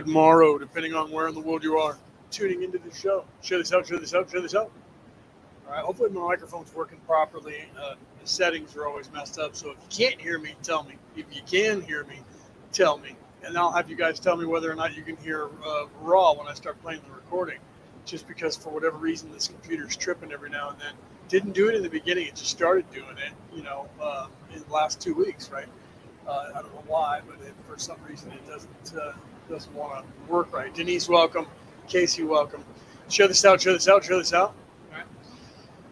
good morrow, depending on where in the world you are tuning into the show. Share this out, share this out, share this out. All right, hopefully my microphone's working properly. Uh, the settings are always messed up, so if you can't hear me, tell me. If you can hear me, tell me. And I'll have you guys tell me whether or not you can hear uh, Ra when I start playing the recording. Just because, for whatever reason, this computer's tripping every now and then didn't do it in the beginning. It just started doing it, you know, uh, in the last two weeks, right? Uh, I don't know why, but it, for some reason it doesn't uh, doesn't want to work right. Denise, welcome. Casey, welcome. Share this out. Share this out. Share this out.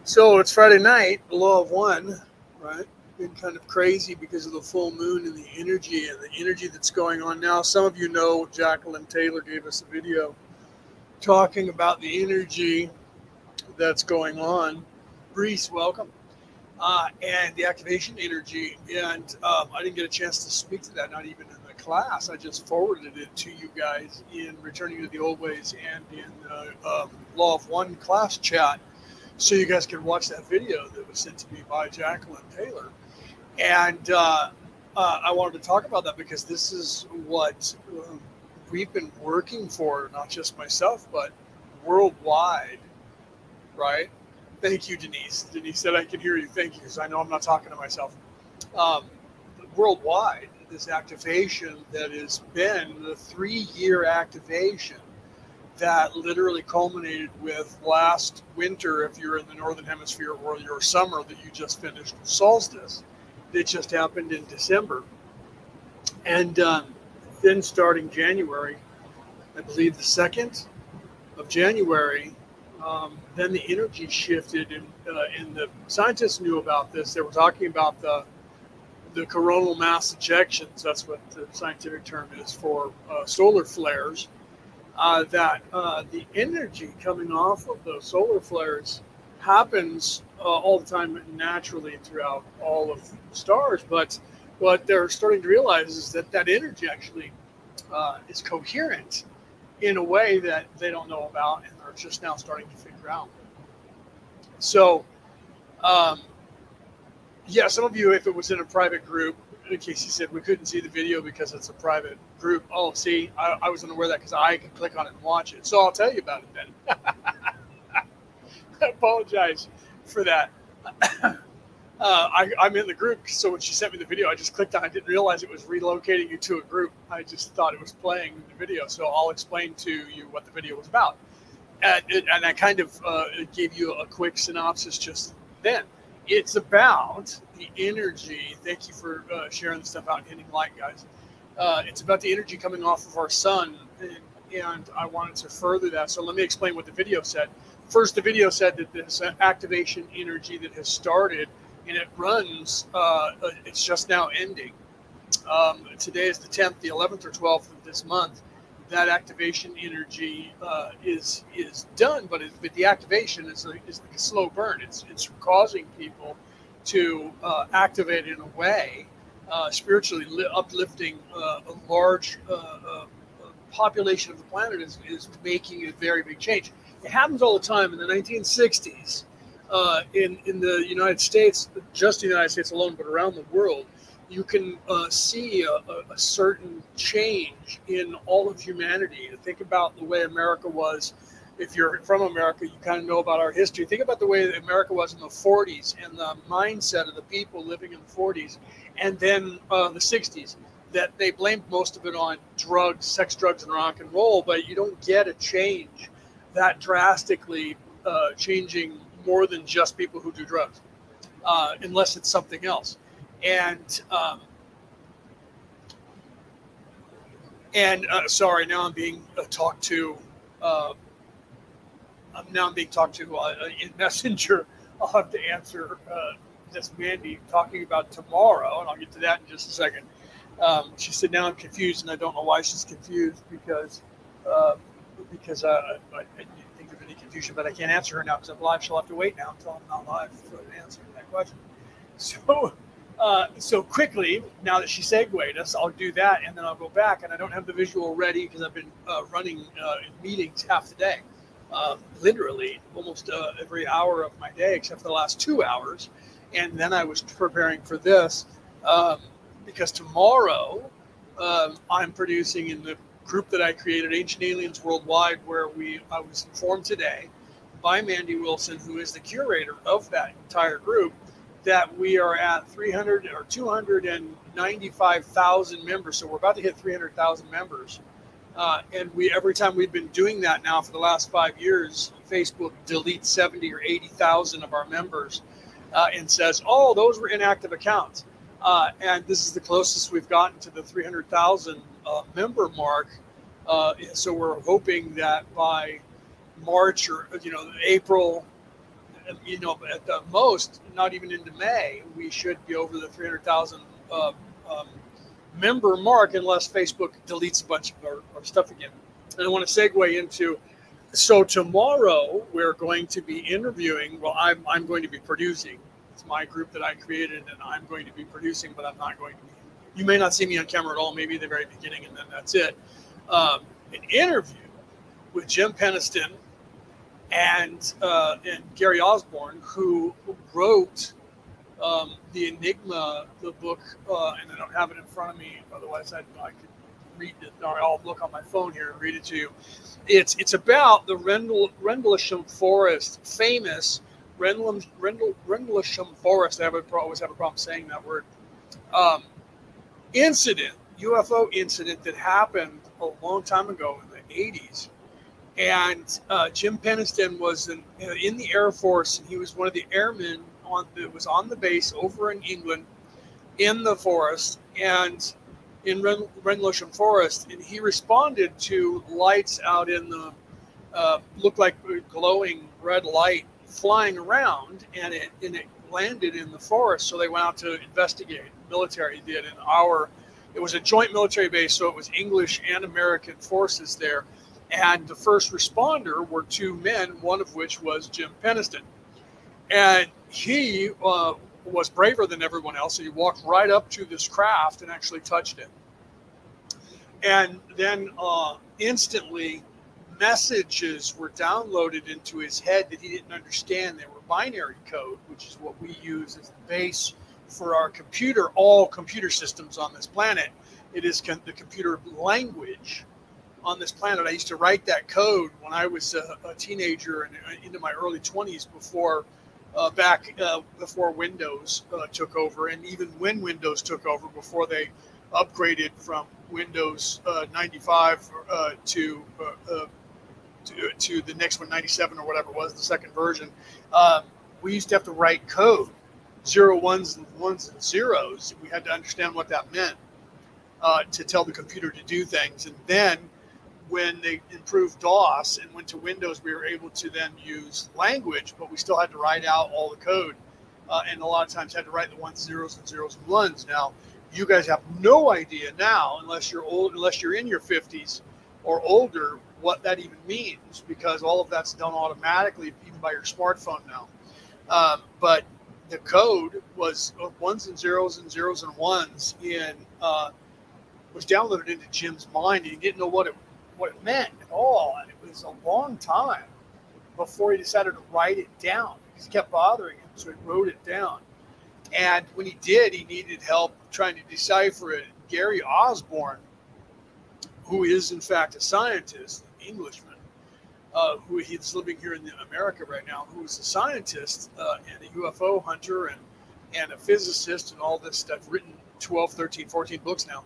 So it's Friday night, the law of one, right? Been kind of crazy because of the full moon and the energy and the energy that's going on now. Some of you know Jacqueline Taylor gave us a video talking about the energy that's going on Brees, welcome. Uh, and the activation energy. And um, I didn't get a chance to speak to that, not even in class. I just forwarded it to you guys in Returning to the Old Ways and in the um, Law of One class chat. So you guys can watch that video that was sent to me by Jacqueline Taylor. And uh, uh, I wanted to talk about that because this is what um, we've been working for, not just myself, but worldwide, right? Thank you, Denise. Denise said I can hear you. Thank you, because I know I'm not talking to myself. Um, worldwide, this activation that has been the three-year activation that literally culminated with last winter, if you're in the northern hemisphere, or your summer that you just finished, solstice, that just happened in December, and um, then starting January, I believe the second of January um, then the energy shifted, and, uh, and the scientists knew about this. They were talking about the the coronal mass ejections. That's what the scientific term is for uh, solar flares. Uh, that uh, the energy coming off of those solar flares happens uh, all the time naturally throughout all of stars, but what they're starting to realize is that that energy actually uh, is coherent in a way that they don't know about and they're just now starting to figure out. So, um, yeah, some of you, if it was in a private group, in case you said we couldn't see the video because it's a private group. Oh, see, I, I was unaware of that because I can click on it and watch it. So I'll tell you about it then. I apologize for that. uh, I, am in the group, so when she sent me the video, I just clicked on. It. I didn't realize it was relocating you to a group. I just thought it was playing the video. So I'll explain to you what the video was about, and, and I kind of uh, gave you a quick synopsis just then. It's about the energy. Thank you for uh, sharing the stuff out and hitting like, guys. Uh, it's about the energy coming off of our sun, and, and I wanted to further that. So let me explain what the video said. First, the video said that this activation energy that has started and it runs. Uh, it's just now ending. Um, today is the 10th, the 11th or 12th of this month. That activation energy uh, is is done, but, it, but the activation is, a, is like a slow burn. It's it's causing people to uh, activate in a way, uh, spiritually li- uplifting uh, a large population of the planet is, is making a very big change. It happens all the time. In the 1960s, uh, in in the United States, just the United States alone, but around the world, you can uh, see a, a, certain change in all of humanity. Think about the way America was. If you're from America, you kind of know about our history. Think about the way America was in the 40s and the mindset of the people living in the 40s, and then uh, the 60s. That they blamed most of it on drugs, sex, drugs, and rock and roll, but you don't get a change that drastically uh, changing more than just people who do drugs, uh, unless it's something else. And um, and uh, sorry, now I'm being uh, talked to. Uh, now I'm now being talked to uh, in Messenger. I'll have to answer uh, this Mandy talking about tomorrow, and I'll get to that in just a second. Um, she said, "Now I'm confused, and I don't know why she's confused because uh, because I, I, didn't think of any confusion, but I can't answer her now because I'm live. She'll have to wait now until I'm not live an answer that question. So, uh, so quickly, now that she segued us, I'll do that and then I'll go back. And I don't have the visual ready because I've been uh, running uh, meetings half the day, uh, literally almost uh, every hour of my day, except for the last two hours. and then I was preparing for this um, because tomorrow um, I'm producing in the group that I created, Ancient Aliens Worldwide, where we I was informed today by Mandy Wilson, who is the curator of that entire group, that we are at 300 or 295,000 members. So we're about to hit 300,000 members. Uh, and we every time we've been doing that now for the last five years, Facebook deletes 70 or 80,000 of our members uh, and says, "Oh, those were inactive accounts." Uh, and this is the closest we've gotten to the 300,000 uh, member mark. Uh, so we're hoping that by March or you know April, you know at the most, not even into May, we should be over the 300,000 uh, um, member mark unless Facebook deletes a bunch of our, our stuff again. And I want to segue into so tomorrow we're going to be interviewing. Well, I'm, I'm going to be producing. It's my group that I created, and I'm going to be producing, but I'm not going to be. You may not see me on camera at all, maybe the very beginning, and then that's it. Um, an interview with Jim Penniston and uh, and Gary Osborne, who wrote um, the Enigma, the book, uh, and I don't have it in front of me. Otherwise, I, I could read it, or I'll look on my phone here and read it to you. It's it's about the Rendle, Rendlesham Forest, famous Rendlesham, Rendle, Rendlesham Forest. I have a, always have a problem saying that word. Um, incident, UFO incident that happened a long time ago in the 80s. And uh, Jim Penniston was in, in the Air Force, and he was one of the airmen on that was on the base over in England in the forest and in Ren, Rendlesham Forest, and he responded to lights out in the uh, looked like glowing red light flying around, and it and it landed in the forest. So they went out to investigate. military did, and our it was a joint military base, so it was English and American forces there. And the first responder were two men, one of which was Jim Penniston. And he uh, was braver than everyone else. He walked right up to this craft and actually touched it. And then uh, instantly, messages were downloaded into his head that he didn't understand. They were binary code, which is what we use as the base for our computer, all computer systems on this planet. It is the computer language on this planet. I used to write that code when I was a, a teenager and uh, into my early 20s before uh, back uh, before Windows uh, took over, and even when Windows took over, before they upgraded from Windows uh, 95 uh, to, to, to the next one, 97 or whatever it was, the second version. Um, we used to have to write code, zero ones and ones and zeros. We had to understand what that meant to tell the computer to do things, and then when they improved DOS and went to Windows, we were able to then use language, but we still had to write out all the code. Uh, and a lot of times had to write the ones, zeros, and zeros and ones. Now, you guys have no idea now, unless you're old, unless you're in your 50s or older, what that even means, because all of that's done automatically, even by your smartphone now. Um, but the code was ones and zeros and zeros and ones in uh, was downloaded into Jim's mind, and he didn't know what it what it meant at all. And it was a long time before he decided to write it down. It kept bothering him, so he wrote it down. And when he did, he needed help trying to decipher it. Gary Osborne, who is in fact a scientist, an Englishman, uh, who he's living here in America right now, who is a scientist uh, and a UFO hunter and, and a physicist and all this stuff, written 12, 13, 14 books now,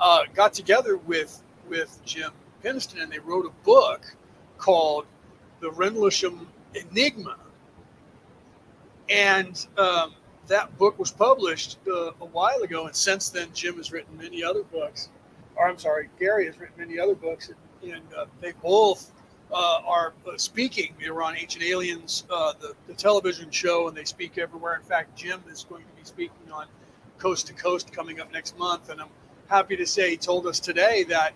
uh, got together with, with Jim And they wrote a book called The Rendlesham Enigma. And um, that book was published uh, a while ago, and since then, Jim has written many other books. Or I'm sorry, Gary has written many other books, and, and uh, they both uh, are uh, speaking. They were on Ancient Aliens, uh, the, the television show, and they speak everywhere. In fact, Jim is going to be speaking on Coast to Coast coming up next month, and I'm happy to say he told us today that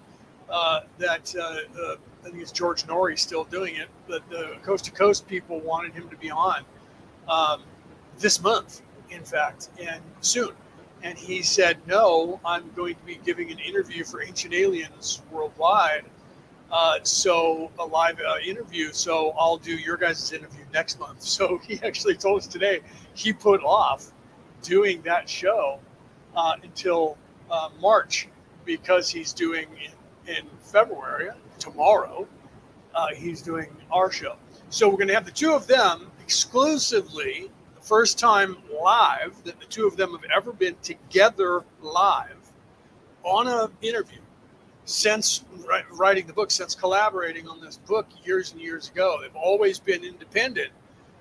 uh, that uh, uh, I think it's George Noory still doing it, but the Coast to Coast people wanted him to be on um, this month, in fact, and soon. And he said, No, I'm going to be giving an interview for Ancient Aliens Worldwide Uh, so a live uh, interview. So I'll do your guys' interview next month. So he actually told us today he put off doing that show uh, until uh, March because he's doing in, in February tomorrow. Uh, he's doing our show. So we're going to have the two of them exclusively, the first time live that the two of them have ever been together live on an interview since writing the book, since collaborating on this book years and years ago. They've always been independent.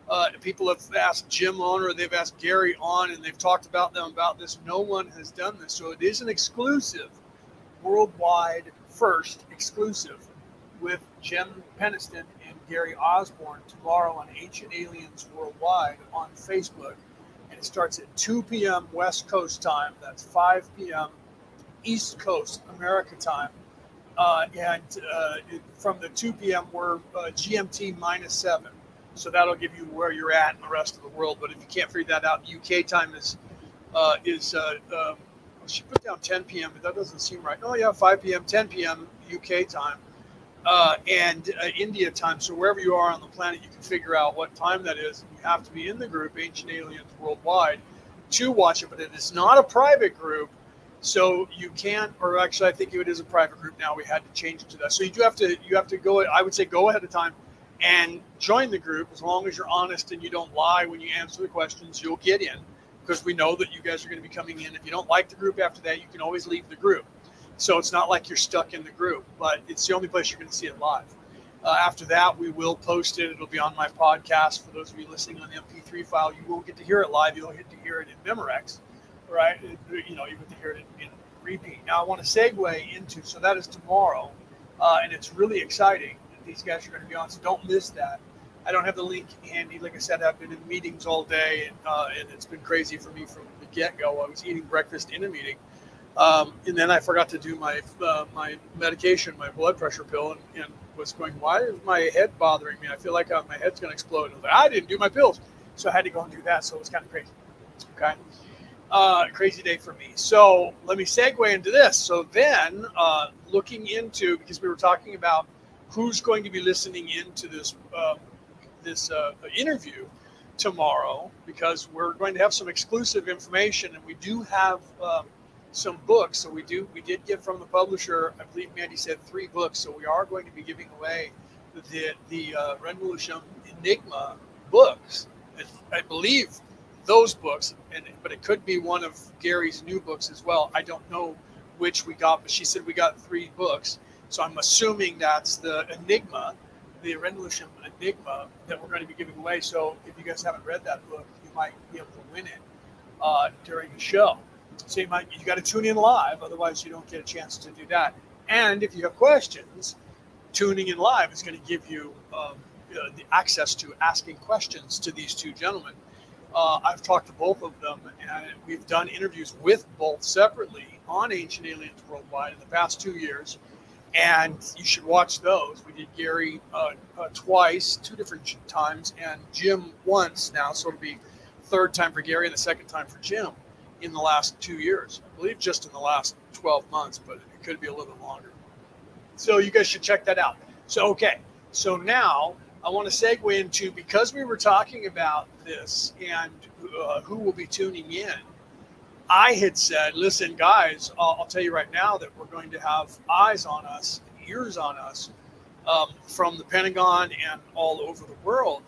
Uh, people have asked Jim on or they've asked Gary on and they've talked about them about this. No one has done this. So it is an exclusive, worldwide first exclusive with Jim Penniston and Gary Osborne tomorrow on Ancient Aliens Worldwide on Facebook. And it starts at 2 p.m. West Coast time. That's 5 p.m. East Coast America time. Uh, and uh, it, from the 2 p.m., we're uh, GMT minus seven. So that'll give you where you're at in the rest of the world. But if you can't figure that out, UK time is uh, is uh, um, she put down 10 p.m. But that doesn't seem right. Oh yeah, 5 p.m., 10 p.m. UK time, uh, and India time. So wherever you are on the planet, you can figure out what time that is. You have to be in the group Ancient Aliens Worldwide to watch it. But it is not a private group so you can't, or actually, I think it is a private group now. We had to change it to that. So you do have to, you have to go. I would say go ahead of time and join the group. As long as you're honest and you don't lie when you answer the questions, you'll get in because we know that you guys are going to be coming in. If you don't like the group after that, you can always leave the group. So it's not like you're stuck in the group, but it's the only place you're going to see it live. Uh, after that, we will post it. It'll be on my podcast. For those of you listening on the MP3 file, you won't get to hear it live. You'll get to hear it in Memorex right? You know, you get to hear it in, in repeat. Now, I want to segue into so that is tomorrow, uh, and it's really exciting. That these guys are going to be on, so don't miss that. I don't have the link handy. Like I said, I've been in meetings all day, and, uh, and it's been crazy for me from the get go. I was eating breakfast in a meeting, um, and then I forgot to do my uh, my medication, my blood pressure pill, and, and, was going, why is my head bothering me? I feel like uh, my head's going to explode. I, like, I didn't do my pills, so I had to go and do that. So it was kind of crazy. Okay uh, crazy day for me. So let me segue into this. So then, uh, looking into because we were talking about who's going to be listening into this uh, this uh, interview tomorrow, because we're going to have some exclusive information, and we do have um, some books. So we do we did get from the publisher. I believe Mandy said three books. So we are going to be giving away the the uh, Enigma books. I believe those books, and but it could be one of Gary's new books as well. I don't know which we got, but she said we got three books, so I'm assuming that's the Enigma, the Rendlesham Enigma that we're going to be giving away. So if you guys haven't read that book, you might be able to win it uh, during the show. So you might you got to tune in live, otherwise you don't get a chance to do that. And if you have questions, tuning in live is going to give you um, uh, the access to asking questions to these two gentlemen uh, I've talked to both of them, and we've done interviews with both separately on Ancient Aliens Worldwide in the past two years. And you should watch those. We did Gary uh, uh, twice, two different times, and Jim once now. So it'll be third time for Gary and the second time for Jim in the last two years. I believe just in the last 12 months, but it could be a little bit longer. So you guys should check that out. So, okay. So now I want to segue into because we were talking about this and uh, who will be tuning in. I had said, listen, guys, I'll, I'll, tell you right now that we're going to have eyes on us, ears on us um, from the Pentagon and all over the world.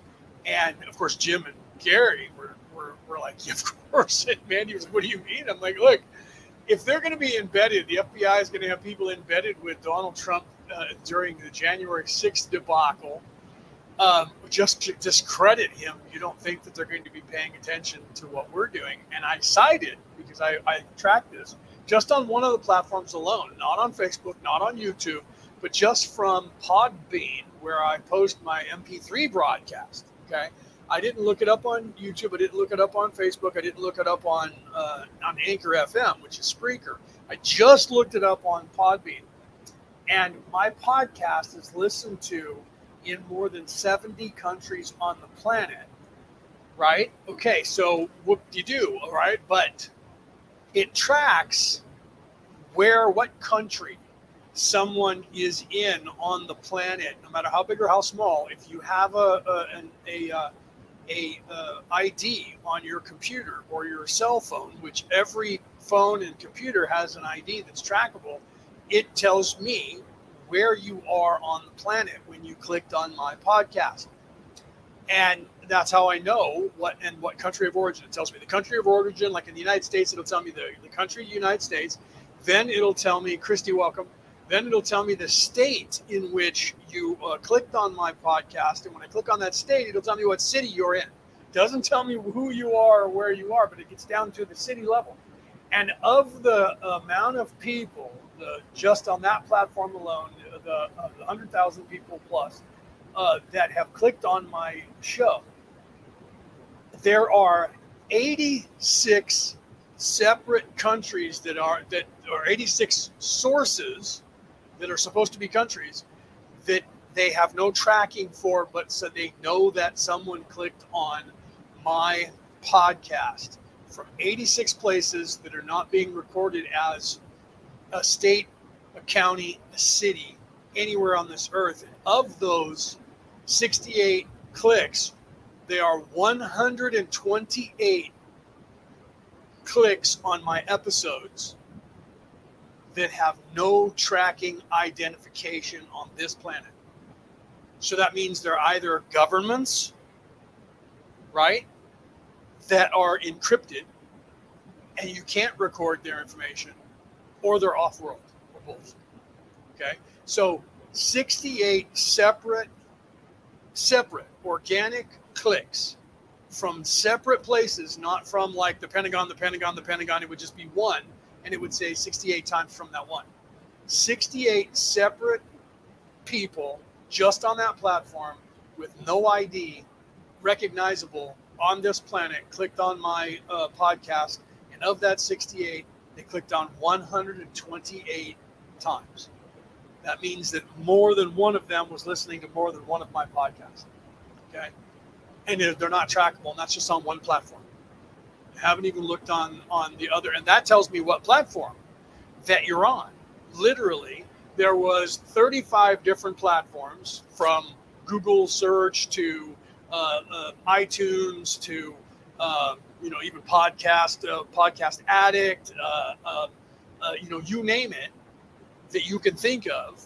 And of course, Jim and Gary were, were, were like, yeah, of course. And Mandy was like, what do you mean? I'm like, look, if they're going to be embedded, the FBI is going to have people embedded with Donald Trump uh, during the January 6th debacle um, just to discredit him, you don't think that they're going to be paying attention to what we're doing. And I cited, because I, I tracked this, just on one of the platforms alone, not on Facebook, not on YouTube, but just from Podbean, where I post my MP3 broadcast. Okay. I didn't look it up on YouTube. I didn't look it up on Facebook. I didn't look it up on uh, on Anchor FM, which is Spreaker. I just looked it up on Podbean, and my podcast is listened to in more than 70 countries on the planet, right? Okay, so what do you do? All right, but it tracks where, what country someone is in on the planet, no matter how big or how small, if you have a, a, an, a, uh, a uh, ID on your computer or your cell phone, which every phone and computer has an ID that's trackable, it tells me where you are on the planet when you clicked on my podcast. And that's how I know what and what country of origin. It tells me the country of origin, like in the United States, it'll tell me the, the country United States. Then it'll tell me, Christy, welcome. Then it'll tell me the state in which you uh, clicked on my podcast. And when I click on that state, it'll tell me what city you're in. Doesn't tell me who you are or where you are, but it gets down to the city level. And of the amount of people, the, just on that platform alone, the, uh, the 100,000 people plus uh, that have clicked on my show, there are 86 separate countries that are that are 86 sources that are supposed to be countries that they have no tracking for, but so they know that someone clicked on my podcast from 86 places that are not being recorded as a state, a county, a city, anywhere on this earth. Of those 68 clicks, there are 128 clicks on my episodes that have no tracking identification on this planet. So that means they're either governments, right, that are encrypted and you can't record their information, or they're off world, or both. Okay. So 68 separate, separate organic clicks from separate places, not from like the Pentagon, the Pentagon, the Pentagon. It would just be one, and it would say 68 times from that one. 68 separate people just on that platform with no ID, recognizable on this planet, clicked on my uh, podcast, and of that 68, they clicked on 128 times. That means that more than one of them was listening to more than one of my podcasts. Okay and they're not trackable, and that's just on one platform. I haven't even looked on on the other, and that tells me what platform that you're on. Literally, there was 35 different platforms from Google search to uh, uh, iTunes to uh, you know even podcast uh, podcast addict uh, uh, you know you name it that you can think of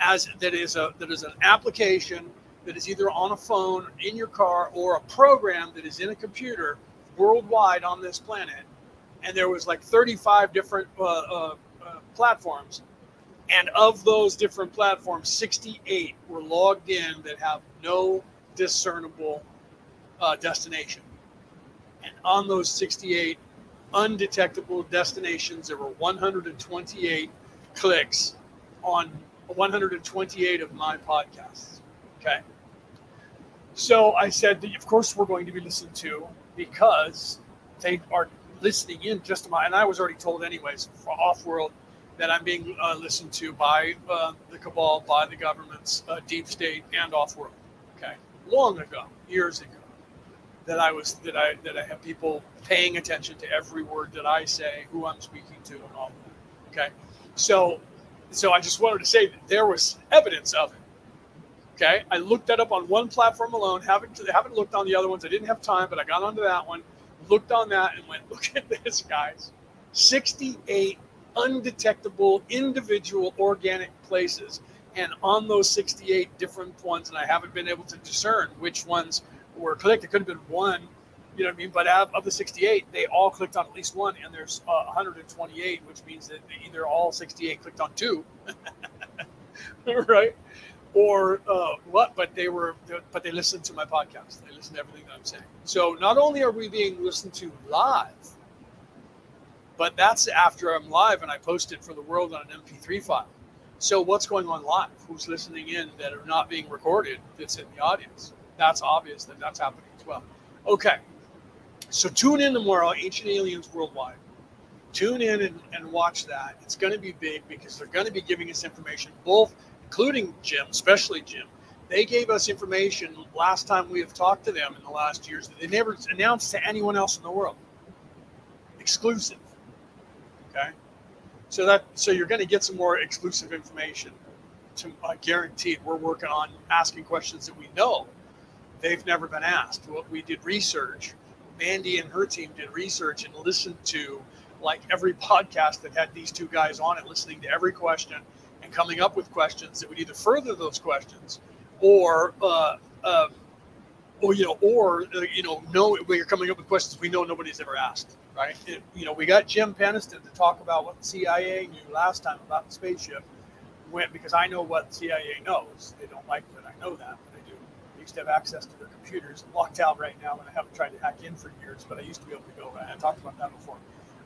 as that is a that is an application that is either on a phone, in your car, or a program that is in a computer worldwide on this planet. And there was like 35 different uh, uh, uh, platforms. And of those different platforms, 68 were logged in that have no discernible uh, destination. And on those 68 undetectable destinations, there were 128 clicks on 128 of my podcasts. Okay. So I said, of course, we're going to be listened to because they are listening in just my, and I was already told, anyways, off world, that I'm being uh, listened to by uh, the cabal, by the governments, uh, deep state, and off world. Okay. Long ago, years ago, that I was, that I, that I have people paying attention to every word that I say, who I'm speaking to, and all that. Okay. So, so I just wanted to say that there was evidence of it Okay, I looked that up on one platform alone. Haven't haven't looked on the other ones. I didn't have time, but I got onto that one, looked on that, and went, "Look at this, guys! 68 undetectable individual organic places, and on those 68 different ones, and I haven't been able to discern which ones were clicked. It could have been one, you know what I mean? But of the 68, they all clicked on at least one, and there's uh, 128, which means that either all 68 clicked on two, right? Or uh, what, but they were, but they listened to my podcast. They listened to everything that I'm saying. So not only are we being listened to live, but that's after I'm live and I post it for the world on an MP3 file. So what's going on live? Who's listening in that are not being recorded? That's in the audience. That's obvious that that's happening as well. Okay, so tune in tomorrow, Ancient Aliens Worldwide. Tune in and, and watch that. It's going to be big because they're going to be giving us information both including Jim, especially Jim. They gave us information last time we have talked to them in the last years that they never announced to anyone else in the world. Exclusive. Okay. So that so you're going to get some more exclusive information. To uh, guaranteed, we're working on asking questions that we know they've never been asked. Well, we did research. Mandy and her team did research and listened to like every podcast that had these two guys on it, listening to every question and coming up with questions that would either further those questions or uh, uh, or you know, or uh, you know, know we're coming up with questions we know nobody's ever asked, right? It, you know, we got Jim Penniston to talk about what the CIA knew last time about the spaceship, went because I know what CIA knows. They don't like that I know that, but I do. I used to have access to their computers. I'm locked out right now, and I haven't tried to hack in for years, but I used to be able to go. I talked about that before.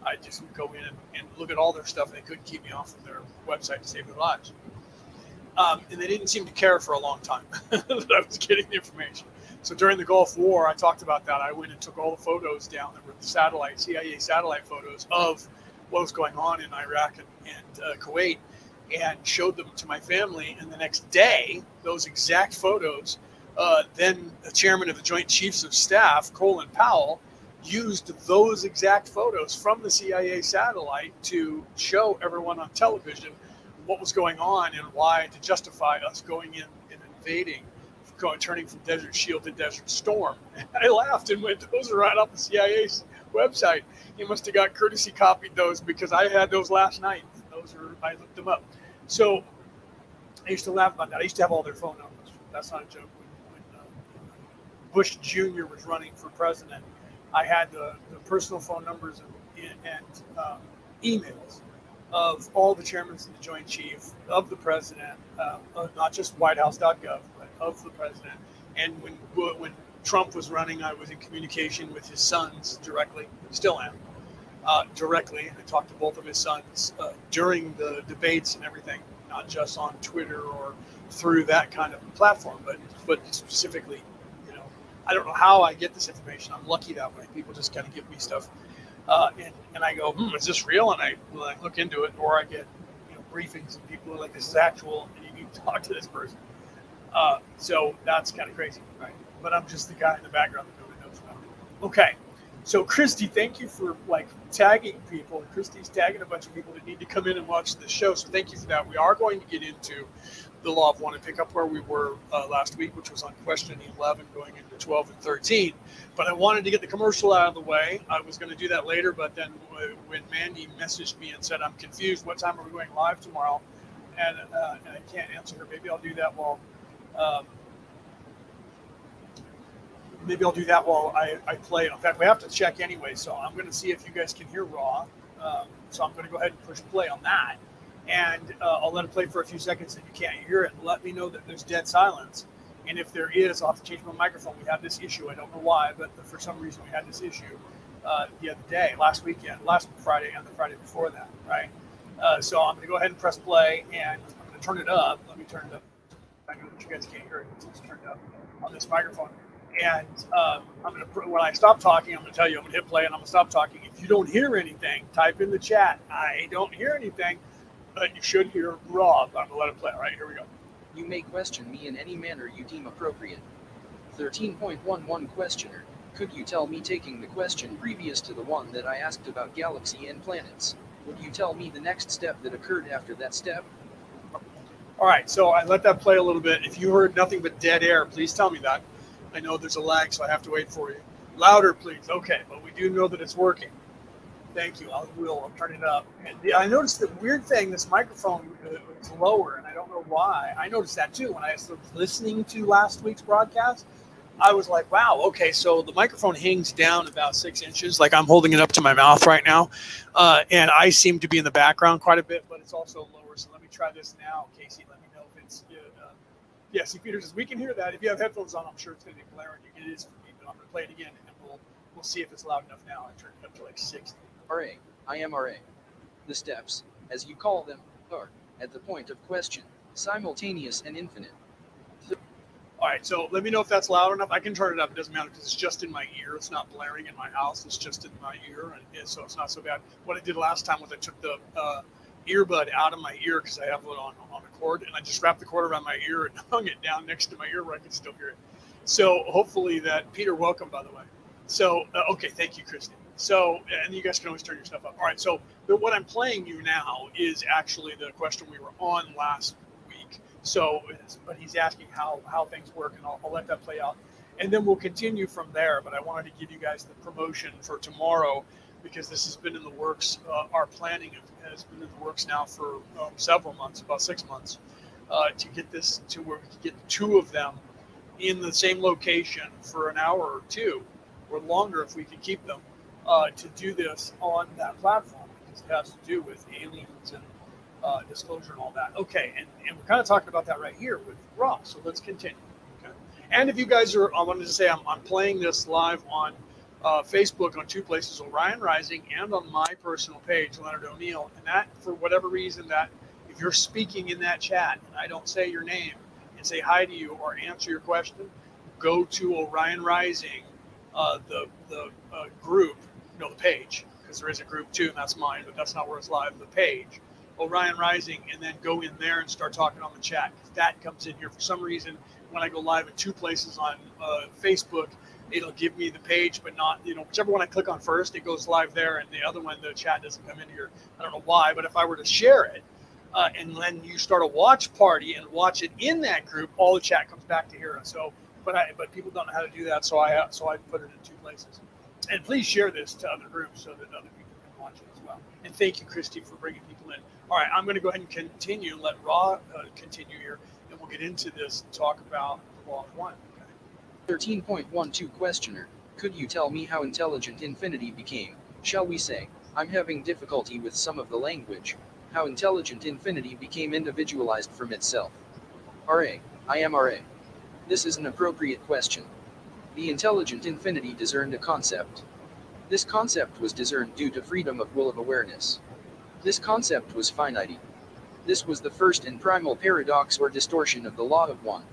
I just would go in and, and look at all their stuff, and they couldn't keep me off of their website to save their lives. Um, and they didn't seem to care for a long time that I was getting the information. So during the Gulf War, I talked about that. I went and took all the photos down that were the satellite, CIA satellite photos of what was going on in Iraq and, and uh, Kuwait and showed them to my family. And the next day, those exact photos, uh, then the chairman of the Joint Chiefs of Staff, Colin Powell, used those exact photos from the CIA satellite to show everyone on television what was going on and why to justify us going in and invading going turning from Desert Shield to Desert Storm. I laughed and went, "Those are right off the CIA's website. You must have got courtesy copied those because I had those last night. Those are I looked them up. So I used to laugh about that. I used to have all their phone numbers. That's not a joke. When, when uh, Bush Jr. was running for president, I had the, the personal phone numbers and, and um, emails of all the chairmen of the Joint Chief, of the president, uh, not just WhiteHouse.gov, but of the president. And when when Trump was running, I was in communication with his sons directly, still am, uh, directly. I talked to both of his sons uh, during the debates and everything, not just on Twitter or through that kind of platform, but but specifically, I don't know how I get this information. I'm lucky that way. People just kind of give me stuff, uh, and and I go, hmm, is this real? And I, I look into it, or I get you know briefings and people are like, this is actual, and you need to talk to this person. Uh, so that's kind of crazy, right? But I'm just the guy in the background that nobody knows about. Okay, so Christy, thank you for like tagging people. Christy's tagging a bunch of people that need to come in and watch the show. So thank you for that. We are going to get into the law of one and pick up where we were uh, last week, which was on question 11 going into 12 and 13. But I wanted to get the commercial out of the way. I was going to do that later, but then when Mandy messaged me and said, I'm confused, what time are we going live tomorrow? And, uh, and I can't answer her. Maybe I'll do that while um, maybe I'll do that while I, I play. In fact, we have to check anyway, so I'm going to see if you guys can hear Ra. Um, so I'm going to go ahead and push play on that. And uh, I'll let it play for a few seconds. If you can't hear it, let me know that there's dead silence. And if there is, I'll have to change my microphone. We have this issue. I don't know why, but for some reason we had this issue uh, the other day, last weekend, last Friday, and the Friday before that, right? Uh, so I'm going to go ahead and press play, and I'm going to turn it up. Let me turn it up I know that you guys can't hear it it's turned up on this microphone. And um, I'm gonna when I stop talking, I'm gonna tell you I'm gonna hit play and I'm gonna stop talking. If you don't hear anything, type in the chat. I don't hear anything, but you should hear Rob. I'm gonna let it play. All right, here we go. You may question me in any manner you deem appropriate. 13.11 Questioner. Could you tell me taking the question previous to the one that I asked about galaxy and planets? Would you tell me the next step that occurred after that step? All right, so I let that play a little bit. If you heard nothing but dead air, please tell me that. I know there's a lag, so I have to wait for you. Louder, please. Okay, but we do know that it's working. Thank you. I will. I'll turn it up. And I noticed the weird thing. This microphone is lower, and I don't know why. I noticed that too when I was listening to last week's broadcast. I was like, wow, okay, so the microphone hangs down about six inches, like I'm holding it up to my mouth right now. Uh, and I seem to be in the background quite a bit, but it's also lower. So let me try this now, Casey. Let me know if it's good. Uh, yeah, see, Peter says we can hear that. If you have headphones on, I'm sure it's going to be blaring. It is for me, but I'm going to play it again, and we'll we'll see if it's loud enough now. I turned it up to like 60. RA, I am RA. The steps, as you call them, are, at the point of question, simultaneous and infinite. All right, so let me know if that's loud enough. I can turn it up. It doesn't matter because it's just in my ear. It's not blaring in my house. It's just in my ear, and so it's not so bad. What I did last time was I took the uh, earbud out of my ear because I have it on on a cord, and I just wrapped the cord around my ear and hung it down next to my ear where I could still hear it. So hopefully that Peter, welcome by the way. So uh, okay, thank you, Christy. So, and you guys can always turn your stuff up. All right. So, but what I'm playing you now is actually the question we were on last week. So, but he's asking how how things work, and I'll, I'll let that play out, and then we'll continue from there. But I wanted to give you guys the promotion for tomorrow because this has been in the works. Uh, our planning has been in the works now for um, several months, about six months, uh, to get this to where we can get two of them in the same location for an hour or two, or longer if we could keep them uh, to do this on that platform because it has to do with aliens and uh, disclosure and all that. Okay, and, and we're kind of talking about that right here with Rob. So let's continue. Okay, and if you guys are, I wanted to say I'm, I'm playing this live on uh, Facebook on two places, Orion Rising, and on my personal page, Leonard O'Neill. And that, for whatever reason, that if you're speaking in that chat and I don't say your name and say hi to you or answer your question, go to Orion Rising, uh, the the uh, group know, the page, because there is a group too, and that's mine, but that's not where it's live, the page. Orion Rising, and then go in there and start talking on the chat. That comes in here for some reason, when I go live in two places on uh, Facebook, it'll give me the page, but not, you know, whichever one I click on first, it goes live there, and the other one, the chat doesn't come in here. I don't know why, but if I were to share it, uh, and then you start a watch party and watch it in that group, all the chat comes back to here. So, but I, but people don't know how to do that, so I, so I put it in two places and please share this to other groups so that other people can watch it as well. And thank you, Christy, for bringing people in. All right, I'm going to go ahead and continue, let Ra uh, continue here, and we'll get into this and talk about the Law of One. Okay. 13.12 Questioner Could you tell me how intelligent infinity became? Shall we say, I'm having difficulty with some of the language. How intelligent infinity became individualized from itself. RA, I am RA. This is an appropriate question. The intelligent infinity discerned a concept. This concept was discerned due to freedom of will of awareness. This concept was finite. This was the first and primal paradox or distortion of the law of one.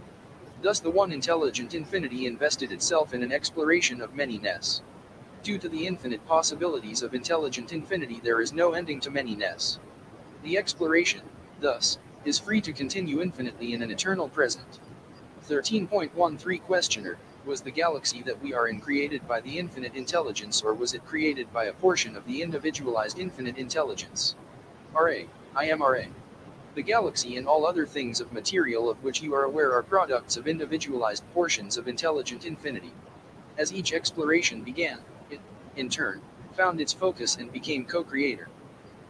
Thus, the one intelligent infinity invested itself in an exploration of many-ness. Due to the infinite possibilities of intelligent infinity, there is no ending to many-ness. The exploration, thus, is free to continue infinitely in an eternal present. 13.13 Questioner was the galaxy that we are in created by the infinite intelligence or was it created by a portion of the individualized infinite intelligence? RA, I am RA. The galaxy and all other things of material of which you are aware are products of individualized portions of intelligent infinity. As each exploration began, it, in turn, found its focus and became co creator.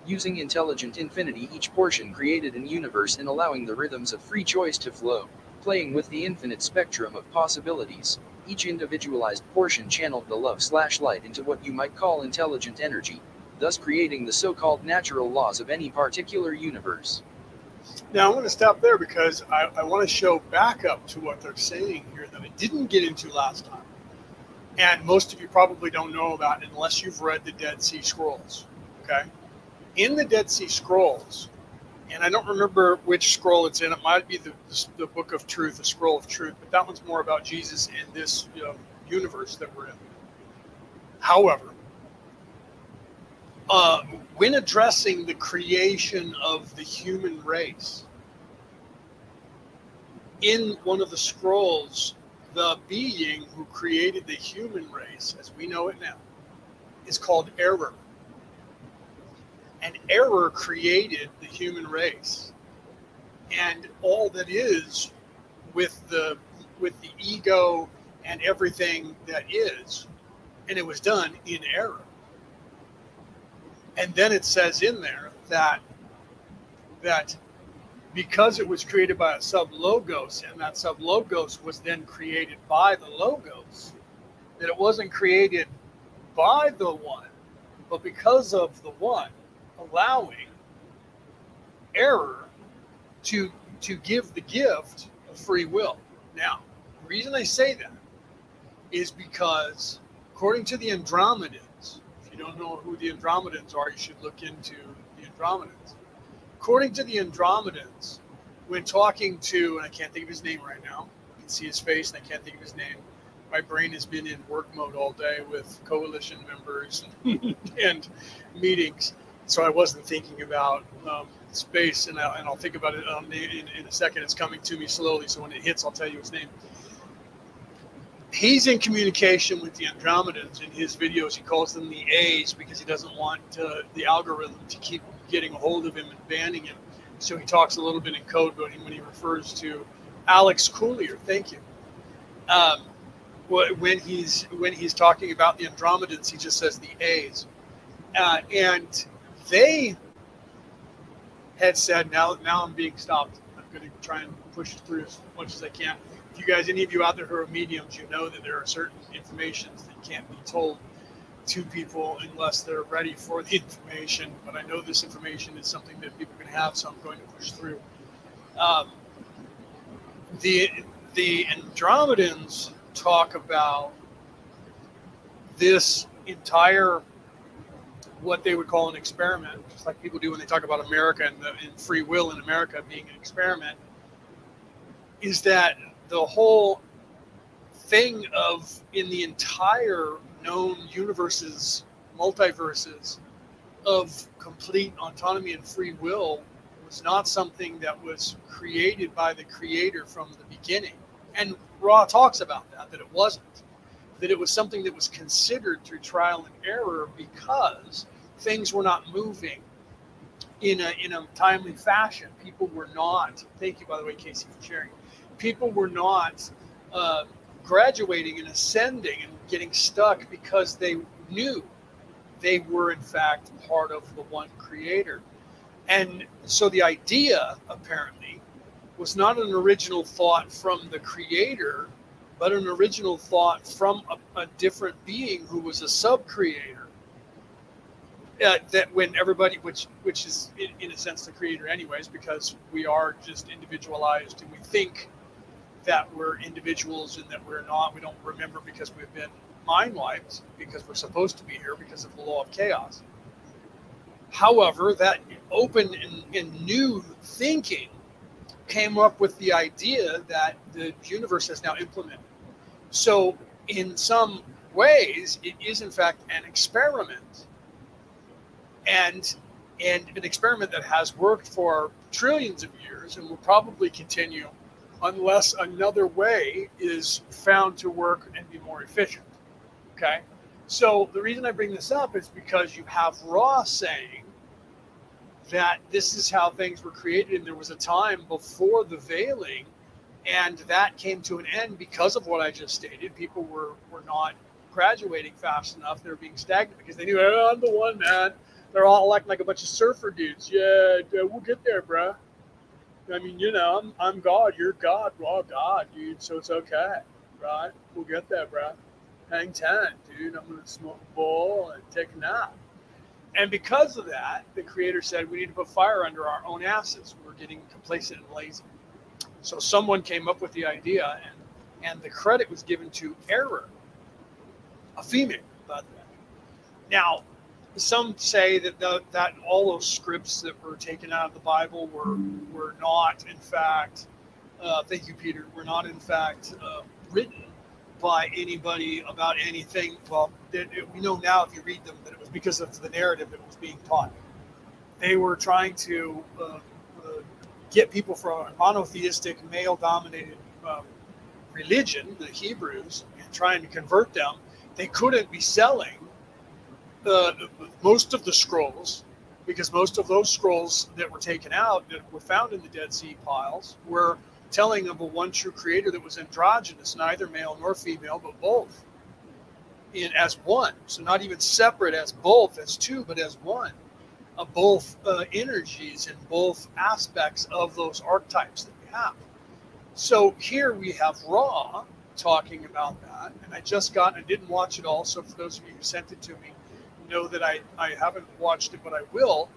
Using intelligent infinity, each portion created an universe and allowing the rhythms of free choice to flow. Playing with the infinite spectrum of possibilities, each individualized portion channeled the love slash light into what you might call intelligent energy, thus creating the so-called natural laws of any particular universe. Now I'm going to stop there because I, I want to show back up to what they're saying here that I didn't get into last time. And most of you probably don't know about unless you've read the Dead Sea Scrolls. Okay? In the Dead Sea Scrolls, and I don't remember which scroll it's in. It might be the, the, the, book of truth, the scroll of truth, but that one's more about Jesus and this you know, universe that we're in. However, uh, when addressing the creation of the human race, in one of the scrolls, the being who created the human race, as we know it now, is called Error and error created the human race. And all that is with the with the ego and everything that is. And it was done in error. And then it says in there that that because it was created by a sub logos and that sub logos was then created by the logos that it wasn't created by the one but because of the one allowing error to to give the gift of free will. Now, the reason I say that is because according to the Andromedans, if you don't know who the Andromedans are, you should look into the Andromedans. According to the Andromedans, when talking to, and I can't think of his name right now, I can see his face and I can't think of his name. My brain has been in work mode all day with coalition members and meetings so I wasn't thinking about um, space, and, I, and I'll think about it um, in, in, a second. It's coming to me slowly, so when it hits, I'll tell you its name. he's in communication with the Andromedans in his videos. He calls them the A's because he doesn't want uh, the algorithm to keep getting a hold of him and banning him. So he talks a little bit in code when he, when he refers to Alex Collier. Thank you. Um, when he's when he's talking about the Andromedans, he just says the A's, uh, and they had said, "Now, now I'm being stopped. I'm going to try and push through as much as I can." If you guys, any of you out there who are mediums, you know that there are certain informations that can't be told to people unless they're ready for the information. But I know this information is something that people can have, so I'm going to push through. Um, the the Andromedans talk about this entire what they would call an experiment, just like people do when they talk about America and, the, and free will in America being an experiment, is that the whole thing of in the entire known universes, multiverses of complete autonomy and free will was not something that was created by the creator from the beginning. And Ra talks about that, that it wasn't. That it was something that was considered through trial and error because things were not moving in a, in a timely fashion. People were not, thank you, by the way, Casey, for sharing. People were not uh, graduating and ascending and getting stuck because they knew they were, in fact, part of the one creator. And so the idea, apparently, was not an original thought from the creator, but an original thought from a, a different being who was a sub creator. Uh, that when everybody, which which is in, in a sense the creator, anyways, because we are just individualized and we think that we're individuals and that we're not. We don't remember because we've been mind wiped because we're supposed to be here because of the law of chaos. However, that open and, and new thinking came up with the idea that the universe has now implemented. So, in some ways, it is in fact an experiment, and and an experiment that has worked for trillions of years and will probably continue unless another way is found to work and be more efficient. Okay. So the reason I bring this up is because you have Ra saying that this is how things were created, and there was a time before the veiling, and that came to an end because of what I just stated. People were were not graduating fast enough; they were being stagnant because they knew I'm the one, man. They're all acting like a bunch of surfer dudes. Yeah, we'll get there, bro. I mean, you know, I'm, I'm God, you're God, we're God, dude. So it's okay, right? We'll get there, bro. Hang ten, dude. I'm gonna smoke a bowl and take a nap. And because of that, the creator said we need to put fire under our own asses. We're getting complacent and lazy. So someone came up with the idea, and and the credit was given to Error, a female. Now, some say that the, that all those scripts that were taken out of the Bible were were not, in fact, uh, thank you, Peter, were not in fact uh, written by anybody about anything. Well, it, it, we know now if you read them that it was because of the narrative that was being taught. They were trying to uh get people from a monotheistic, male-dominated um, religion, the Hebrews, and trying to convert them. They couldn't be selling most of the scrolls because most of those scrolls that were taken out that were found in the Dead Sea piles were telling of a one true creator that was androgynous, neither male nor female, but both in as one. So not even separate as both, as two, but as one. Uh, both uh, energies and both aspects of those archetypes that we have. So here we have Ra talking about that, and I just got, I didn't watch it all. So for those of you who sent it to me, know that I, I haven't watched it, but I will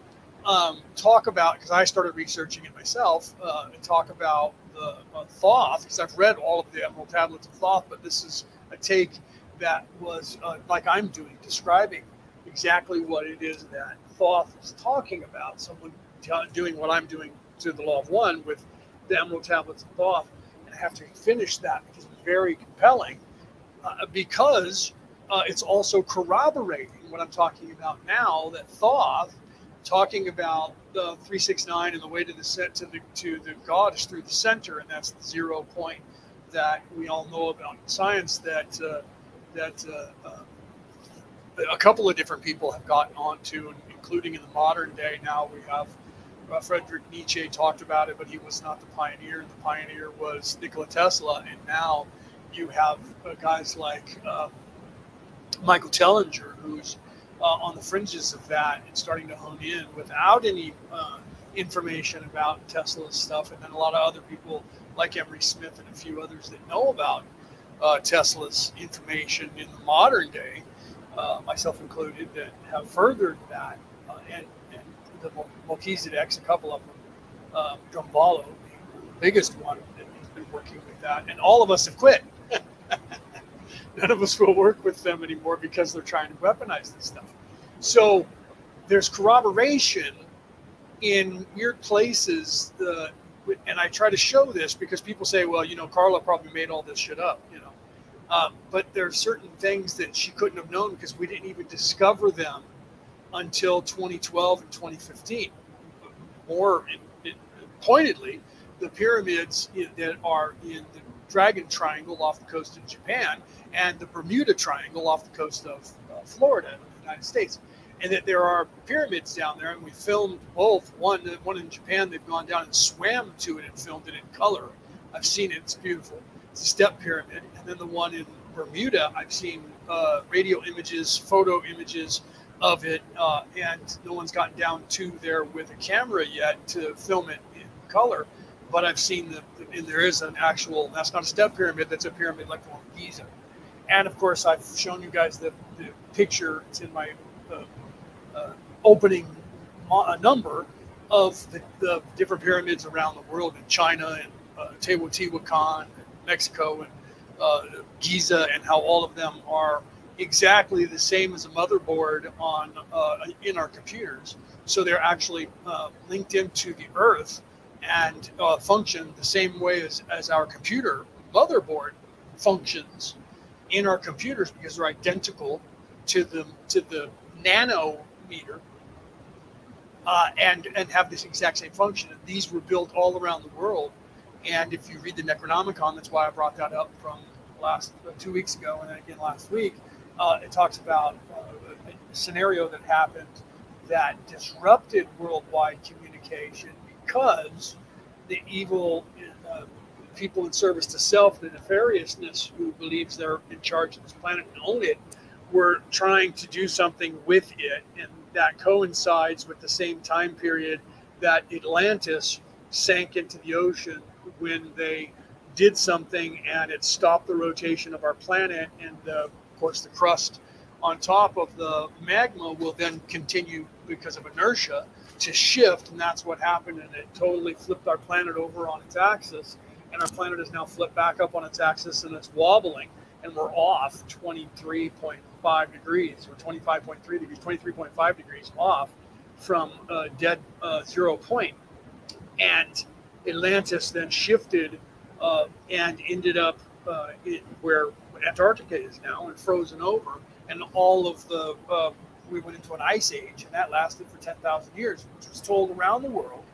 um, talk about because I started researching it myself uh, and talk about the uh, Thoth because I've read all of the Emerald Tablets of Thoth, but this is a take that was uh, like I'm doing, describing exactly what it is that Thoth is talking about. Someone t- doing what I'm doing to the Law of One with the Emerald Tablets of Thoth, and I have to finish that because it's very compelling uh, because uh, it's also corroborating what I'm talking about now that Thoth talking about the 369 and the way to the set to the to the God is through the center, and that's the zero point that we all know about in science that uh, that uh, uh, a couple of different people have gotten onto, including in the modern day. Now we have uh, Frederick Nietzsche talked about it, but he was not the pioneer. The pioneer was Nikola Tesla, and now you have uh, guys like um, Michael Tellinger, who's uh, on the fringes of that and starting to hone in without any uh, information about Tesla's stuff, and then a lot of other people like Emery Smith and a few others that know about uh, Tesla's information in the modern day, uh, myself included, that have furthered that. Uh, and, and the Melchizedek's, a couple of them, um, the biggest one that has been working with that, and all of us have quit. None of us will work with them anymore because they're trying to weaponize this stuff. So there's corroboration in weird places. Uh, and I try to show this because people say, well, you know, Carla probably made all this shit up, you know. Um, but there are certain things that she couldn't have known because we didn't even discover them until 2012 and 2015. More in, in, pointedly, the pyramids that are in the Dragon Triangle off the coast of Japan and the Bermuda Triangle off the coast of uh, Florida, the United States and that there are pyramids down there, and we filmed both. One, one in Japan, they've gone down and swam to it and filmed it in color. I've seen it; it's beautiful. Step pyramid, and then the one in Bermuda, I've seen uh, radio images, photo images of it, uh, and no one's gotten down to there with a camera yet to film it in color. But I've seen the, and there is an actual. That's not a step pyramid. That's a pyramid like the one in Giza. And of course, I've shown you guys the, the picture. It's in my uh, uh, opening a number of the, the, different pyramids around the world in China and uh, Teotihuacan, Mexico, and uh, Giza, and how all of them are exactly the same as a motherboard on uh, in our computers. So they're actually uh, linked into the Earth and uh, function the same way as, as our computer motherboard functions in our computers because they're identical to the to the nano meter uh, and and have this exact same function. And these were built all around the world. And if you read the Necronomicon, that's why I brought that up from last uh, two weeks ago and then again last week. Uh, it talks about uh, a scenario that happened that disrupted worldwide communication because the evil uh, people in service to self, the nefariousness who believes they're in charge of this planet and own it, were trying to do something with it. And that coincides with the same time period that Atlantis sank into the ocean when they did something and it stopped the rotation of our planet. And of course, the crust on top of the magma will then continue because of inertia to shift. And that's what happened. And it totally flipped our planet over on its axis. And our planet is now flipped back up on its axis and it's wobbling. And we're off 23.5 degrees or 25.3 degrees, 23.5 degrees off from dead uh, zero point. And Atlantis then shifted uh, and ended up uh, where Antarctica is now and frozen over. And all of the, uh, we went into an ice age, and that lasted for 10,000 years, which was told around the world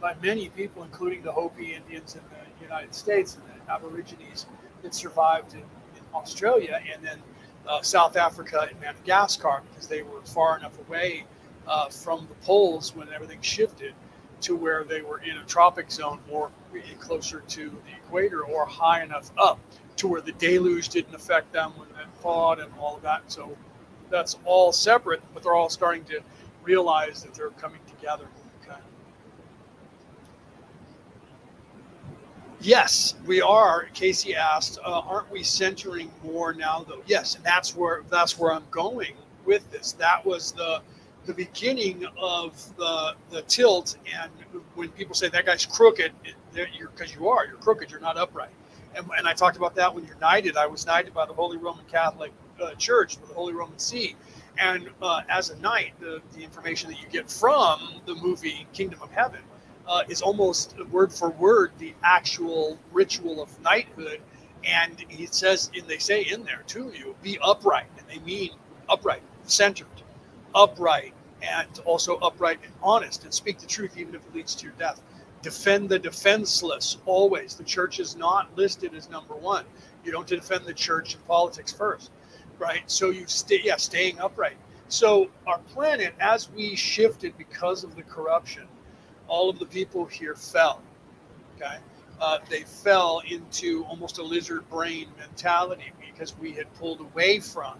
by many people, including the Hopi Indians in the United States and the Aborigines that survived in, in Australia. And then uh, South Africa and Madagascar because they were far enough away uh, from the poles when everything shifted to where they were in a tropic zone or closer to the equator or high enough up to where the deluge didn't affect them when it thawed and all of that. So that's all separate, but they're all starting to realize that they're coming together. Okay. Yes, we are. Casey asked, uh, "Aren't we centering more now?" Though, yes, and that's where that's where I'm going with this. That was the the beginning of the the tilt. And when people say that guy's crooked, that you're because you are, you're crooked. You're not upright. And, and I talked about that when you're knighted. I was knighted by the Holy Roman Catholic uh, Church, the Holy Roman See. And uh, as a knight, the, the information that you get from the movie Kingdom of Heaven uh, is almost word for word the actual ritual of knighthood. And he says, and they say in there to you, be upright. And they mean upright, centered, upright, and also upright and honest, and speak the truth even if it leads to your death. defend the defenseless always. The church is not listed as number one. You don't defend the church and politics first, right? So you stay, yeah, staying upright. So our planet, as we shifted because of the corruption, all of the people here fell. Okay, uh, they fell into almost a lizard brain mentality because we had pulled away from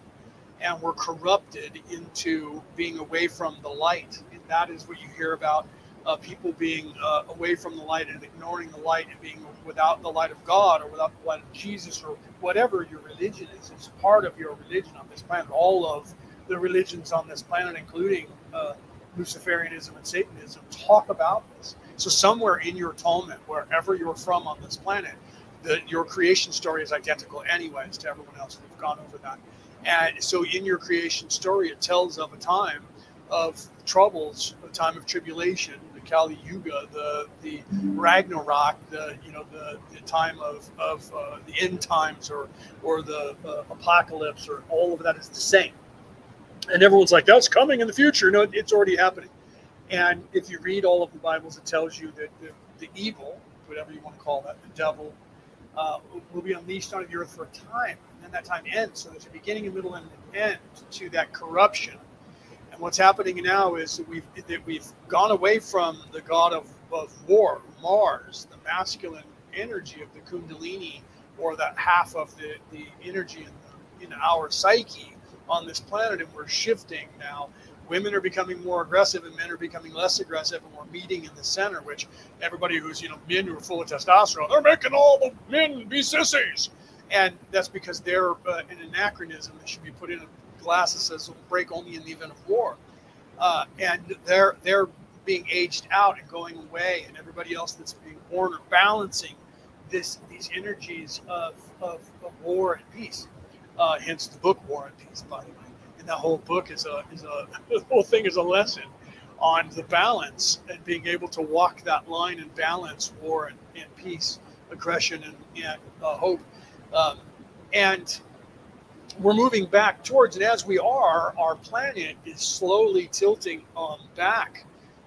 and were corrupted into being away from the light. And that is what you hear about uh, people being uh, away from the light and ignoring the light and being without the light of God or without the light of Jesus or whatever your religion is. It's part of your religion on this planet. All of the religions on this planet, including uh, Luciferianism and Satanism, talk about this. So somewhere in your atonement, wherever you're from on this planet, the, your creation story is identical anyways to everyone else. We've gone over that. And so in your creation story, it tells of a time of troubles, a time of tribulation, the Kali Yuga, the the Ragnarok, the you know the, the time of of uh, the end times or or the uh, apocalypse or all of that is the same. And everyone's like, that's coming in the future. No, it's already happening. And if you read all of the Bibles, it tells you that the, the evil, whatever you want to call that, the devil, uh, will be unleashed on the earth for a time. And then that time ends. So there's a beginning, a middle, and an end to that corruption. And what's happening now is that we've, that we've gone away from the god of, of war, Mars, the masculine energy of the Kundalini, or that half of the, the energy in, the, in our psyche on this planet. And we're shifting now women are becoming more aggressive and men are becoming less aggressive and we're meeting in the center which everybody who's you know men who are full of testosterone they're making all the men be sissies. And that's because they're uh, an anachronism that should be put in a glass that says will break only in the event of war. Uh, and they're they're being aged out and going away and everybody else that's being born are balancing this these energies of, of, of war and peace. Uh, hence the book war and peace by the way that whole book is a is a the whole thing is a lesson on the balance and being able to walk that line and balance war and, and peace, aggression and, and uh, hope. Um, and we're moving back towards, and as we are, our planet is slowly tilting um, back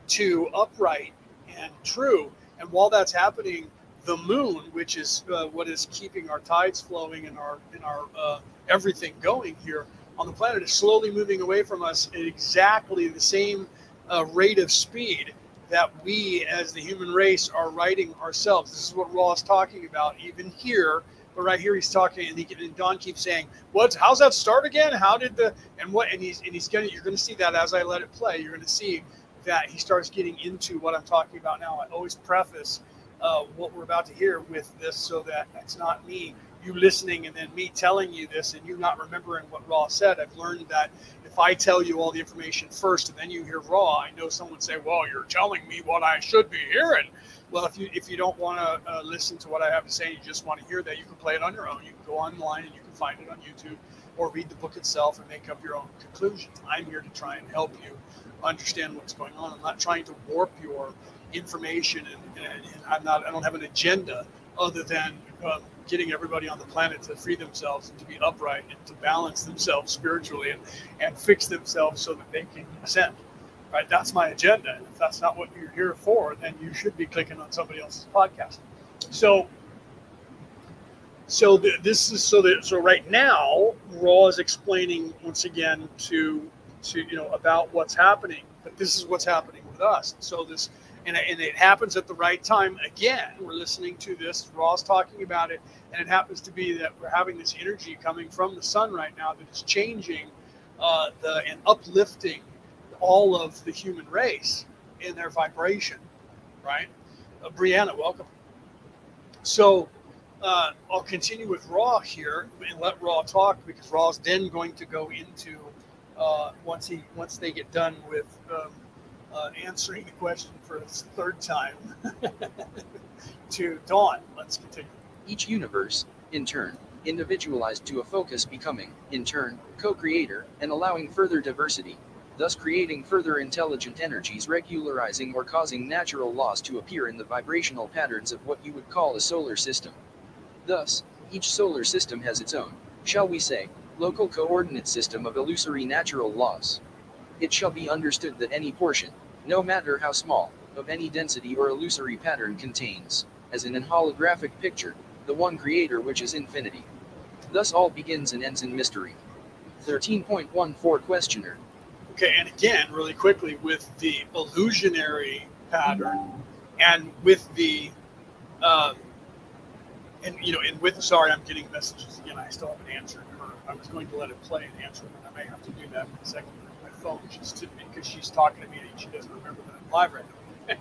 to upright and true. And while that's happening, the moon, which is uh, what is keeping our tides flowing and our and our uh, everything going here, on the planet is slowly moving away from us at exactly the same uh, rate of speed that we as the human race are writing ourselves. This is what Ra is talking about, even here. But right here, he's talking, and, he, and Don keeps saying, "What? How's that start again? How did the and what?" And he's and he's gonna. You're gonna see that as I let it play. You're gonna see that he starts getting into what I'm talking about now. I always preface uh, what we're about to hear with this, so that it's not me you listening and then me telling you this and you not remembering what Ra said, I've learned that if I tell you all the information first and then you hear Ra, I know someone say, "Well, you're telling me what I should be hearing." Well, if you if you don't want to uh, listen to what I have to say, you just want to hear that, you can play it on your own. You can go online and you can find it on YouTube, or read the book itself and make up your own conclusions. I'm here to try and help you understand what's going on. I'm not trying to warp your information, and, and, and I'm not. I don't have an agenda other than um, getting everybody on the planet to free themselves and to be upright and to balance themselves spiritually and, and fix themselves so that they can ascend. Right? That's my agenda. And if that's not what you're here for, then you should be clicking on somebody else's podcast. So so this is so that so right now Ra is explaining once again to to you know about what's happening, but this is what's happening with us. So this and, and it happens at the right time. Again, we're listening to this. Ra's talking about it, and it happens to be that we're having this energy coming from the sun right now that is changing uh, the and uplifting all of the human race in their vibration. Right, uh, Brianna, welcome. So. Uh, I'll continue with Ra here and let Ra talk because Ra's then going to go into uh, once he once they get done with um, uh, answering the question for a third time to Don. Let's continue. Each universe, in turn, individualized to a focus becoming, in turn, co creator, and allowing further diversity, thus creating further intelligent energies regularizing or causing natural laws to appear in the vibrational patterns of what you would call a solar system. Thus, each solar system has its own, shall we say, local coordinate system of illusory natural laws. It shall be understood that any portion, no matter how small, of any density or illusory pattern contains, as in an holographic picture, the one creator which is infinity. Thus all begins and ends in mystery. 13.14 Questioner. Okay, and again, really quickly, with the illusionary pattern and with the, uh, and you know, and with, sorry, I'm getting messages again. I still haven't answered her. I was going to let it play and answer but I may have to do that in a second. Phone just because she's talking to me and she doesn't remember that I'm live right now.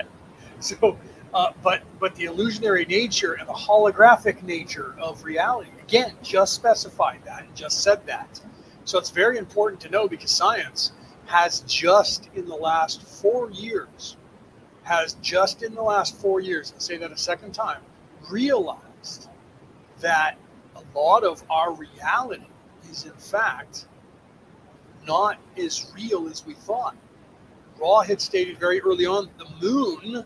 so, uh, but but the illusionary nature and the holographic nature of reality again just specified that and just said that. So it's very important to know because science has just in the last four years has just in the last four years, I'll say that a second time, realized that a lot of our reality is in fact not as real as we thought. Ra had stated very early on the moon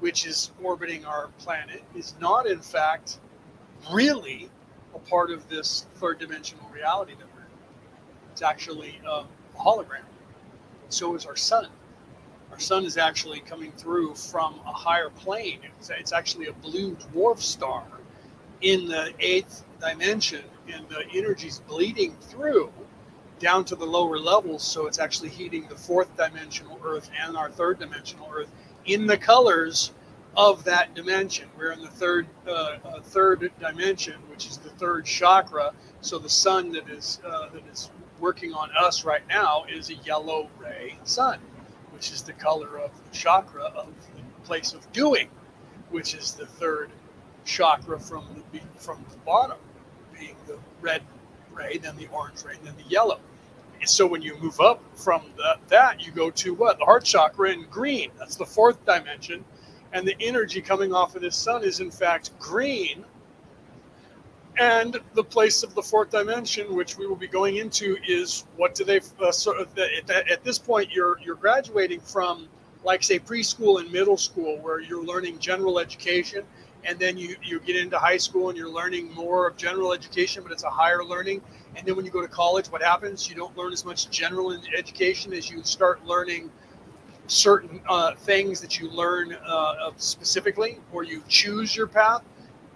which is orbiting our planet, is not in fact really a part of this third dimensional reality that we're in. It's actually a hologram. So is our sun. Our sun is actually coming through from a higher plane. It's, it's actually a blue dwarf star in the eighth dimension, and the energy is bleeding through down to the lower levels. So it's actually heating the fourth dimensional Earth and our third dimensional Earth in the colors of that dimension. We're in the third uh, uh, third dimension, which is the third chakra. So the sun that is uh, that is working on us right now is a yellow ray sun, which is the color of the chakra of the place of doing, which is the third chakra from the from the bottom, being the red then the orange ray, then the yellow And so when you move up from the, that, you go to what? The heart chakra in green. That's the fourth dimension. And the energy coming off of this sun is, in fact, green. And the place of the fourth dimension, which we will be going into, is what do they? Uh, so at, at this point, you're you're graduating from, like, say, preschool and middle school, where you're learning general education, and then you you get into high school and you're learning more of general education, but it's a higher learning and then when you go to college, what happens? You don't learn as much general education as you start learning certain uh, things that you learn uh, specifically, or you choose your path.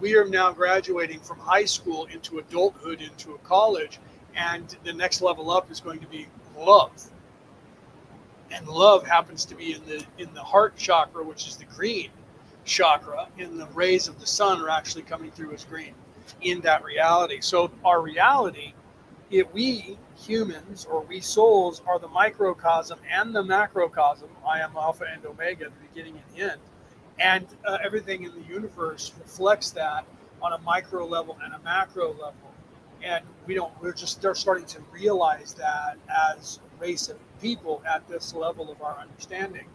We are now graduating from high school into adulthood, into a college, and the next level up is going to be love. And love happens to be in the in the heart chakra, which is the green chakra, and the rays of the sun are actually coming through as green in that reality. So our reality if we humans or we souls are the microcosm and the macrocosm, I am Alpha and Omega, the beginning and end, and uh, everything in the universe reflects that on a micro level and a macro level. And we don't, we're just, they're starting to realize that as race of people at this level of our understanding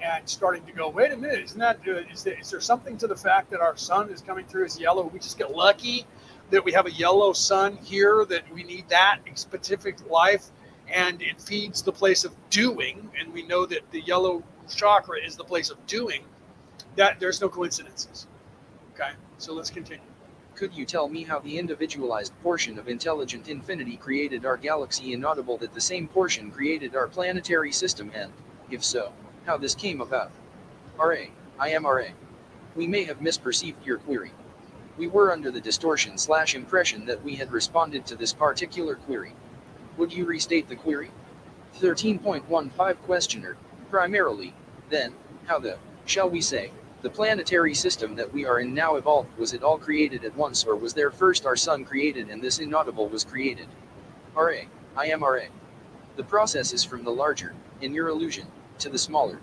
and starting to go, wait a minute, isn't that, uh, is there, is there something to the fact that our sun is coming through as yellow? We just get lucky that we have a yellow sun here, that we need that specific life, and it feeds the place of doing. And we know that the yellow chakra is the place of doing. That there's no coincidences. Okay, so let's continue. Could you tell me how the individualized portion of intelligent infinity created our galaxy inaudible that the same portion created our planetary system and, if so, how this came about? RA, I am RA. We may have misperceived your query. We were under the distortion slash impression that we had responded to this particular query. Would you restate the query? 13.15 Questioner. Primarily, then, how the, shall we say, the planetary system that we are in now evolved was it all created at once or was there first our sun created and this inaudible was created? RA, I am RA. The process is from the larger, in your illusion, to the smaller.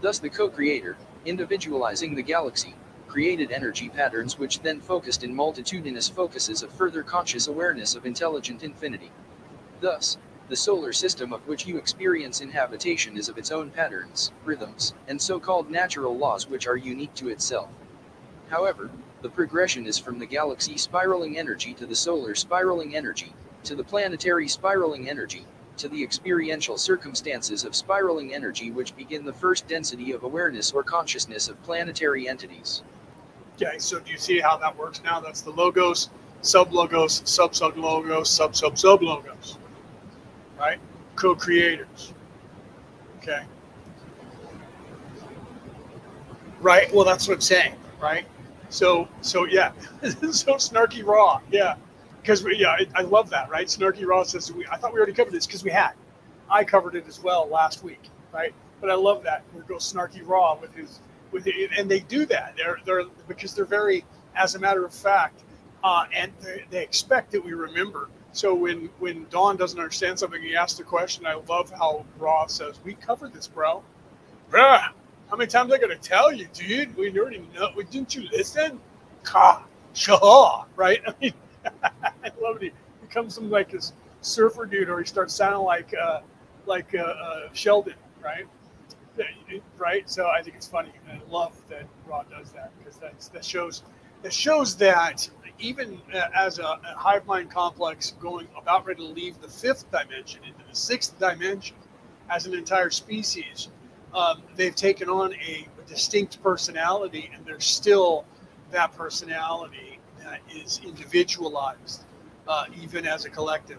Thus the co-creator, individualizing the galaxy, created energy patterns which then focused in multitudinous focuses of further conscious awareness of intelligent infinity. Thus, the solar system of which you experience inhabitation is of its own patterns, rhythms, and so called natural laws which are unique to itself. However, the progression is from the galaxy spiraling energy to the solar spiraling energy, to the planetary spiraling energy, to the experiential circumstances of spiraling energy which begin the first density of awareness or consciousness of planetary entities. Okay, so do you see how that works now? That's the logos, sub logos, sub sub logos, sub sub sub logos, right? Co creators. Okay. right? Well, that's what I'm saying, right? So, so yeah, so snarky Ra, yeah, because we, yeah, I, I, love that, right? Snarky Ra says we. I thought we already covered this because we had. I covered it as well last week, right? But I love that we go snarky Ra with his with it, and they do that. They're they're because they're very, as a matter of fact, uh, and they, they expect that we remember. So when when Don doesn't understand something, he asks the question. I love how Ra says, "We covered this, bro." Bruh, how many times I gotta tell you, dude? We already know. Didn't you listen? Ka, shaw, right? I mean, I love it. He becomes some like this surfer dude, or he starts sounding like uh, like uh, uh, Sheldon, right? Right. So I think it's funny, and I love that Ra does that because that that shows that shows that even uh, as a, a hive mind complex going about ready to leave the fifth dimension into the sixth dimension as an entire species, um, they've taken on a, distinct personality, and they're still that personality is individualized, uh, even as a collective,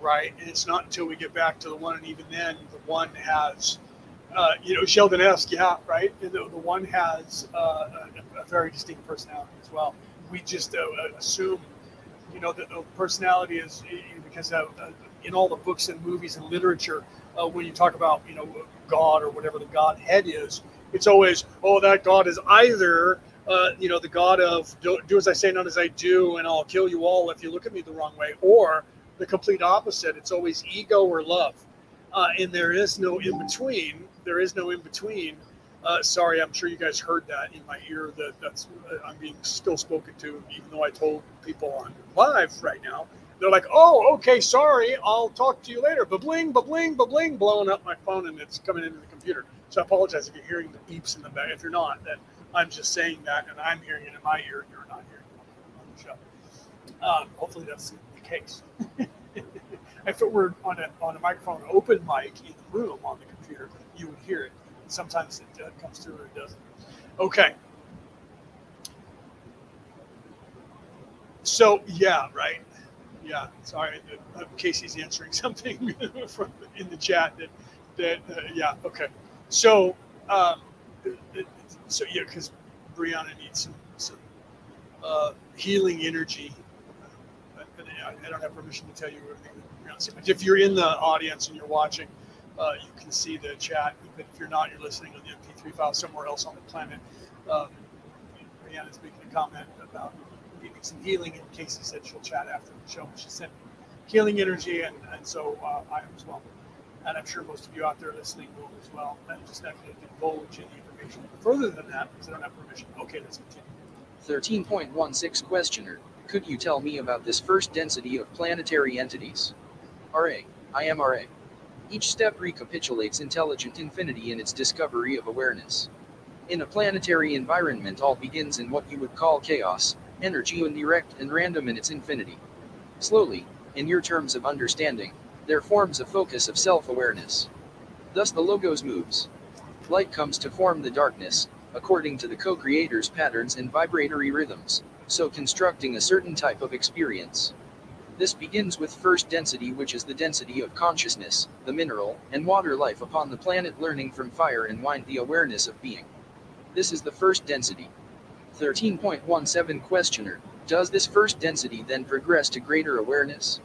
right? And it's not until we get back to the one, and even then, the one has, uh, you know, Sheldon-esque, yeah, right. And the, the one has uh, a, a, very distinct personality as well. We just uh, uh, assume, you know, that the personality is because uh, in all the books and movies and literature, when you talk about, you know, God or whatever the Godhead is, it's always, oh, that God is either uh, you know, the God of do, do, as I say, not as I do, and I'll kill you all if you look at me the wrong way, or the complete opposite. It's always ego or love, uh, and there is no in between. There is no in between. Uh, sorry, I'm sure you guys heard that in my ear. That that's uh, I'm being still spoken to, even though I told people on live right now. They're like, "Oh, okay, sorry. I'll talk to you later." Ba bling, ba bling, ba bling, blowing up my phone, and it's coming into the computer. So I apologize if you're hearing the beeps in the back. If you're not, then I'm just saying that, and I'm hearing it in my ear, and you're not hearing it on the show. Um, hopefully, that's the case. if it were on a on a microphone, open mic in the room on the computer, you would hear it. Sometimes it uh, comes through or it doesn't. Okay. So yeah, right. Yeah, sorry. Uh, Casey's answering something from in the chat that that uh, yeah. Okay. So um, so yeah, because Brianna needs some some uh, healing energy. Uh, I, don't have permission to tell you everything that Brianna said, but if you're in the audience and you're watching, uh, you can see the chat. But if you're not, you're listening on the MP3 file somewhere else on the planet. Um, Brianna's making a comment about needing some healing, and Casey said she'll chat after the show. She sent healing energy, and, and so uh, I am as well. And I'm sure most of you out there listening will as well. I'm just not going to divulge any information further than that because I don't have permission. Okay, let's continue. 13.16 Questioner. Could you tell me about this first density of planetary entities? RA. I am RA. Each step recapitulates intelligent infinity in its discovery of awareness. In a planetary environment, all begins in what you would call chaos, energy indirect and random in its infinity. Slowly, in your terms of understanding, there forms a focus of self awareness. Thus the logos moves. Light comes to form the darkness, according to the co creator's patterns and vibratory rhythms, so constructing a certain type of experience. This begins with first density, which is the density of consciousness, the mineral and water life upon the planet, learning from fire and wind the awareness of being. This is the first density. 13.17 Questioner Does this first density then progress to greater awareness?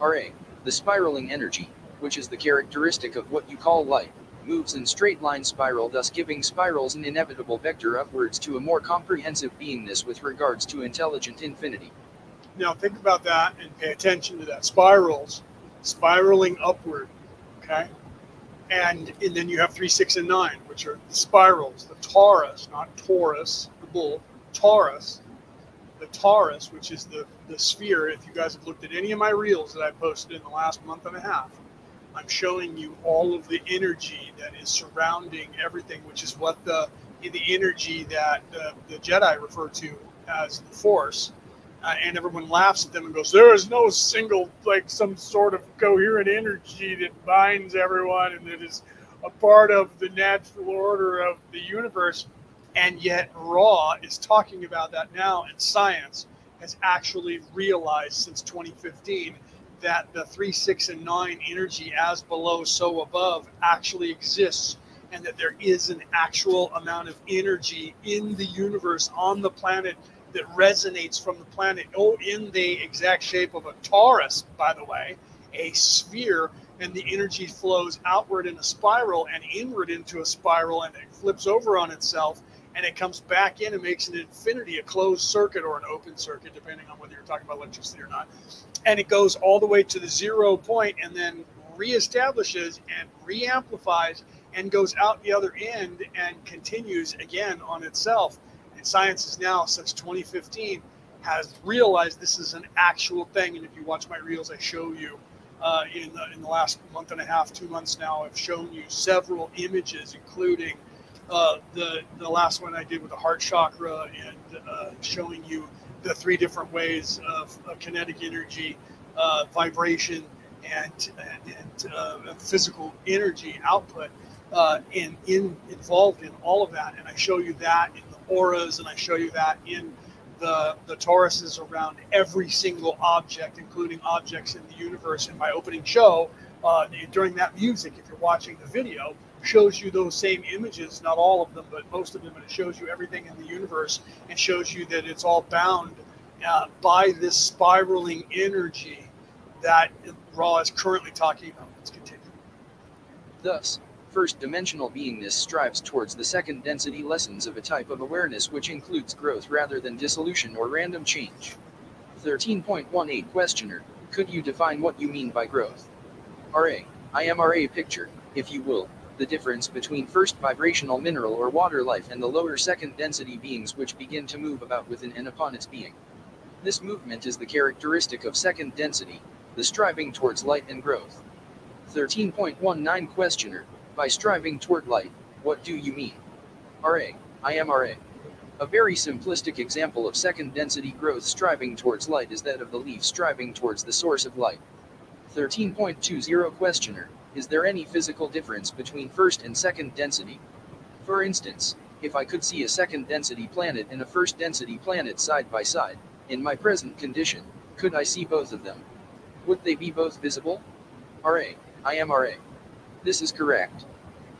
RA. The spiraling energy, which is the characteristic of what you call light, moves in straight line spiral, thus giving spirals an inevitable vector upwards to a more comprehensive beingness with regards to intelligent infinity. Now think about that and pay attention to that. Spirals, spiraling upward, okay? And, and then you have three, six, and nine, which are the spirals, the torus, not Taurus, the bull, torus, the torus, which is the, the sphere. If you guys have looked at any of my reels that I posted in the last month and a half, I'm showing you all of the energy that is surrounding everything, which is what the the energy that uh, the Jedi refer to as the Force. Uh, and everyone laughs at them and goes, "There is no single like some sort of coherent energy that binds everyone and that is a part of the natural order of the universe." And yet, Ra is talking about that now, and science has actually realized since 2015 that the 3, 6, and 9 energy as below, so above actually exists and that there is an actual amount of energy in the universe on the planet that resonates from the planet, oh, in the exact shape of a torus, by the way, a sphere, and the energy flows outward in a spiral and inward into a spiral, and it flips over on itself, and it comes back in and makes an infinity, a closed circuit or an open circuit, depending on whether you're talking about electricity or not. And it goes all the way to the zero point and then reestablishes and reamplifies and goes out the other end and continues again on itself. And science is now, since 2015, has realized this is an actual thing. And if you watch my reels, I show you uh, in, the, in the last month and a half, two months now, I've shown you several images, including uh, the, the last one I did with the heart chakra and uh, showing you the three different ways of, of kinetic energy, uh, vibration, and, and uh, physical energy output uh, in, in involved in all of that. And I show you that in the auras, and I show you that in the the toruses around every single object, including objects in the universe. In my opening show, during that music, if you're watching the video, shows you those same images, not all of them, but most of them, and it shows you everything in the universe and shows you that it's all bound uh, by this spiraling energy that Ra is currently talking about. Let's continue. Thus, first dimensional beingness strives towards the second density lessons of a type of awareness which includes growth rather than dissolution or random change. 13.18 Questioner Could you define what you mean by growth? RA. I am RA picture, if you will, the difference between first vibrational mineral or water life and the lower second density beings which begin to move about within and upon its being. This movement is the characteristic of second density, the striving towards light and growth. 13.19 Questioner by striving toward light, what do you mean? RA. I am RA. A very simplistic example of second density growth striving towards light is that of the leaf striving towards the source of light. 13.20 Questioner Is there any physical difference between first and second density? For instance, if I could see a second density planet and a first density planet side by side, in my present condition, could I see both of them? Would they be both visible? RA. I am RA. This is correct.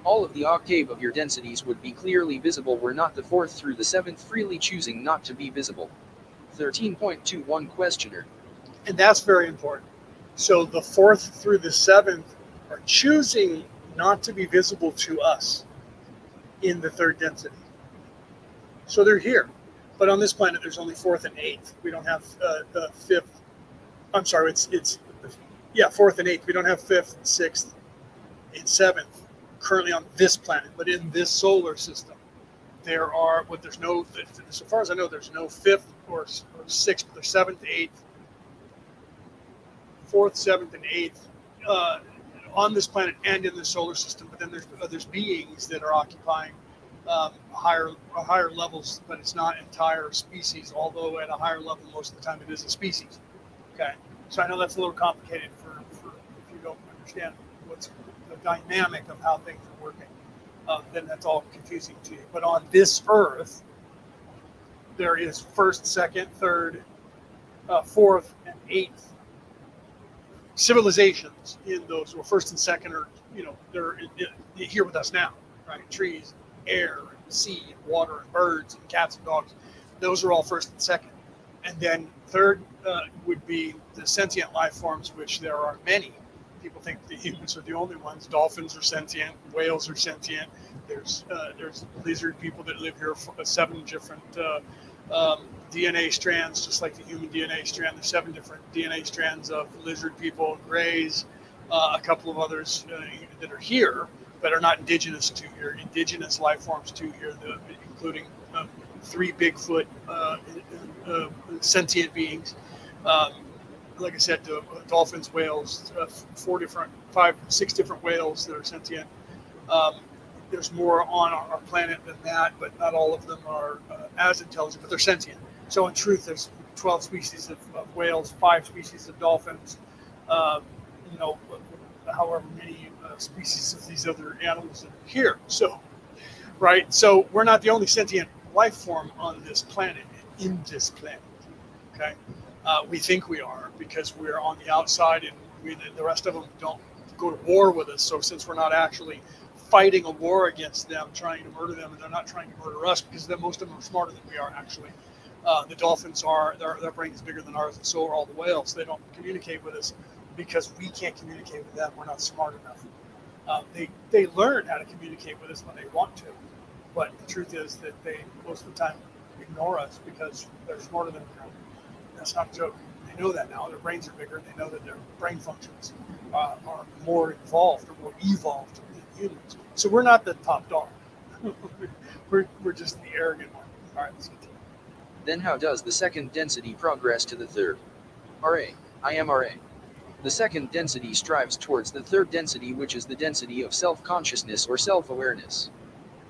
All of the octave of your densities would be clearly visible were not the fourth through the seventh freely choosing not to be visible. 13.21 Questioner. And that's very important. So the fourth through the seventh are choosing not to be visible to us in the third density. So they're here. But on this planet, there's only fourth and eighth. We don't have uh, fifth. I'm sorry, it's it's yeah, fourth and eighth. We don't have fifth, sixth, and seventh currently on this planet, but in this solar system, there are what there's no, so far as I know, there's no fifth or, or sixth, but there's seventh, eighth, fourth, seventh, and eighth uh, on this planet and in the solar system. But then there's uh, there's beings that are occupying um, higher higher levels, but it's not entire species. Although at a higher level, most of the time it is a species. Okay, so I know that's a little complicated for, for if you don't understand what's the dynamic of how things are working, uh, then that's all confusing to you. But on this earth, there is first, second, third, uh, fourth, and eighth civilizations in those, or first and second, or you know, they're here with us now, right? Trees, air, and sea, and water, and birds, and cats and dogs. Those are all first and second. And then third uh, would be the sentient life forms, which there are many people think the humans are the only ones. Dolphins are sentient, whales are sentient. There's uh, there's lizard people that live here, uh, seven different uh, um, DNA strands, just like the human DNA strand. There's seven different DNA strands of lizard people, grays, uh, a couple of others uh, that are here, but are not indigenous to here. Indigenous life forms to here, the, including um, three Bigfoot uh, sentient beings. Um, like I said, uh, dolphins, whales, uh, four different, five, six different whales that are sentient. Um, there's more on our, our, planet than that, but not all of them are uh, as intelligent, but they're sentient. So in truth, there's 12 species of, of whales, five species of dolphins, um, you know, however many uh, species of these other animals that are here. So, right. So we're not the only sentient life form on this planet, in this planet. Okay. Uh, we think we are because we're on the outside and we, the rest of them don't go to war with us. So since we're not actually fighting a war against them, trying to murder them, and they're not trying to murder us because most of them are smarter than we are actually. Uh, the dolphins are their, their brain is bigger than ours, and so are all the whales. They don't communicate with us because we can't communicate with them. We're not smart enough. Uh, they they learn how to communicate with us when they want to, but the truth is that they most of the time ignore us because they're smarter than we are. That's not a joke. They know that now. Their brains are bigger. They know that their brain functions uh, are more involved or more evolved than humans. So we're not the top dog. we're, we're just the arrogant one. All right, continue. Then how does the second density progress to the third? RA. I am RA. The second density strives towards the third density, which is the density of self consciousness or self awareness.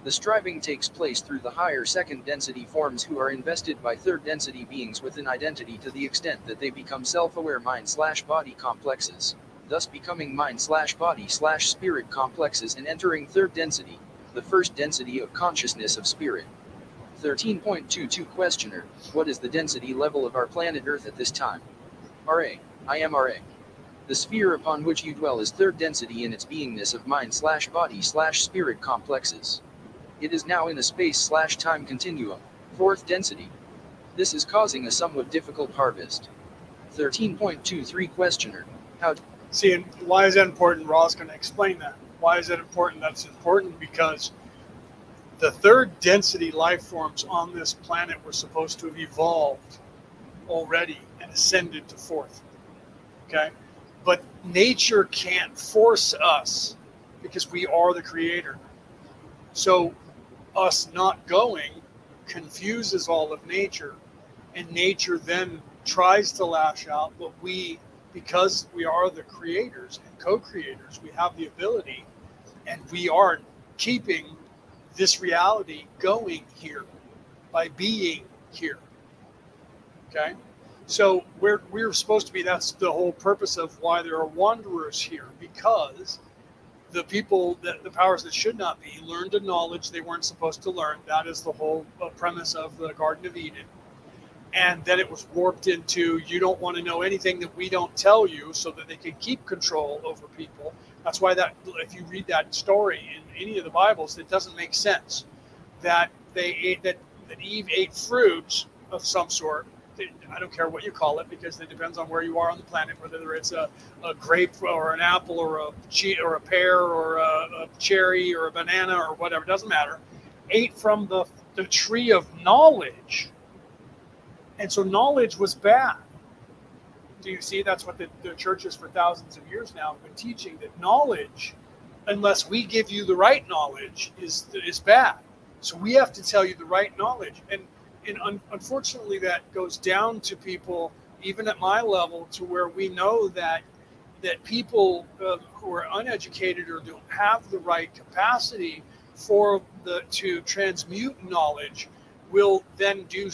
The striving takes place through the higher second density forms who are invested by third density beings with an identity to the extent that they become self aware mind slash body complexes, thus becoming mind slash body slash spirit complexes and entering third density, the first density of consciousness of spirit. 13.22 Questioner What is the density level of our planet Earth at this time? RA. I am RA. The sphere upon which you dwell is third density in its beingness of mind slash body slash spirit complexes. It is now in a space slash time continuum, fourth density. This is causing a somewhat difficult harvest. 13.23 Questioner How See, why is that important? Ra's going to explain that. Why is that important? That's important because the third density life forms on this planet were supposed to have evolved already and ascended to fourth. Okay? But nature can't force us because we are the creator. So, us not going confuses all of nature, and nature then tries to lash out, but we, because we are the creators and co creators, we have the ability and we are keeping this reality going here by being here. Okay? So we're we're supposed to be that's the whole purpose of why there are wanderers here, because the people that the powers that should not be learned a knowledge they weren't supposed to learn. That is the whole uh, premise of the Garden of Eden. And then it was warped into you don't want to know anything that we don't tell you so that they can keep control over people. That's why that if you read that story in any of the Bibles, it doesn't make sense that they ate that, that Eve ate fruits of some sort I don't care what you call it because it depends on where you are on the planet, whether it's a, a grape or an apple or a or a pear or a, a cherry or a banana or whatever, It doesn't matter. Ate from the, the tree of knowledge. And so knowledge was bad. Do you see? That's what the, the churches for thousands of years now have been teaching that knowledge, unless we give you the right knowledge, is is bad. So we have to tell you the right knowledge. And and un- unfortunately, that goes down to people, even at my level, to where we know that that people uh, who are uneducated or don't have the right capacity for the to transmute knowledge will then do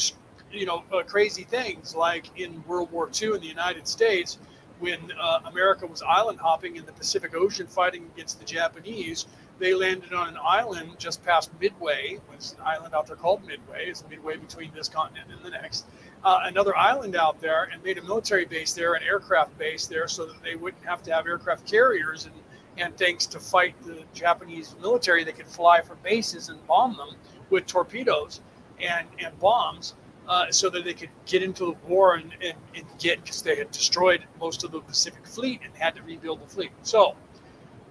you know uh, crazy things like in World War II in the United States when uh, America was island hopping in the Pacific Ocean fighting against the Japanese they landed on an island just past Midway. There's an island out there called Midway. It's midway between this continent and the next. Uh, another island out there and made a military base there, an aircraft base there, so that they wouldn't have to have aircraft carriers and, and things to fight the Japanese military. They could fly from bases and bomb them with torpedoes and, and bombs. Uh, so that they could get into the war and, and, and get because they had destroyed most of the Pacific Fleet and had to rebuild the fleet. So,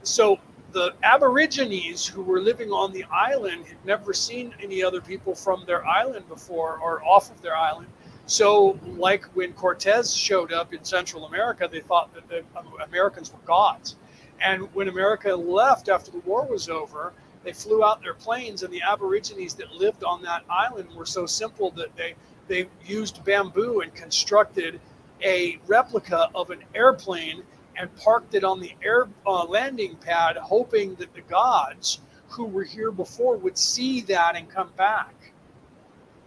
so the Aborigines who were living on the island had never seen any other people from their island before or off of their island. So, like when Cortez showed up in Central America, they thought that the Americans were gods. And when America left after the war was over, they flew out their planes, and the Aborigines that lived on that island were so simple that they they used bamboo and constructed a replica of an airplane and parked it on the air uh, landing pad, hoping that the gods who were here before would see that and come back.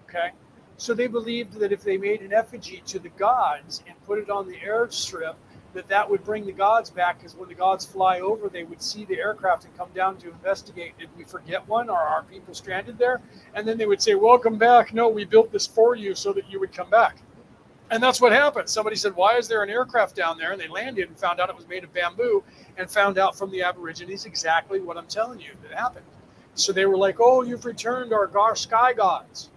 Okay. So they believed that if they made an effigy to the gods and put it on the airstrip, that that would bring the gods back because when the gods fly over, they would see the aircraft and come down to investigate. Did we forget one? Are people stranded there? And then they would say, Welcome back. No, we built this for you so that you would come back. And that's what happened. Somebody said, Why is there an aircraft down there? And they landed and found out it was made of bamboo and found out from the Aborigines exactly what I'm telling you that happened. So they were like, Oh, you've returned our Gar sky gods.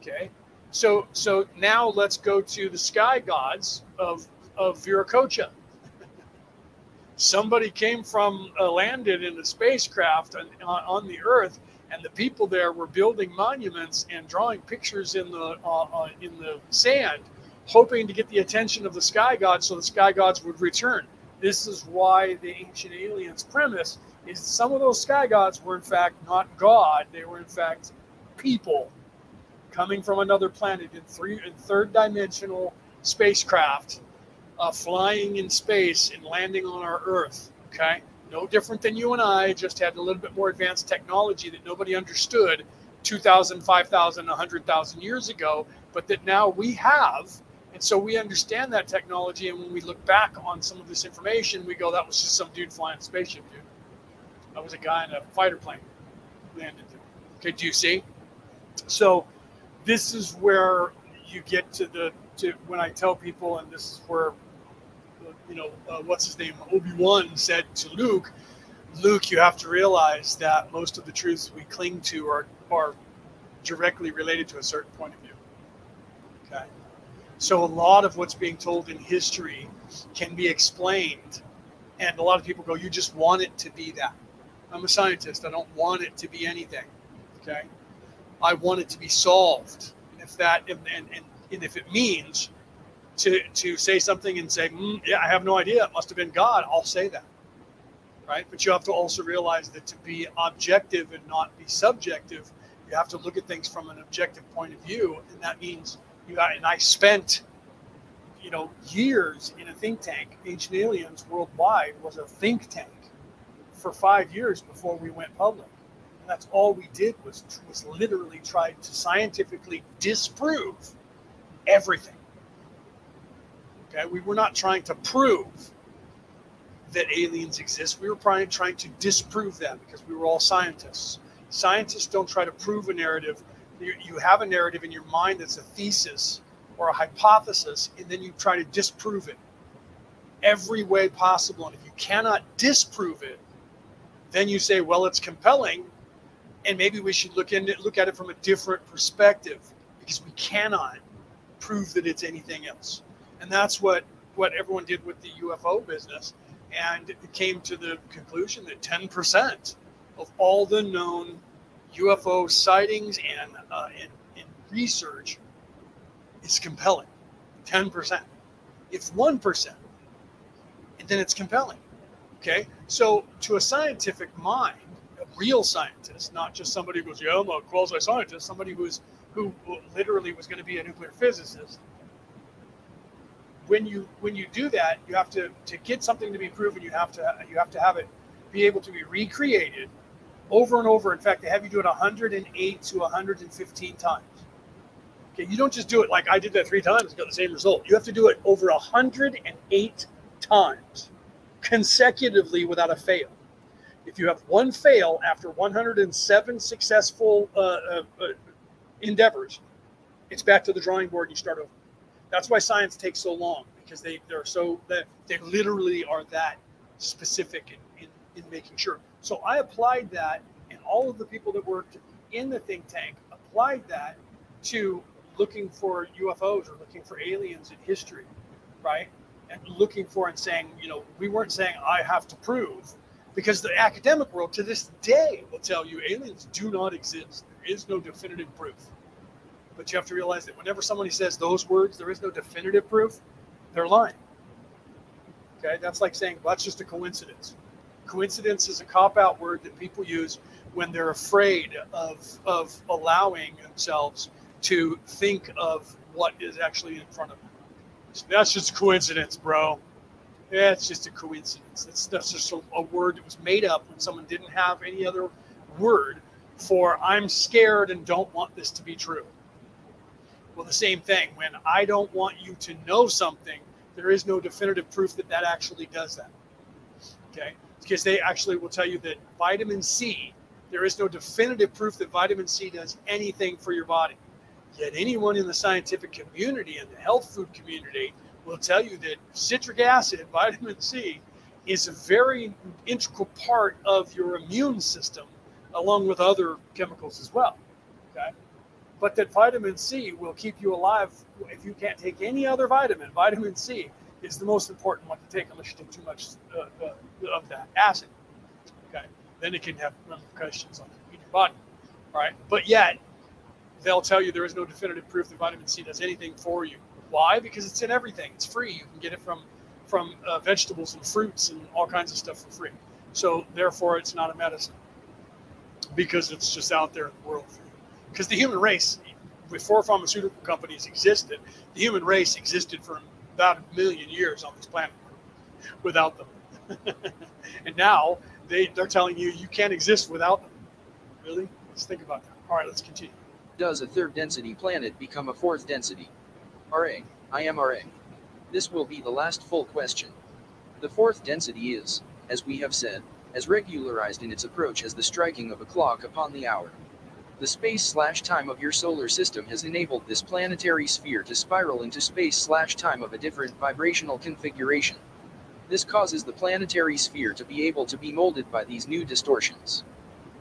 Okay. So so now let's go to the sky gods of of Viracocha. Somebody came from uh, landed in a spacecraft on, on, the Earth, and the people there were building monuments and drawing pictures in the uh, uh, in the sand, hoping to get the attention of the sky gods, so the sky gods would return. This is why the ancient aliens premise is some of those sky gods were in fact not God; they were in fact people coming from another planet in three in third dimensional spacecraft uh, flying in space and landing on our Earth. Okay, no different than you and I, just had a little bit more advanced technology that nobody understood 2,000, 5,000, 100,000 years ago, but that now we have. And so we understand that technology. And when we look back on some of this information, we go, that was just some dude flying a spaceship, dude. That was a guy in a fighter plane landed there. Okay, do you see? So this is where you get to the to when I tell people, and this is where you know uh, what's his name Obi Wan said to Luke, Luke, you have to realize that most of the truths we cling to are are directly related to a certain point of view. Okay, so a lot of what's being told in history can be explained, and a lot of people go, "You just want it to be that." I'm a scientist. I don't want it to be anything. Okay. I want it to be solved. And if that and, and, and if it means to to say something and say, mm, yeah, I have no idea, it must have been God, I'll say that. Right? But you have to also realize that to be objective and not be subjective, you have to look at things from an objective point of view, and that means you. And I spent, you know, years in a think tank. Ancient Aliens Worldwide was a think tank for five years before we went public. And that's all we did was, was literally try to scientifically disprove everything. Okay, we were not trying to prove that aliens exist. We were trying, trying to disprove that because we were all scientists. Scientists don't try to prove a narrative. You, you have a narrative in your mind that's a thesis or a hypothesis, and then you try to disprove it every way possible. And if you cannot disprove it, then you say, well, it's compelling, and maybe we should look in look at it from a different perspective because we cannot prove that it's anything else and that's what what everyone did with the ufo business and came to the conclusion that 10% of all the known ufo sightings and, uh, and, and research is compelling 10% it's 1% and then it's compelling okay so to a scientific mind a real scientist, not just somebody who goes, "Yeah, I'm a quasi scientist." Somebody who's who literally was going to be a nuclear physicist. When you when you do that, you have to to get something to be proven. You have to you have to have it be able to be recreated over and over. In fact, they have you do it 108 to 115 times. Okay, you don't just do it like I did that three times got the same result. You have to do it over 108 times consecutively without a fail. If you have one fail after 107 successful uh, uh, uh, endeavors, it's back to the drawing board and you start over. That's why science takes so long because they they're so that they literally are that specific in, in, in making sure. So I applied that, and all of the people that worked in the think tank applied that to looking for UFOs or looking for aliens in history, right? And looking for and saying, you know, we weren't saying I have to prove because the academic world to this day will tell you aliens do not exist. There is no definitive proof. But you have to realize that whenever somebody says those words, there is no definitive proof, they're lying. Okay, that's like saying, well, that's just a coincidence. Coincidence is a cop out word that people use when they're afraid of, of allowing themselves to think of what is actually in front of them. So that's just coincidence, bro. Yeah, it's just a coincidence. It's that's just a, a word that was made up when someone didn't have any other word for I'm scared and don't want this to be true. Well, the same thing. When I don't want you to know something, there is no definitive proof that that actually does that. Okay, because they actually will tell you that vitamin C, there is no definitive proof that vitamin C does anything for your body. Yet anyone in the scientific community and the health food community will tell you that citric acid, vitamin C, is a very integral part of your immune system, along with other chemicals as well. But that vitamin C will keep you alive if you can't take any other vitamin. Vitamin C is the most important one to take unless you take too much uh, uh, of that acid. Okay. Then it can have repercussions on your body. All right. But yet, they'll tell you there is no definitive proof that vitamin C does anything for you. Why? Because it's in everything. It's free. You can get it from from uh, vegetables and fruits and all kinds of stuff for free. So therefore, it's not a medicine because it's just out there in the world. Because the human race, before pharmaceutical companies existed, the human race existed for about a million years on this planet without them. and now they, they're telling you you can't exist without them. Really? Let's think about that. All right, let's continue. Does a third density planet become a fourth density? RA. I am RA. This will be the last full question. The fourth density is, as we have said, as regularized in its approach as the striking of a clock upon the hour. The space slash time of your solar system has enabled this planetary sphere to spiral into space slash time of a different vibrational configuration. This causes the planetary sphere to be able to be molded by these new distortions.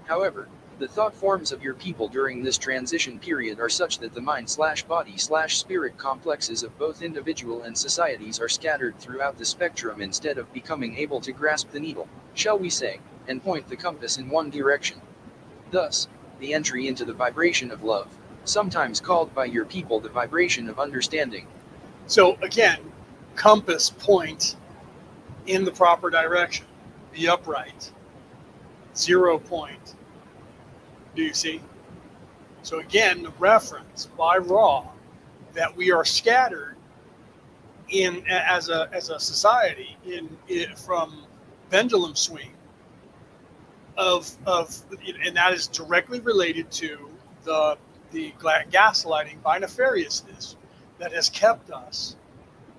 However, the thought forms of your people during this transition period are such that the mind slash body slash spirit complexes of both individual and societies are scattered throughout the spectrum instead of becoming able to grasp the needle, shall we say, and point the compass in one direction. Thus, the entry into the vibration of love, sometimes called by your people the vibration of understanding. So again, compass point in the proper direction, be upright. Zero point do you see? So again, the reference by Ra that we are scattered in as a as a society in, in from pendulum swing of of and that is directly related to the the gaslighting by nefariousness that has kept us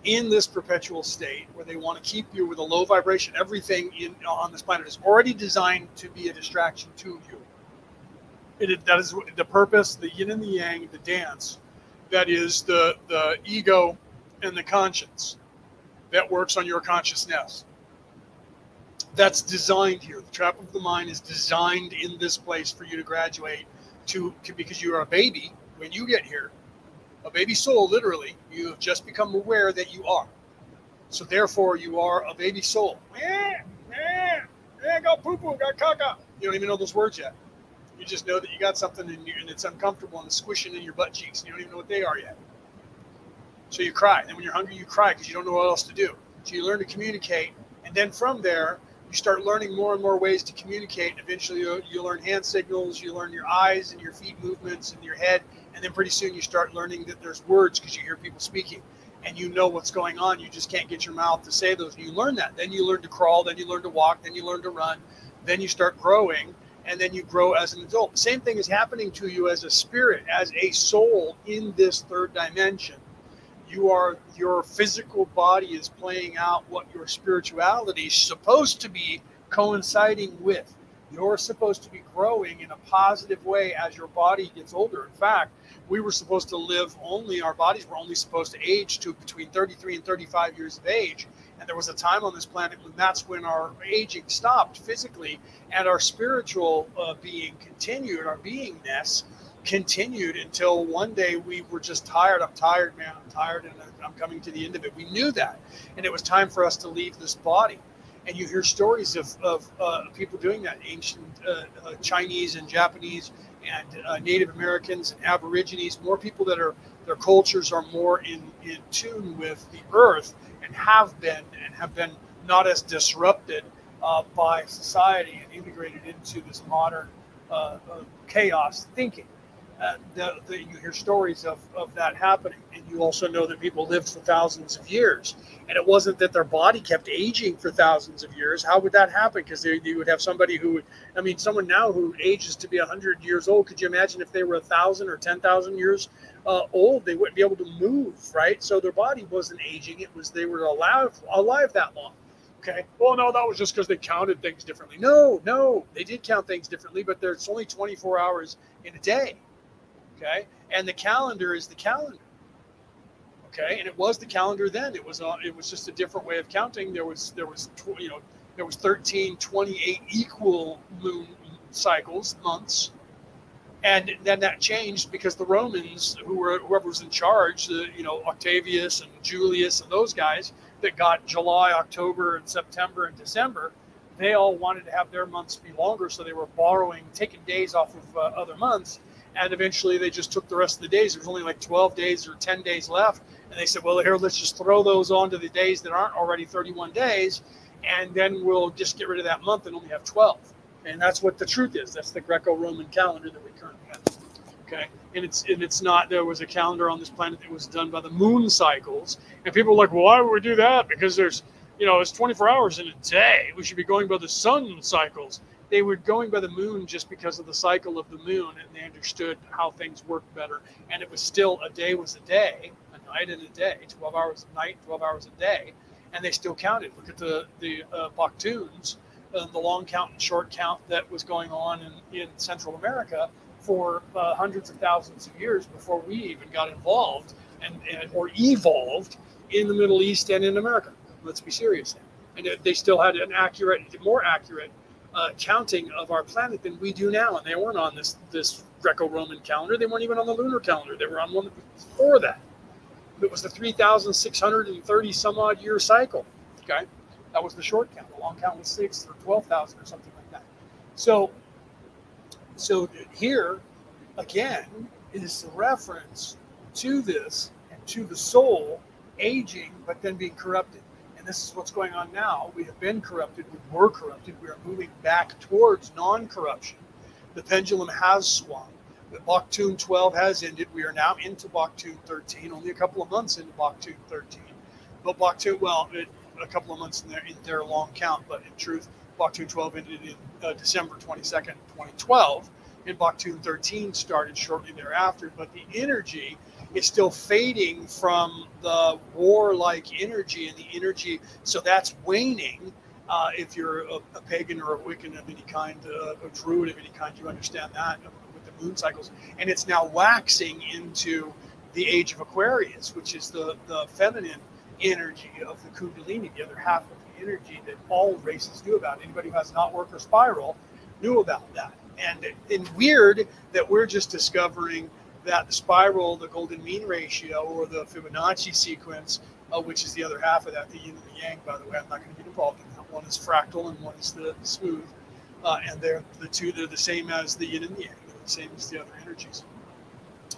in this perpetual state where they want to keep you with a low vibration everything in on this planet is already designed to be a distraction to you it, that is the purpose, the yin and the yang, the dance. That is the the ego and the conscience that works on your consciousness. That's designed here. The trap of the mind is designed in this place for you to graduate to, to because you are a baby when you get here. A baby soul, literally, you have just become aware that you are. So therefore, you are a baby soul. Eh, eh, eh, got poo poo, got caca. You don't even know those words yet. You just know that you got something and, you, and it's uncomfortable and it's squishing in your butt cheeks. And you don't even know what they are yet. So you cry. And when you're hungry, you cry because you don't know what else to do. So you learn to communicate. And then from there, you start learning more and more ways to communicate. Eventually, you, you learn hand signals, you learn your eyes and your feet movements and your head. And then pretty soon, you start learning that there's words because you hear people speaking and you know what's going on. You just can't get your mouth to say those. You learn that. Then you learn to crawl, then you learn to walk, then you learn to run, then you start growing and then you grow as an adult. Same thing is happening to you as a spirit, as a soul in this third dimension. You are your physical body is playing out what your spirituality is supposed to be coinciding with. You're supposed to be growing in a positive way as your body gets older. In fact, we were supposed to live only, our bodies were only supposed to age to between 33 and 35 years of age. And there was a time on this planet when that's when our aging stopped physically and our spiritual uh, being continued, our beingness continued until one day we were just tired. I'm tired, man. I'm tired and I'm coming to the end of it. We knew that. And it was time for us to leave this body. And you hear stories of, of uh, people doing that ancient uh, uh Chinese and Japanese and uh, Native Americans and Aborigines, more people that are their cultures are more in, in tune with the earth and have been and have been not as disrupted uh, by society and integrated into this modern uh, chaos thinking. Uh, the, the, you hear stories of, of that happening, and you also know that people lived for thousands of years. And it wasn't that their body kept aging for thousands of years. How would that happen? Because you would have somebody who, I mean, someone now who ages to be 100 years old. Could you imagine if they were a thousand or 10,000 years uh, old, they wouldn't be able to move, right? So their body wasn't aging; it was they were alive alive that long. Okay. Well, no, that was just because they counted things differently. No, no, they did count things differently, but there's only 24 hours in a day. Okay, and the calendar is the calendar. Okay, and it was the calendar then. It was it was just a different way of counting. There was there was tw- you know there was 13, 28 equal moon cycles months, and then that changed because the Romans, who were whoever was in charge, the, you know Octavius and Julius and those guys that got July, October, and September and December, they all wanted to have their months be longer, so they were borrowing, taking days off of uh, other months, and eventually they just took the rest of the days. There was only like 12 days or 10 days left, and they said, "Well, here, let's just throw those onto the days that aren't already 31 days, and then we'll just get rid of that month and only have 12." And that's what the truth is. That's the Greco-Roman calendar that we currently have. Okay, and it's and it's not. There was a calendar on this planet that was done by the moon cycles, and people are like, well, why would we do that? Because there's, you know, it's 24 hours in a day. We should be going by the sun cycles. They were going by the moon just because of the cycle of the moon, and they understood how things worked better. And it was still a day was a day, a night and a day, 12 hours a night, 12 hours a day, and they still counted. Look at the the uh, uh, the long count and short count that was going on in, in Central America for uh, hundreds of thousands of years before we even got involved and, and, or evolved in the Middle East and in America. Let's be serious now. And they still had an accurate, more accurate uh, counting of our planet than we do now. And they weren't on this this Greco-Roman calendar. They weren't even on the lunar calendar. They were on one before that. It was the 3,630 some odd year cycle. Okay. That was the short count. The long count was six or twelve thousand or something like that. So, so here again is the reference to this and to the soul aging, but then being corrupted. And this is what's going on now. We have been corrupted. We were corrupted. We are moving back towards non-corruption. The pendulum has swung. The Baktun 12 has ended. We are now into Baktun 13, only a couple of months into Baktun 13. But Baktun, well, it, a couple of months in their, in their long count, but in truth, Baktun 12 ended in uh, December 22nd, 2012, and Baktun 13 started shortly thereafter. But the energy is still fading from the warlike energy and the energy, so that's waning. Uh, if you're a, a, pagan or a Wiccan of any kind, uh, a druid of any kind, you understand that with the moon cycles. And it's now waxing into the age of Aquarius, which is the, the feminine energy of the Kundalini, the other half of the energy that all races knew about. Anybody who has not work or spiral knew about that. And, and weird that we're just discovering that the spiral, the golden mean ratio, or the Fibonacci sequence, uh, which is the other half of that, the yin and the yang, by the way, I'm not going to get involved in that. One is fractal and one is the, the smooth. Uh, and they're the two, they're the same as the yin and the yang, they're the same as the other energies.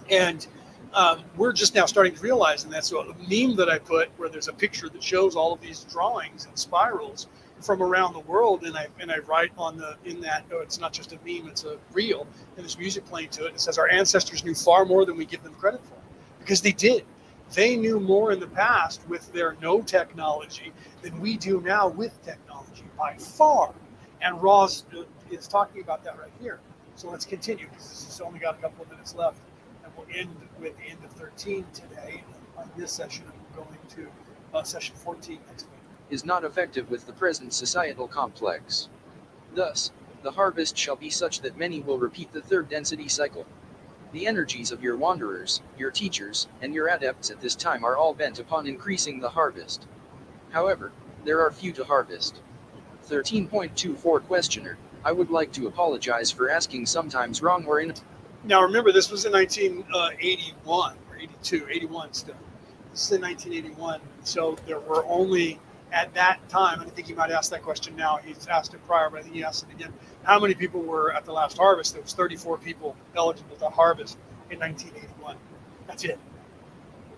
And um, we're just now starting to realize, and that's a meme that I put where there's a picture that shows all of these drawings and spirals from around the world, and I and I write on the in that oh, it's not just a meme, it's a reel, and there's music playing to it. It says our ancestors knew far more than we give them credit for, because they did. They knew more in the past with their no technology than we do now with technology by far. And Ra's is talking about that right here. So let's continue because this has only got a couple of minutes left And we'll end with the end of 13 today. On this session, I'm going to uh, session 14 next week. Is not effective with the present societal complex. Thus, the harvest shall be such that many will repeat the third density cycle. The energies of your wanderers, your teachers, and your adepts at this time are all bent upon increasing the harvest. However, there are few to harvest. 13.24 Questioner I would like to apologize for asking sometimes wrong or in. Now, remember, this was in 1981 uh, or 82, 81 still. This is in 1981. So there were only, at that time, and I think he might ask that question now. He's asked it prior, but I think he asked it again. How many people were at the last harvest? There was 34 people eligible to harvest in 1981. That's it.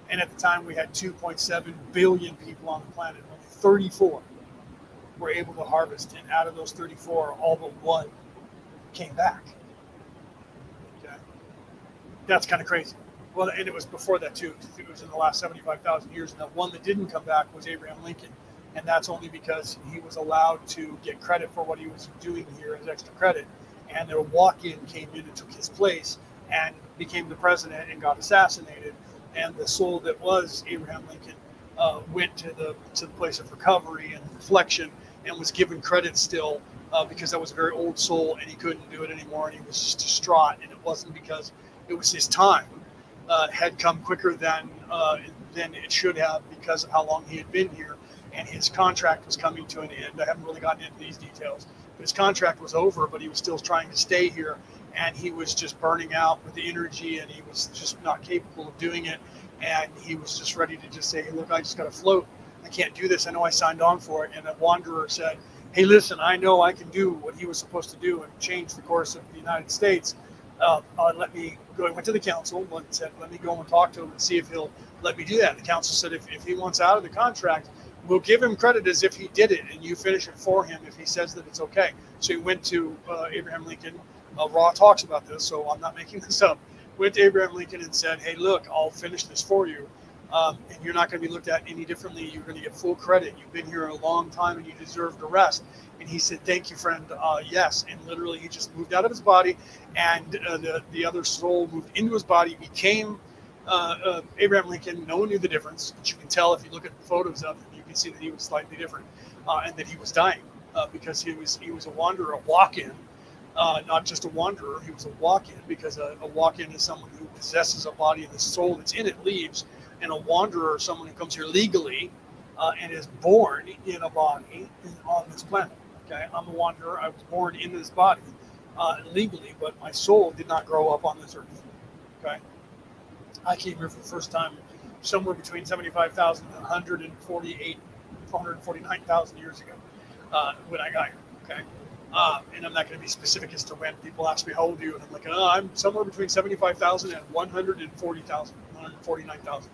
And at the time, we had 2.7 billion people on the planet. Only 34 were able to harvest. And out of those 34, all but one came back Okay. that's kind of crazy. Well, and it was before that too. It was in the last 75,000 years. And the one that didn't come back was Abraham Lincoln. And that's only because he was allowed to get credit for what he was doing here as extra credit. And the walk in came in and took his place and became the president and got assassinated. And the soul that was Abraham Lincoln uh, went to the, to the place of recovery and reflection and was given credit still uh, because that was a very old soul and he couldn't do it anymore and he was just distraught. And it wasn't because it was his time uh, had come quicker than uh, than it should have because of how long he had been here, and his contract was coming to an end. I haven't really gotten into these details, but his contract was over, but he was still trying to stay here, and he was just burning out with the energy, and he was just not capable of doing it, and he was just ready to just say, hey, "Look, I just got to float. I can't do this. I know I signed on for it." And a wanderer said, "Hey, listen, I know I can do what he was supposed to do and change the course of the United States." uh, uh, let me go. I went to the council and said, let me go and talk to him and see if he'll let me do that. The council said, if, if he wants out of the contract, we'll give him credit as if he did it and you finish it for him if he says that it's okay. So he went to uh, Abraham Lincoln. Uh, Ra talks about this, so I'm not making this up. Went to Abraham Lincoln and said, hey, look, I'll finish this for you. Um, and you're not going to be looked at any differently. You're going to get full credit. You've been here a long time and you deserve the rest. And he said, Thank you, friend. Uh, yes. And literally, he just moved out of his body, and uh, the, the other soul moved into his body, became uh, uh, Abraham Lincoln. No one knew the difference, but you can tell if you look at photos of him, can see that he was slightly different uh, and that he was dying uh, because he was, he was a wanderer, a walk in. not just a wanderer, he was a walk in because a, a walk in is someone who possesses a body and the soul that's in it leaves and a wanderer, is someone who comes here legally uh, and is born in a body on this planet. Okay, I'm a wanderer. I was born in this body uh, legally, but my soul did not grow up on this earth. Okay, I came here for the first time somewhere between 75,000 and 148, 149,000 years ago uh, when I got here. Okay. Um, and I'm not going to be specific as to when people ask me how old are you, and I'm like, oh, I'm somewhere between 75,000 and 140,000, 149,000.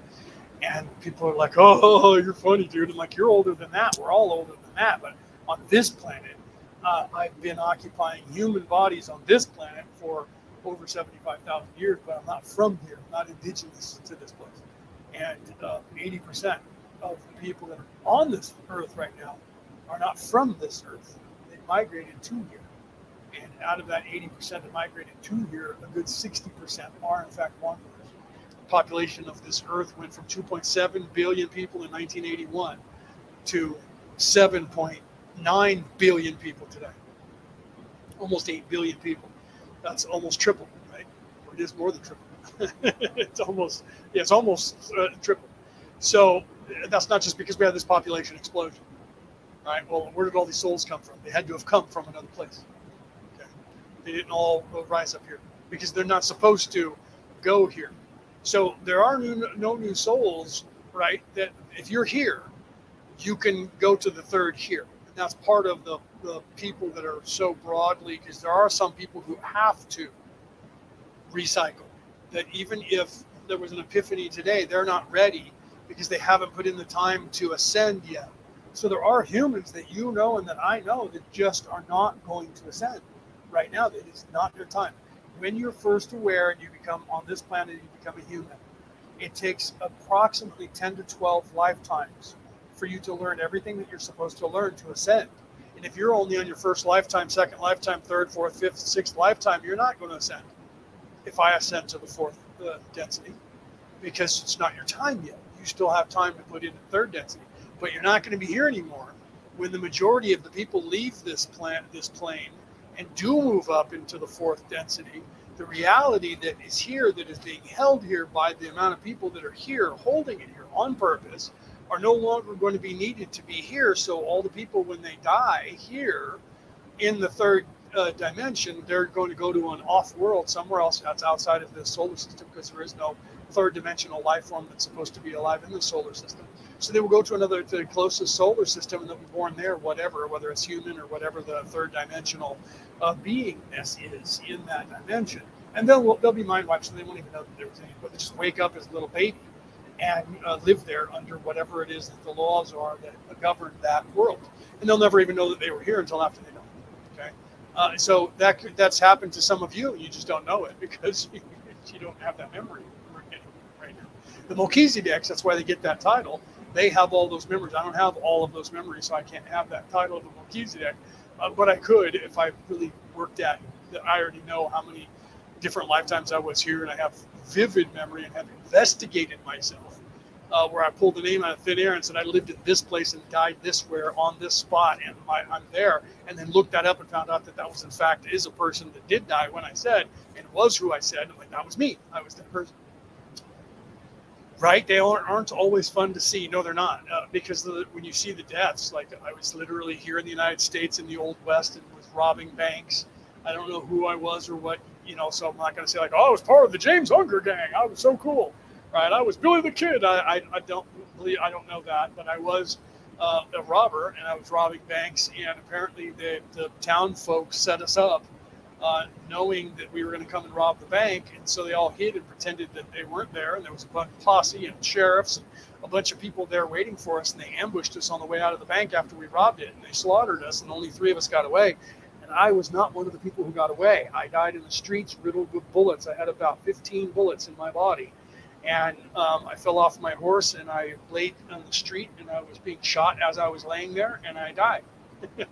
And people are like, oh, you're funny, dude. I'm like, you're older than that. We're all older than that. But on this planet, uh, I've been occupying human bodies on this planet for over 75,000 years, but I'm not from here, I'm not indigenous to this place. And uh, 80% of the people that are on this earth right now are not from this earth. They migrated to here. And out of that 80% that migrated to here, a good 60% are in fact wanderers. The population of this earth went from 2.7 billion people in 1981 to 7.9 billion people today. Almost 8 billion people. That's almost triple, right? Or it is more than triple. it's almost, yeah, it's almost uh, triple. So that's not just because we had this population explosion, right? Well, where did all these souls come from? They had to have come from another place. Okay. They didn't all rise up here because they're not supposed to go here. So there are new, no new souls, right? That if you're here, you can go to the third here And that's part of the, the people that are so broadly because there are some people who have to recycle that even if there was an epiphany today they're not ready because they haven't put in the time to ascend yet so there are humans that you know and that i know that just are not going to ascend right now it is not their time when you're first aware and you become on this planet you become a human it takes approximately 10 to 12 lifetimes for you to learn everything that you're supposed to learn to ascend. And if you're only on your first lifetime, second lifetime, third, fourth, fifth, sixth lifetime, you're not going to ascend. If I ascend to the fourth uh, density, because it's not your time yet. You still have time to put in the third density, but you're not going to be here anymore when the majority of the people leave this plant, this plane, and do move up into the fourth density. The reality that is here, that is being held here by the amount of people that are here, holding it here on purpose, are no longer going to be needed to be here. So all the people, when they die here in the third uh, dimension, they're going to go to an off world somewhere else that's outside of the solar system because there is no third dimensional life form that's supposed to be alive in the solar system. So they will go to another, to the closest solar system, and they'll be born there, whatever, whether it's human or whatever the third dimensional uh, beingness is in that dimension. And they'll they'll be mind wiped, so they won't even know that there was any. But they just wake up as a little baby and uh, live there under whatever it is that the laws are that govern that world. And they'll never even know that they were here until after they know. Uh, so that that's happened to some of you, you just don't know it because you, don't have that memory right now. The Melchizedeks, that's why they get that title. They have all those memories. I don't have all of those memories, so I can't have that title of the Melchizedek. Uh, but I could if I really worked at that. I already know how many different lifetimes I was here, and I have vivid memory and have investigated myself uh, where I pulled the name out of thin air and said I lived in this place and died this where on this spot, and my, I'm there. And then looked that up and found out that that was in fact is a person that did die when I said, and was who I said. I'm like that was me. I was that person. Right? They aren't, aren't always fun to see. No, they're not. Uh, because the, when you see the deaths, like I was literally here in the United States in the Old West and was robbing banks. I don't know who I was or what, you know, so I'm not going to say, like, oh, I was part of the James-Younger gang. I was so cool right? I was Billy the Kid. I, I, I don't believe I don't know that, but I was uh, a robber and I was robbing banks. And apparently, the the town folks set us up, uh, knowing that we were going to come and rob the bank, and so they all hid and pretended that they weren't there. And there was a bunch of posse and sheriffs and a bunch of people there waiting for us, and they ambushed us on the way out of the bank after we robbed it, and they slaughtered us, and only three of us got away. And I was not one of the people who got away. I died in the streets, riddled with bullets. I had about 15 bullets in my body and um, I fell off my horse and I laid on the street and I was being shot as I was laying there and I died.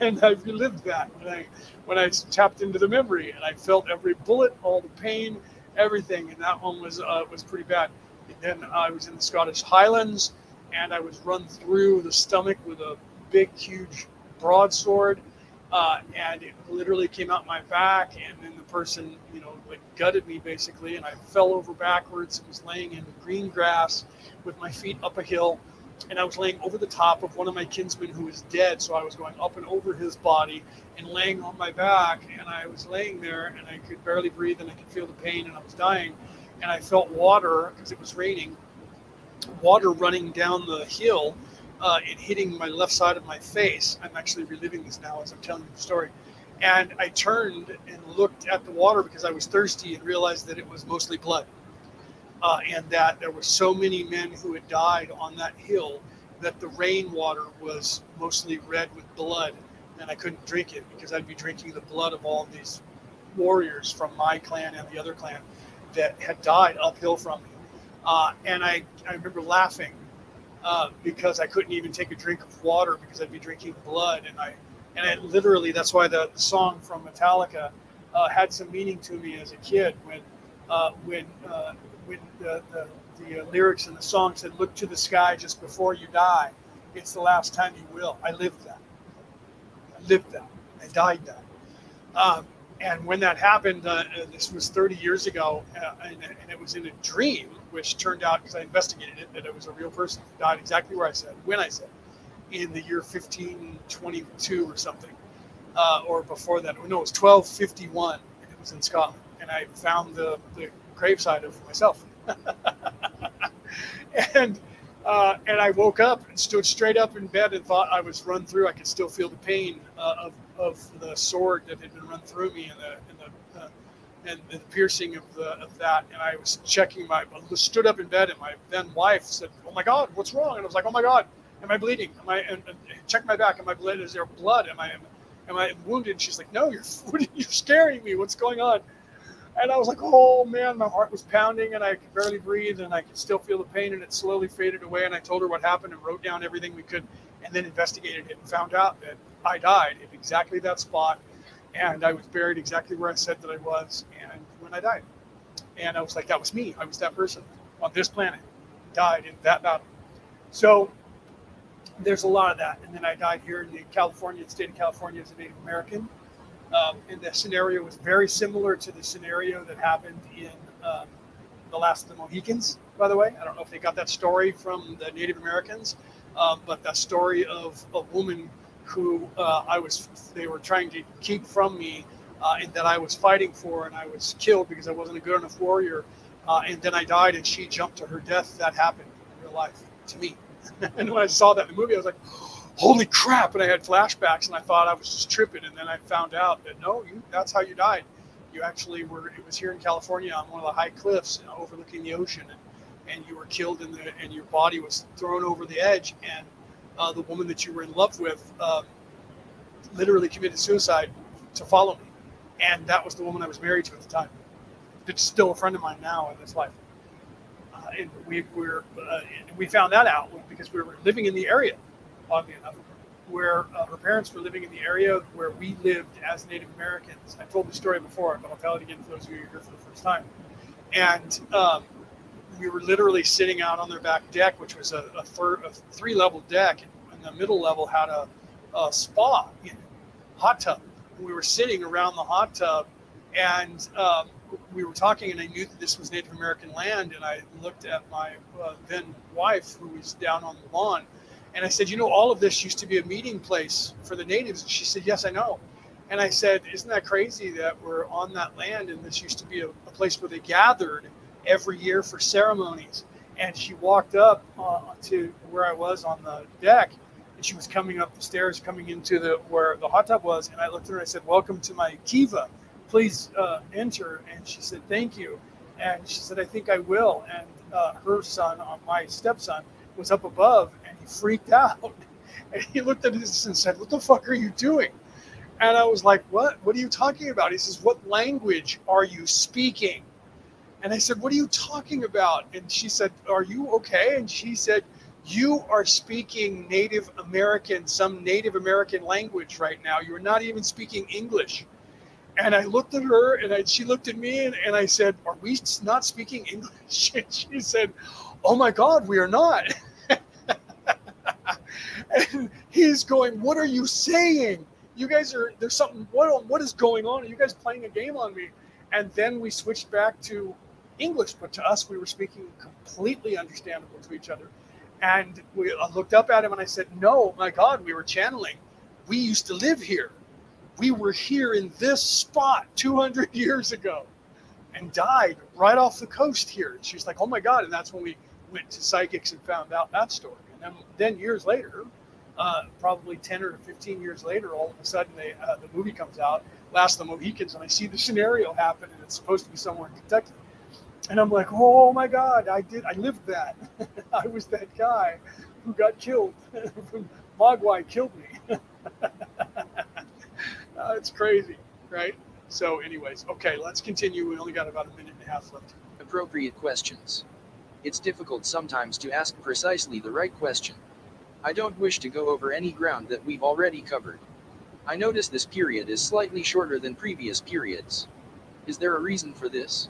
and I relived that when I when I tapped into the memory and I felt every bullet, all the pain, everything, and that one was uh, was pretty bad. And then I was in the Scottish Highlands and I was run through the stomach with a big, huge broadsword uh, and it literally came out my back, and then the person, you know, like gutted me basically, and I fell over backwards. And was laying in the green grass with my feet up a hill, and I was laying over the top of one of my kinsmen who was dead, so I was going up and over his body and laying on my back, and I was laying there, and I could barely breathe, and I could feel the pain, and I was dying, and I felt water because it was raining, water running down the hill uh, it hitting my left side of my face. I'm actually reliving this now as I'm telling you the story. And I turned and looked at the water because I was thirsty and realized that it was mostly blood. Uh, and that there were so many men who had died on that hill that the rainwater was mostly red with blood. And I couldn't drink it because I'd be drinking the blood of all these warriors from my clan and the other clan that had died uphill from me. Uh, and I, I remember laughing uh, because I couldn't even take a drink of water because I'd be drinking blood, and I and I literally that's why the, the song from Metallica uh, had some meaning to me as a kid when uh, when uh, when the, the, the uh, lyrics in the song said, "Look to the sky just before you die. It's the last time you will." I lived that. I lived that. I died that. Um, and when that happened, uh, this was 30 years ago, and, and it was in a dream which turned out, because I investigated it, that it was a real person who died exactly where I said, when I said, in the year 1522 or something, uh, or before that. No, it was 1251, and it was in Scotland. And I found the, the graveside of myself. and uh, and I woke up and stood straight up in bed and thought I was run through. I could still feel the pain uh, of, of the sword that had been run through me and the, and the and the piercing of the of that. And I was checking my I stood up in bed, and my then wife said, "Oh my God, what's wrong?" And I was like, "Oh my God, am I bleeding? Am I?" And, and check my back. Am I bleeding? Is there blood? Am I am, am I wounded? And she's like, "No, you're you're scaring me. What's going on?" And I was like, "Oh man, my heart was pounding, and I could barely breathe, and I could still feel the pain, and it slowly faded away." And I told her what happened and wrote down everything we could, and then investigated it and found out that I died in exactly that spot and I was buried exactly where I said that I was, and when I died, and I was like, that was me. I was that person on this planet, died in that battle. So there's a lot of that. And then I died here in the California, the state of California, as a Native American. Um, and the scenario was very similar to the scenario that happened in um, the Last of the Mohicans. By the way, I don't know if they got that story from the Native Americans, um, but that story of a woman who uh, I was they were trying to keep from me uh, and that I was fighting for, and I was killed because I wasn't a good enough warrior. Uh, and then I died, and she jumped to her death. That happened in real life to me. and when I saw that in the movie, I was like, "Holy crap!" And I had flashbacks, and I thought I was just tripping. And then I found out that no, you, that's how you died. You actually were. It was here in California on one of the high cliffs you know, overlooking the ocean, and, and you were killed in the, and your body was thrown over the edge, and uh, the woman that you were in love with um, literally committed suicide to follow me. And that was the woman I was married to at the time. It's still a friend of mine now in this life. Uh, and we were, uh, we found that out because we were living in the area, oddly enough, where uh, her parents were living in the area where we lived as Native Americans. I've told the story before, but I'll tell it again for those of you who are here for the first time. And um, we were literally sitting out on their back deck, which was a, a, fir- a three level deck. And the middle level had a, a spa, you know, hot tub. We were sitting around the hot tub and um, we were talking, and I knew that this was Native American land. And I looked at my uh, then wife, who was down on the lawn, and I said, You know, all of this used to be a meeting place for the natives. And she said, Yes, I know. And I said, Isn't that crazy that we're on that land and this used to be a, a place where they gathered every year for ceremonies? And she walked up uh, to where I was on the deck and she was coming up the stairs, coming into the where the hot tub was. And I looked at her and I said, Welcome to my kiva. Please uh, enter. And she said, Thank you. And she said, I think I will. And uh, her son, uh, my stepson, was up above and he freaked out. And he looked at us and said, What the fuck are you doing? And I was like, What? What are you talking about? He says, What language are you speaking? And I said, What are you talking about? And she said, Are you okay? And she said, You are speaking Native American, some Native American language right now. You're not even speaking English. And I looked at her and I, she looked at me and, and I said, Are we not speaking English? And she said, Oh my God, we are not. and he's going, What are you saying? You guys are, there's something, what, what is going on? Are you guys playing a game on me? And then we switched back to English, but to us, we were speaking completely understandable to each other. And we, I looked up at him and I said, No, my God, we were channeling. We used to live here. We were here in this spot 200 years ago and died right off the coast here. And she's like, Oh my God. And that's when we went to psychics and found out that story. And then, then years later, uh, probably 10 or 15 years later, all of a sudden they, uh, the movie comes out, Last of the Mohicans, and I see the scenario happen, and it's supposed to be somewhere in Kentucky. And I'm like, oh my God, I did, I lived that. I was that guy who got killed. Magua killed me. uh, it's crazy, right? So, anyways, okay, let's continue. We only got about a minute and a half left. Appropriate questions. It's difficult sometimes to ask precisely the right question. I don't wish to go over any ground that we've already covered. I notice this period is slightly shorter than previous periods. Is there a reason for this?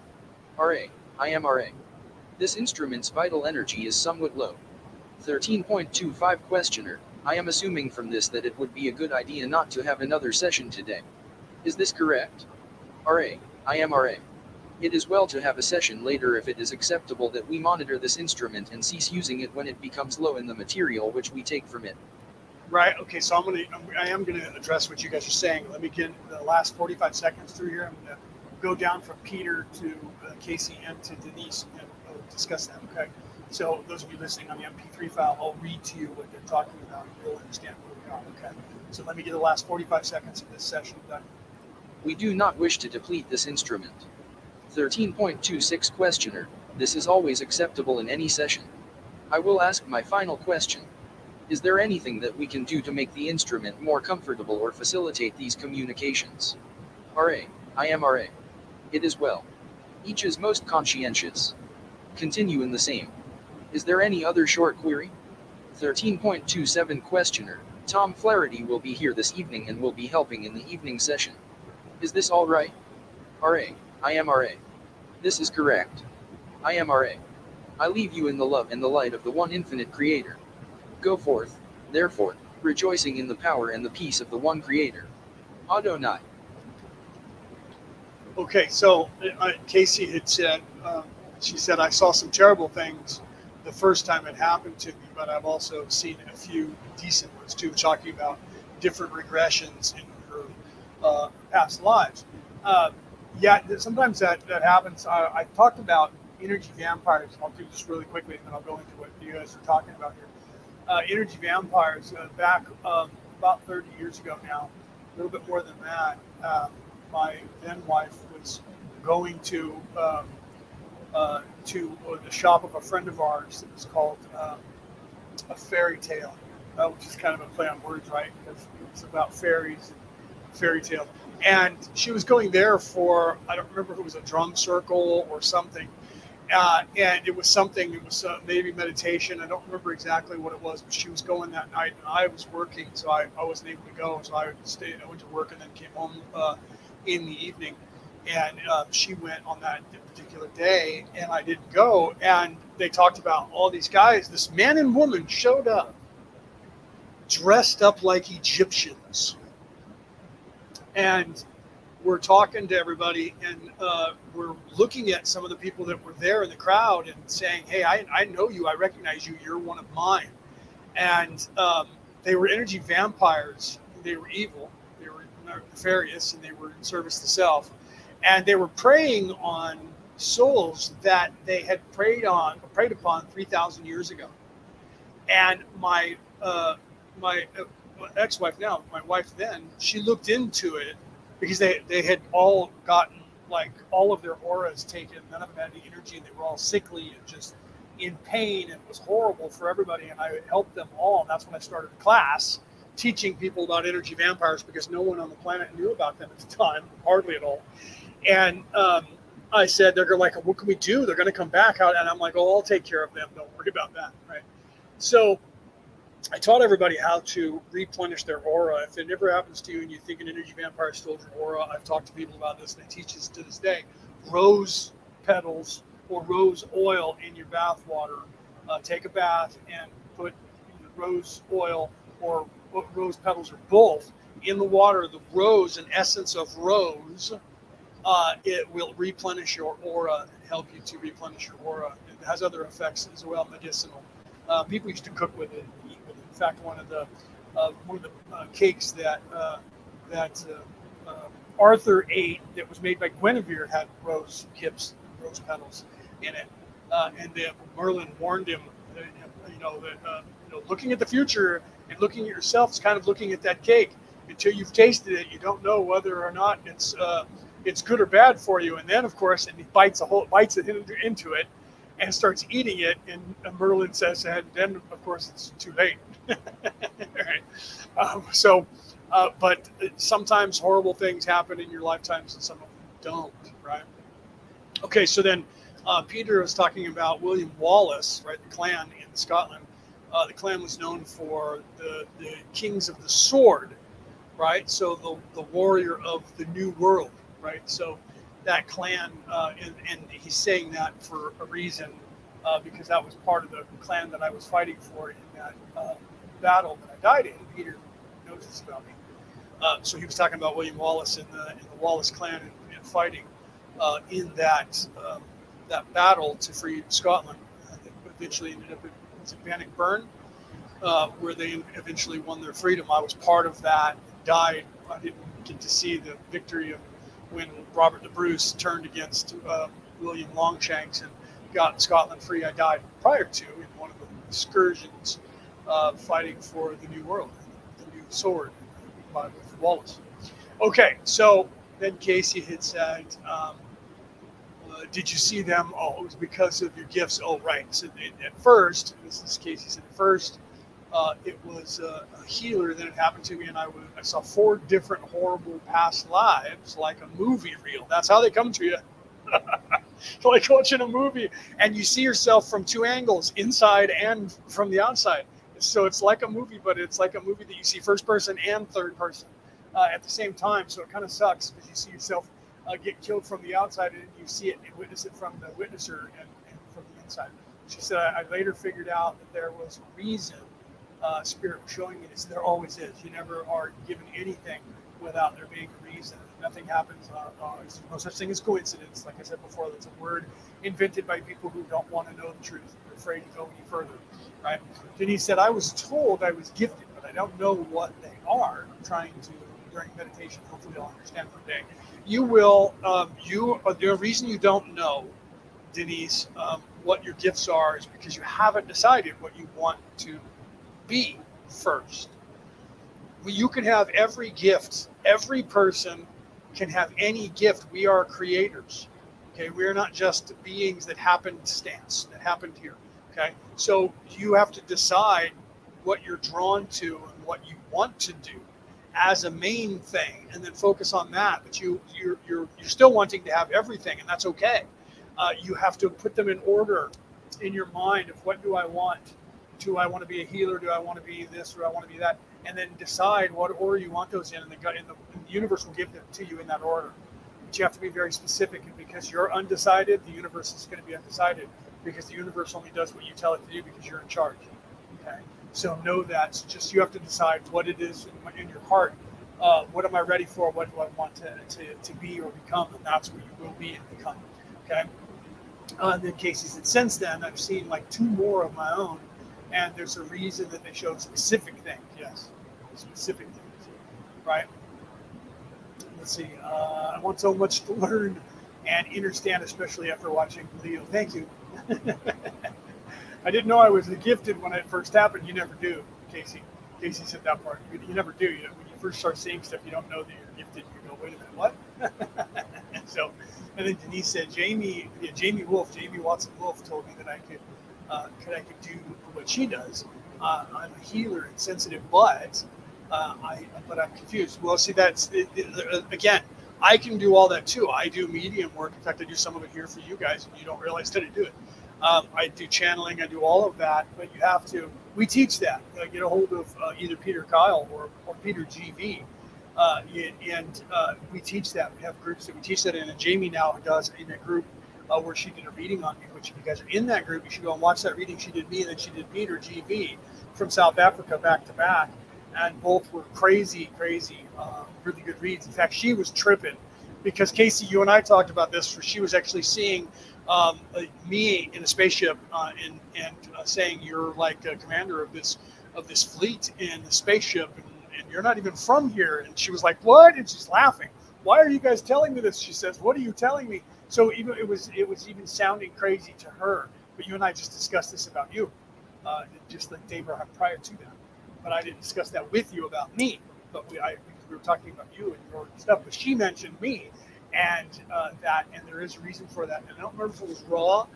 RA. I am RA. This instrument's vital energy is somewhat low. 13.25 Questioner. I am assuming from this that it would be a good idea not to have another session today. Is this correct? RA. I am RA. It is well to have a session later if it is acceptable that we monitor this instrument and cease using it when it becomes low in the material which we take from it. Right. Okay. So I'm gonna, I am gonna address what you guys are saying. Let me get the last 45 seconds through here. I'm gonna go down from Peter to Casey and to Denise and we'll discuss that. Okay. So those of you listening on the MP3 file, I'll read to you what they're talking about. and You'll understand where we are. Okay. So let me get the last 45 seconds of this session done. We do not wish to deplete this instrument. 13.26 Questioner. This is always acceptable in any session. I will ask my final question. Is there anything that we can do to make the instrument more comfortable or facilitate these communications? RA. I am RA. It is well. Each is most conscientious. Continue in the same. Is there any other short query? 13.27 Questioner. Tom Flaherty will be here this evening and will be helping in the evening session. Is this all right? RA. I am RA. This is correct. I am RA. I leave you in the love and the light of the one infinite Creator. Go forth, therefore, rejoicing in the power and the peace of the one Creator. Adonai. Okay. So uh, Casey had said, um, she said, I saw some terrible things the first time it happened to me, but I've also seen a few decent ones too, talking about different regressions in her uh, past lives. Uh, yeah, sometimes that, that happens. I, I've talked about energy vampires. I'll do this really quickly, and then I'll go into what you guys are talking about here. Uh, energy vampires, uh, back um, about 30 years ago now, a little bit more than that, um, my then wife was going to um, uh, to the shop of a friend of ours that was called um, a fairy tale, uh, which is kind of a play on words, right? Because it's about fairies and fairy tale. And she was going there for, I don't remember if it was a drum circle or something. Uh, and it was something, it was uh, maybe meditation. I don't remember exactly what it was, but she was going that night and I was working, so I, I wasn't able to go. So I stayed, I went to work and then came home uh, in the evening. And uh, she went on that particular day, and I didn't go. And they talked about all these guys. This man and woman showed up, dressed up like Egyptians, and we're talking to everybody, and uh, we're looking at some of the people that were there in the crowd and saying, "Hey, I, I know you. I recognize you. You're one of mine." And um, they were energy vampires. They were evil. They were nefarious, and they were in service to self. And they were preying on souls that they had preyed on, preyed upon three thousand years ago. And my uh, my uh, ex-wife now, my wife then, she looked into it because they they had all gotten like all of their auras taken. None of them had any energy, and they were all sickly and just in pain, and it was horrible for everybody. And I helped them all. And that's when I started a class teaching people about energy vampires because no one on the planet knew about them at the time, hardly at all. And um, I said, they're like, what can we do? They're going to come back out. And I'm like, oh, I'll take care of them. Don't worry about that. Right. So I taught everybody how to replenish their aura. If it never happens to you and you think an energy vampire stole your aura, I've talked to people about this and I teach this to this day. Rose petals or rose oil in your bath water. Uh, take a bath and put rose oil or rose petals or both in the water. The rose, an essence of rose, uh, it will replenish your aura and help you to replenish your aura. It has other effects as well, medicinal. Uh, people used to cook with it, eat with it. In fact, one of the uh, one of the uh, cakes that uh, that uh, Arthur ate that was made by Guinevere had rose hips, rose petals in it, and then Merlin warned him, that, you know, that you know, looking at the future and looking at yourself is kind of looking at that cake. Until you've tasted it, you don't know whether or not it's it's good or bad for you. And then, of course, and he bites a whole bites it into it and starts eating it. And Merlin says, and then, of course, it's too late. right. Um, so, uh, but sometimes horrible things happen in your lifetimes, and some of them don't. Right. Okay. So then, uh, Peter was talking about William Wallace, right? The clan in Scotland. Uh, the clan was known for the, the kings of the sword, right? So the, the warrior of the new world, right? So that clan, uh, and, and, he's saying that for a reason, uh, because that was part of the clan that I was fighting for in that uh, battle that I died in. Peter knows this about me. Uh, so he was talking about William Wallace and the, and the Wallace clan and, and fighting uh, in that um, that battle to free Scotland. that eventually ended up in was it uh, where they eventually won their freedom. I was part of that. Died. I didn't get to see the victory of when Robert the Bruce turned against uh, William Longshanks and got Scotland free. I died prior to in one of the excursions uh, fighting for the New World, the new sword by, with Wallace. Okay, so then Casey had said, um, uh, "Did you see them? Oh, it was because of your gifts. Oh, right. So at first, this is Casey said, first." Uh, it was a, a, healer that had happened to me, and I, was, I saw four different horrible past lives, like a movie reel. That's how they come to you. like watching a movie, and you see yourself from two angles, inside and from the outside. So it's like a movie, but it's like a movie that you see first person and third person uh, at the same time. So it kind of sucks because you see yourself uh, get killed from the outside, and you see it and witness it from the witnesser and, and from the inside. She said, I later figured out that there was reason uh, Spirit showing me this. There always is. You never are given anything without there being a reason. Nothing happens. Uh, uh, there's no such thing as coincidence. Like I said before, that's a word invented by people who don't want to know the truth. They're afraid to go any further. Right? Denise said, I was told I was gifted, but I don't know what they are. I'm trying to, during meditation, hopefully I'll understand today. You will, um, you, uh, the reason you don't know, Denise, um, what your gifts are is because you haven't decided what you want to be first. You can have every gift. Every person can have any gift. We are creators. Okay, we are not just beings that happened stance that happened here. Okay, so you have to decide what you're drawn to and what you want to do as a main thing, and then focus on that. But you you're you're, you're still wanting to have everything, and that's okay. Uh, you have to put them in order in your mind of what do I want do I want to be a healer? Do I want to be this or I want to be that? And then decide what order you want those in, and the, and the, and the universe will give them to you in that order. But you have to be very specific, and because you're undecided, the universe is going to be undecided because the universe only does what you tell it to do because you're in charge. Okay, so know that. It's just you have to decide what it is in, in your heart. Uh, what am I ready for? What do I want to, to, to be or become? And that's what you will be and become. Okay. Uh, and then Casey said, since then, I've seen like two more of my own, and there's a reason that they showed specific things. Yes, specific things, right? Let's see. Uh, I want so much to learn and understand, especially after watching Leo. Thank you. I didn't know I was gifted when it first happened. You never do, Casey. Casey said that part. You, you never do. You know, when you first start seeing stuff, you don't know that you're gifted. You go, wait a minute, what? so, and then Denise said, Jamie, yeah, Jamie Wolf, Jamie Watson Wolf told me that I could, uh, could I could do what she does. Uh, I'm a healer and sensitive, but uh, I, but I'm confused. Well, see, that's it, it, again. I can do all that too. I do medium work. In fact, I do some of it here for you guys, and you don't realize that I do it. Um, I do channeling. I do all of that, but you have to. We teach that. Uh, get a hold of uh, either Peter Kyle or, or Peter GV, uh, and uh, we teach that. We have groups that we teach that in. And Jamie now does in a group uh, where she did a reading on me. Which if you guys are in that group, you should go and watch that reading. She did me, and then she did Peter GV from South Africa back to back, and both were crazy, crazy, uh, really good reads. In fact, she was tripping because Casey, you and I talked about this. Where she was actually seeing um, me in a spaceship uh, and and uh, saying you're like a commander of this of this fleet in the spaceship and, and, you're not even from here and she was like what and she's laughing why are you guys telling me this she says what are you telling me so even it was it was even sounding crazy to her but you and I just discussed this about you uh, just like Dave prior to that but I didn't discuss that with you about me but we I we were talking about you and your stuff but she mentioned me and uh, that and there is a reason for that. And I don't remember if it was Ra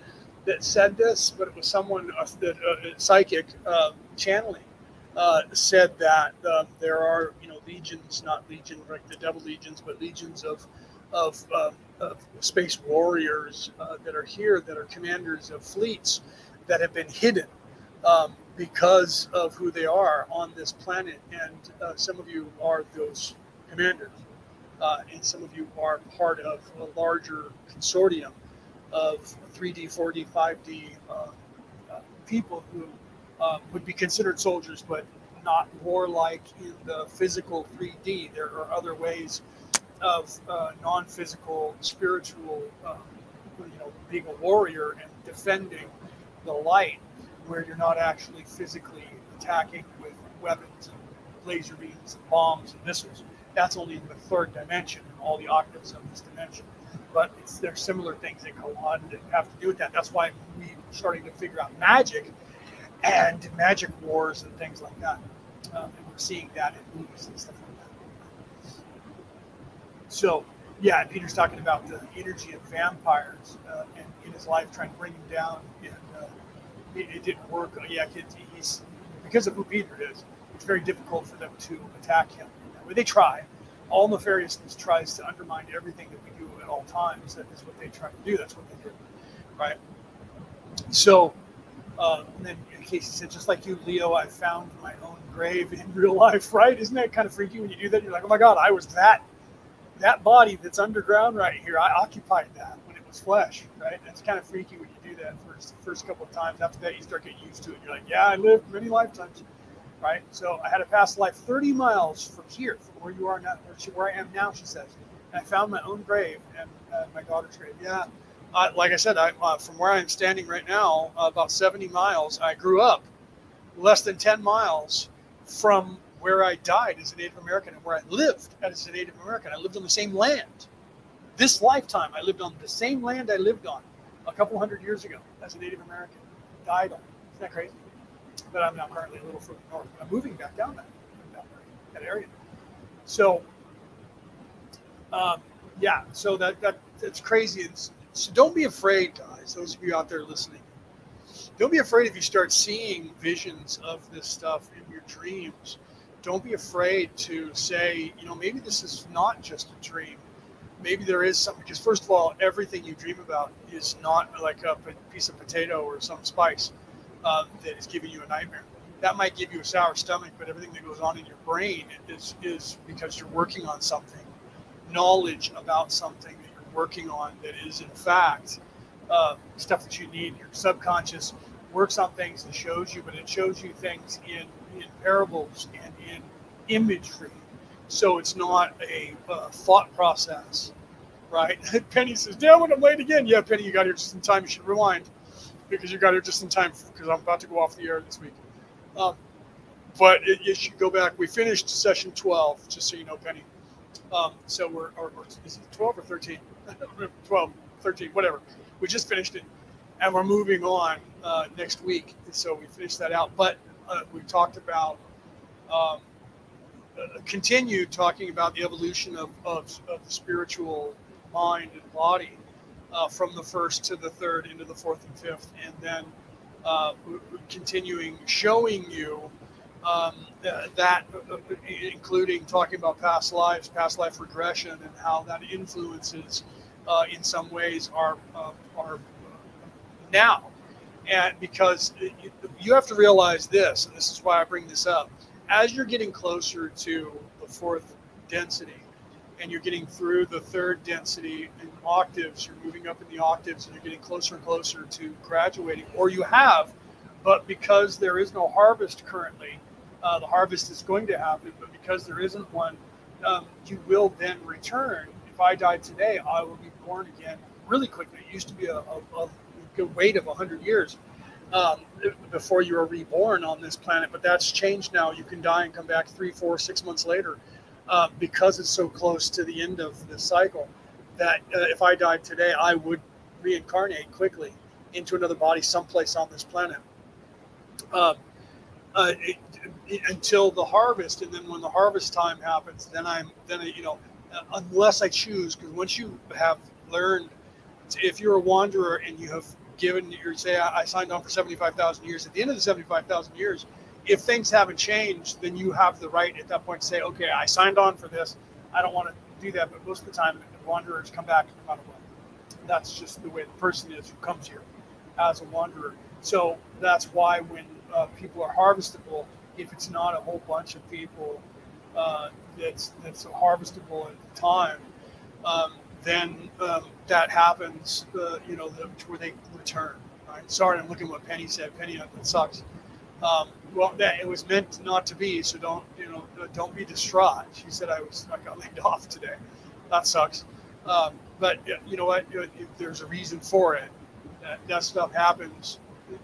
that said this, but it was someone uh, that uh, psychic channeling uh, said that um, there are you know legions, not legion like the devil legions, but legions of of, um, of space warriors uh, that are here that are commanders of fleets that have been hidden. Um, because of who they are on this planet, and some of you are those commanders uh, and some of you are part of a larger consortium of 3D, 4D, 5D uh, uh, people who uh, would be considered soldiers, but not warlike in the physical 3D. There are other ways of uh, non-physical, spiritual, uh, you know, being a warrior and defending the light, where you're not actually physically attacking with weapons and laser beams and bombs and missiles that's only in the third dimension and all the octaves of this dimension. But there's similar things that go on that have to do with that. That's why we're starting to figure out magic and magic wars and things like that. Um, and we're seeing that in movies and stuff. So, yeah, Peter's talking about the energy of vampires uh, and in his life trying to bring him down, and uh, it, it, didn't work. Yeah, he's because of who Peter is. It's very difficult for them to attack him they try. All nefariousness tries to undermine everything that we do at all times. That is what they try to do. That's what they do, right? So, uh, and then Casey said, just like you, Leo, I found my own grave in real life, right? Isn't that kind of freaky when you do that? You're like, oh my God, I was that that body that's underground right here. I occupied that when it was flesh, right? And it's kind of freaky when you do that first first couple of times. After that, you start getting used to it. You're like, yeah, I lived many lifetimes right? So I had a past life 30 miles from here, from where you are now, where I am now, she says. And I found my own grave and uh, my daughter's grave. Yeah. Uh, like I said, I, uh, from where I'm standing right now, about 70 miles, I grew up less than 10 miles from where I died as a Native American and where I lived as a Native American. I lived on the same land. This lifetime, I lived on the same land I lived on a couple hundred years ago as a Native American. Died on. Isn't that crazy? but I'm now currently a little further north. I'm moving back down that, down that area. So, um, yeah, so that, that that's crazy. It's, so don't be afraid, guys. Those of you out there listening, don't be afraid if you start seeing visions of this stuff in your dreams. Don't be afraid to say, you know, maybe this is not just a dream. Maybe there is something. Because first of all, everything you dream about is not like a piece of potato or some spice uh, that is giving you a nightmare. That might give you a sour stomach, but everything that goes on in your brain is is because you're working on something knowledge about something that you're working on that is in fact uh, stuff that you need. Your subconscious works on things and shows you, but it shows you things in, in parables and in imagery. So it's not a uh, thought process, right? Penny says, damn it, I'm late again. Yeah, Penny, you got here just in time. You should rewind because you got here just in time because I'm about to go off the air this week. Um, but it, you should go back. We finished session 12, just so you know, Penny. Um, so we're, or, or is it 12 or 13? 12, 13, whatever. We just finished it and we're moving on uh, next week. So we finished that out. But uh, we talked about, um, uh, continue talking about the evolution of, of, of the spiritual mind and body uh, from the first to the third into the fourth and fifth. And then uh, continuing showing you um, that, uh, including talking about past lives, past life regression, and how that influences, uh, in some ways, our uh, our now. And because you have to realize this, and this is why I bring this up, as you're getting closer to the fourth density, and you're getting through the third density in octaves, you're moving up in the octaves, and you're getting closer and closer to graduating, or you have, but because there is no harvest currently, uh, the harvest is going to happen, but because there isn't one, um, you will then return. If I died today, I will be born again really quickly. It used to be a, a, a wait of 100 years um, before you are reborn on this planet. But that's changed now. You can die and come back three, four, six months later uh, because it's so close to the end of the cycle that uh, if I died today, I would reincarnate quickly into another body someplace on this planet. Um, uh, it, it, until the harvest, and then when the harvest time happens, then I'm then I, you know, unless I choose, because once you have learned, if you're a wanderer and you have given your say I signed on for 75,000 years. At the end of the 75,000 years, if things haven't changed, then you have the right at that point to say, okay, I signed on for this. I don't want to do that. But most of the time, the wanderers come back no matter what. That's just the way the person is who comes here as a wanderer. So that's why when uh, people are harvestable, if it's not a whole bunch of people uh, that's that's harvestable at the time, um, then um, that happens, uh, you know, the, to where they return. Right? Sorry, I'm looking at what Penny said. Penny, that sucks. Um, well, that it was meant not to be, so don't, you know, don't be distraught. She said I was, I got laid off today. That sucks. Um, but you know what? If There's a reason for it. That, that stuff happens.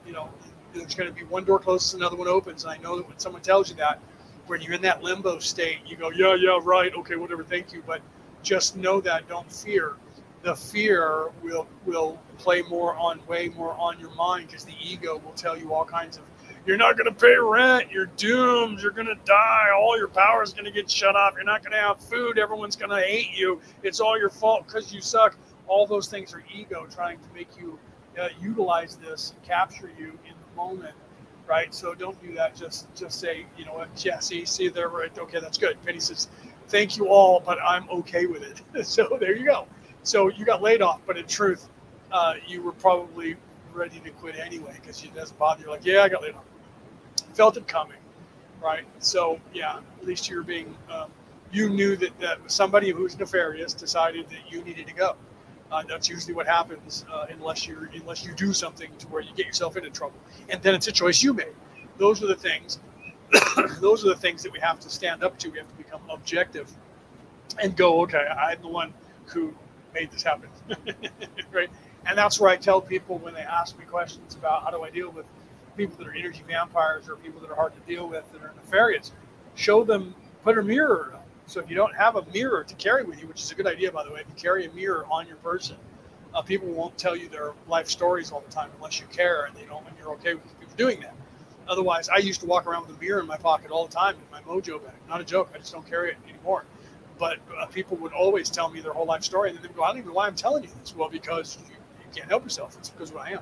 You know, there's going to be one door closes, another one opens. And I know that when someone tells you that, when you're in that limbo state, you go, yeah, yeah, right, okay, whatever, thank you. But just know that don't fear. The fear will will play more on way more on your mind because the ego will tell you all kinds of you're not going to pay rent. You're doomed. You're going to die. All your power is going to get shut off. You're not going to have food. Everyone's going to hate you. It's all your fault because you suck. All those things are ego trying to make you uh, utilize this and capture you in the moment right? So don't do that. Just just say you know what? See see there right. Okay that's good. Penny says thank you all, but I'm okay with it. so there you go. So you got laid off, but in truth, uh, you were probably ready to quit anyway because it doesn't bother you. Like, yeah, I got laid off. Felt it coming, right? So yeah, at least you're being. Um, you knew that, that somebody who's nefarious decided that you needed to go. Uh, that's usually what happens uh, unless you unless you do something to where you get yourself into trouble, and then it's a choice you made. Those are the things those are the things that we have to stand up to. We have to become objective and go, okay, I'm the one who made this happen, right? And that's where I tell people when they ask me questions about how do I deal with people that are energy vampires or people that are hard to deal with that are nefarious, show them, put a mirror. So if you don't have a mirror to carry with you, which is a good idea, by the way, if you carry a mirror on your person, uh, people won't tell you their life stories all the time unless you care and they don't, and you're okay with people doing that. Otherwise, I used to walk around with a beer in my pocket all the time in my mojo bag. Not a joke. I just don't carry it anymore. But uh, people would always tell me their whole life story, and then they'd go, "I don't even know why I'm telling you this." Well, because you, you can't help yourself. It's because what I am.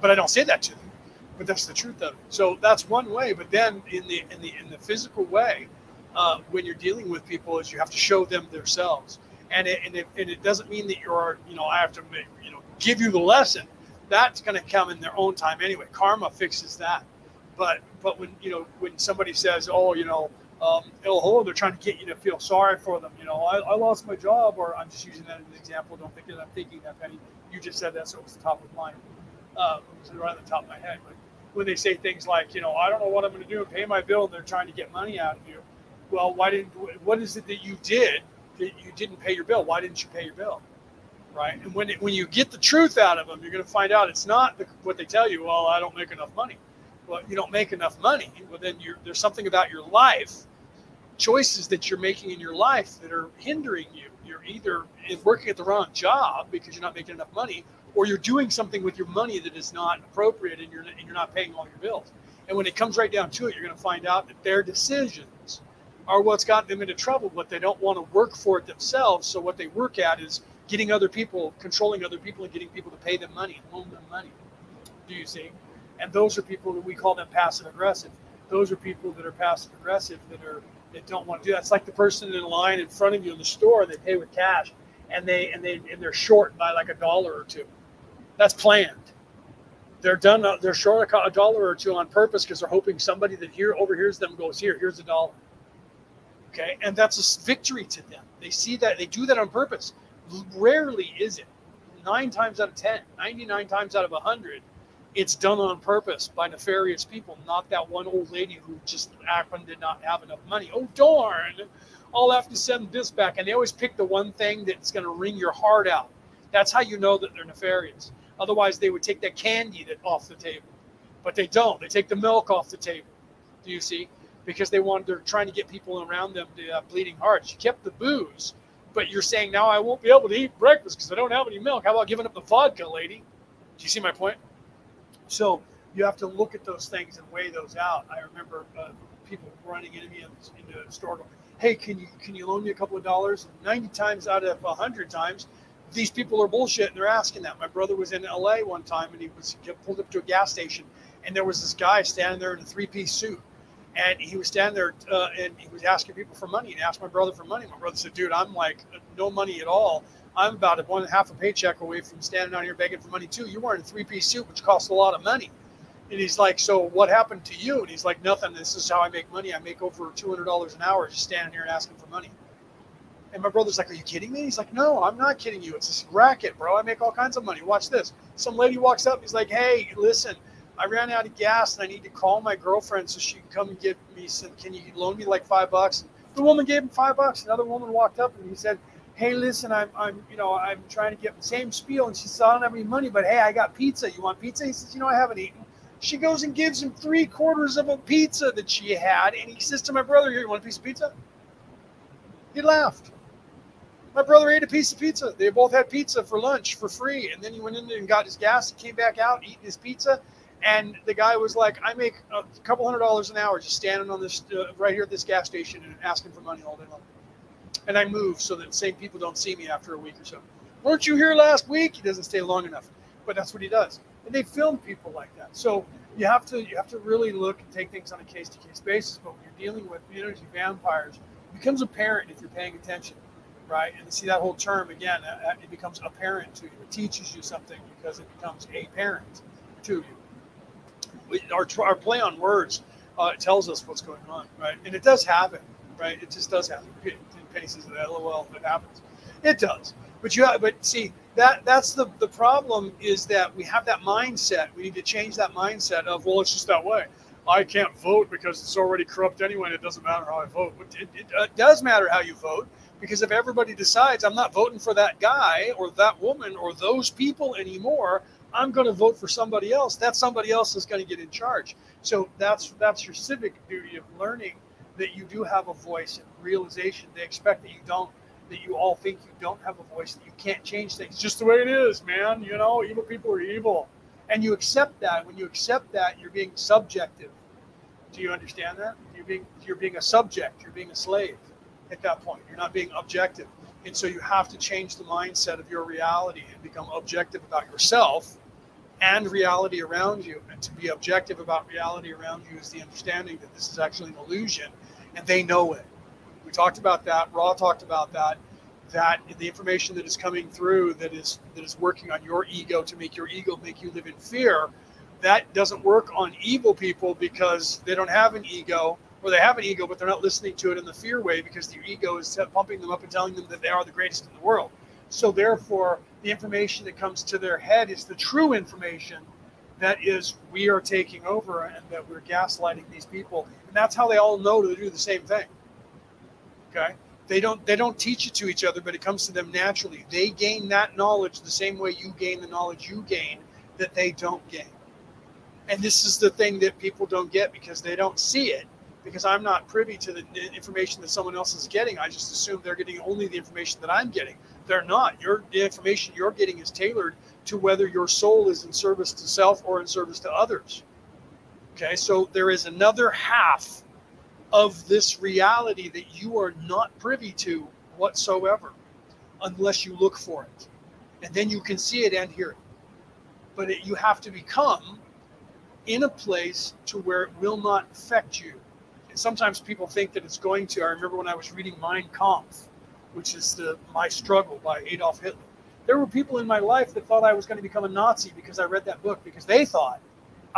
But I don't say that to them. But that's the truth of it. So that's one way. But then in the in the in the physical way, uh, when you're dealing with people, is you have to show them themselves, and it, and it, and it doesn't mean that you're you know I have to make, you know give you the lesson. That's going to come in their own time anyway. Karma fixes that but but when you know when somebody says, oh, you know, um, ill hole. They're trying to get you to feel sorry for them. You know, I, I lost my job, or I'm just using that as an example. Don't think that I'm thinking that, Penny. You just said that, so it was the top of mind. Um, it was right on the top of my head. But when they say things like, you know, I don't know what I'm going to do and pay my bill, and they're trying to get money out of you. Well, why didn't? What is it that you did that you didn't pay your bill? Why didn't you pay your bill? Right. And when it, when you get the truth out of them, you're going to find out it's not the, what they tell you. Well, I don't make enough money. Well, you don't make enough money. Well, then there's something about your life, choices that you're making in your life that are hindering you. You're either working at the wrong job because you're not making enough money, or you're doing something with your money that is not appropriate and you're, and you're not paying all your bills. And when it comes right down to it, you're going to find out that their decisions are what's gotten them into trouble, but they don't want to work for it themselves. So what they work at is getting other people, controlling other people, and getting people to pay them money loan them money. Do you see? And those are people that we call them passive aggressive. Those are people that are passive aggressive that are that don't want to do that. It's like the person in line in front of you in the store. They pay with cash, and they and they and they're short by like a dollar or two. That's planned. They're done. Uh, they're short a dollar or two on purpose because they're hoping somebody that here overhears them goes here. Here's a dollar. Okay, and that's a victory to them. They see that they do that on purpose. Rarely is it. Nine times out of ten, 99 times out of 100, it's done on purpose by nefarious people, not that one old lady who just happened to not have enough money. Oh, darn. I'll have to send this back. And they always pick the one thing that's going to wring your heart out. That's how you know that they're nefarious. Otherwise, they would take that candy that off the table, but they don't. They take the milk off the table. Do you see? Because they want they're trying to get people around them to have bleeding hearts. You kept the booze, but you're saying now I won't be able to eat breakfast because I don't have any milk. How about giving up the vodka, lady? Do you see my point? So you have to look at those things and weigh those out. I remember uh, people running into me in, the store going, "Hey, can you can you loan me a couple of dollars?" Ninety times out of hundred times, these people are bullshit and they're asking that. My brother was in LA one time and he was pulled up to a gas station and there was this guy standing there in a three piece suit. And he was standing there uh, and he was asking people for money and asked my brother for money. My brother said, dude, I'm like no money at all. I'm about one and half a paycheck away from standing out here begging for money too. You're wearing a three piece suit, which costs a lot of money. And he's like, so what happened to you? And he's like, nothing. This is how I make money. I make over $200 an hour just standing here and asking for money. And my brother's like, Are you kidding me? He's like, No, I'm not kidding you. It's this racket, bro. I make all kinds of money. Watch this. Some lady walks up. He's like, Hey, listen, I ran out of gas and I need to call my girlfriend so she can come and get me some. Can you loan me like five bucks? The woman gave him five bucks. Another woman walked up and he said, Hey, listen, I'm, I'm, you know, I'm trying to get the same spiel. And she said, I don't have any money, but hey, I got pizza. You want pizza? He says, You know, I haven't eaten. She goes and gives him three quarters of a pizza that she had. And he says to my brother, Here, you want a piece of pizza? He laughed. My brother ate a piece of pizza. They both had pizza for lunch for free. And then he went in and got his gas, and came back out, eating his pizza. And the guy was like, I make a couple hundred dollars an hour just standing on this, uh, right here at this gas station and asking for money all day long. And I move so that the same people don't see me after a week or so. Weren't you here last week? He doesn't stay long enough, but that's what he does. And they film people like that. So you have to you have to really look and take things on a case to case basis. But when you're dealing with energy vampires, it becomes apparent if you're paying attention right? And see that whole term again, uh, uh, it becomes apparent to you. It teaches you something because it becomes a parent to you. Our, our play on words uh, tells us what's going on, right? And it does happen, right? It just does happen. Penny says, "LOL, it happens." It does, but you have, but see that that's the the problem is that we have that mindset. We need to change that mindset of well, it's just that way. I can't vote because it's already corrupt anyway. And it doesn't matter how I vote. It, it, it does matter how you vote because if everybody decides I'm not voting for that guy or that woman or those people anymore, I'm going to vote for somebody else. That somebody else is going to get in charge. So that's that's your civic duty of learning that you do have a voice and realization. They expect that you don't, that you all think you don't have a voice, that you can't change things. Just the way it is, man. You know, evil people are evil. And you accept that. When you accept that, you're being subjective. Do you understand that? You're being you're being a subject, you're being a slave at that point. You're not being objective. And so you have to change the mindset of your reality and become objective about yourself and reality around you. And to be objective about reality around you is the understanding that this is actually an illusion and they know it. We talked about that. Ra talked about that. That the information that is coming through that is that is working on your ego to make your ego make you live in fear, that doesn't work on evil people because they don't have an ego or they have an ego, but they're not listening to it in the fear way because their ego is pumping them up and telling them that they are the greatest in the world. So therefore, the information that comes to their head is the true information that is we are taking over and that we're gaslighting these people. That's how they all know to do the same thing. Okay? They don't they don't teach it to each other, but it comes to them naturally. They gain that knowledge the same way you gain the knowledge you gain that they don't gain. And this is the thing that people don't get because they don't see it. Because I'm not privy to the information that someone else is getting. I just assume they're getting only the information that I'm getting. They're not. Your the information you're getting is tailored to whether your soul is in service to self or in service to others. Okay, so there is another half of this reality that you are not privy to whatsoever unless you look for it. And then you can see it and hear it. But it, you have to become in a place to where it will not affect you. And sometimes people think that it's going to. I remember when I was reading Mein Kampf, which is the My Struggle by Adolf Hitler. There were people in my life that thought I was going to become a Nazi because I read that book because they thought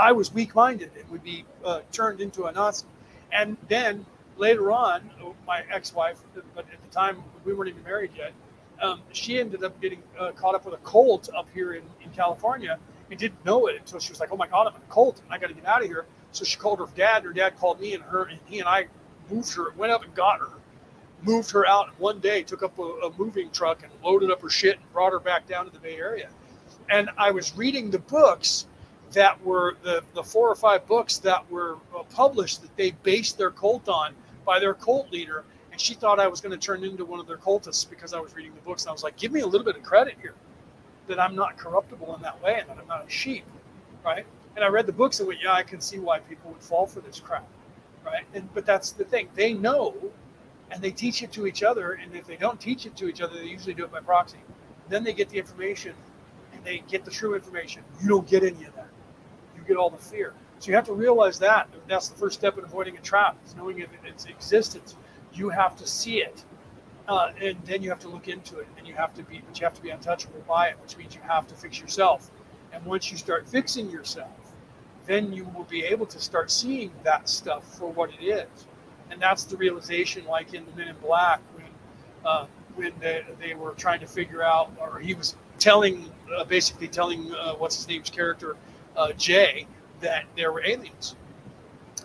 I was weak-minded It would be uh, turned into a Nazi. And then later on, my ex-wife, but at the time we weren't even married yet, um, she ended up getting uh, caught up with a cult up here in, in California and didn't know it until she was like, "Oh my God, I'm in a cult, and I got to get out of here." So she called her dad. And her dad called me, and her and he and I moved her, went up and got her, moved her out one day, took up a, a moving truck and loaded up her shit and brought her back down to the Bay Area. And I was reading the books that were the, the four or five books that were uh, published that they based their cult on by their cult leader. And she thought I was going to turn into one of their cultists because I was reading the books. And I was like, give me a little bit of credit here that I'm not corruptible in that way and that I'm not a sheep. Right. And I read the books and went, yeah, I can see why people would fall for this crap. Right. And, but that's the thing. They know and they teach it to each other. And if they don't teach it to each other, they usually do it by proxy. Then they get the information and they get the true information. You don't get any of that get all the fear. So you have to realize that. That's the first step in avoiding a trap, is knowing its existence. You have to see it. Uh, and then you have to look into it and you have to be but you have to be untouchable by it which means you have to fix yourself and once you start fixing yourself then you will be able to start seeing that stuff for what it is and that's the realization like in the men in black when uh, when they, they were trying to figure out or he was telling uh, basically telling uh, what's his name's character uh, Jay that there were aliens,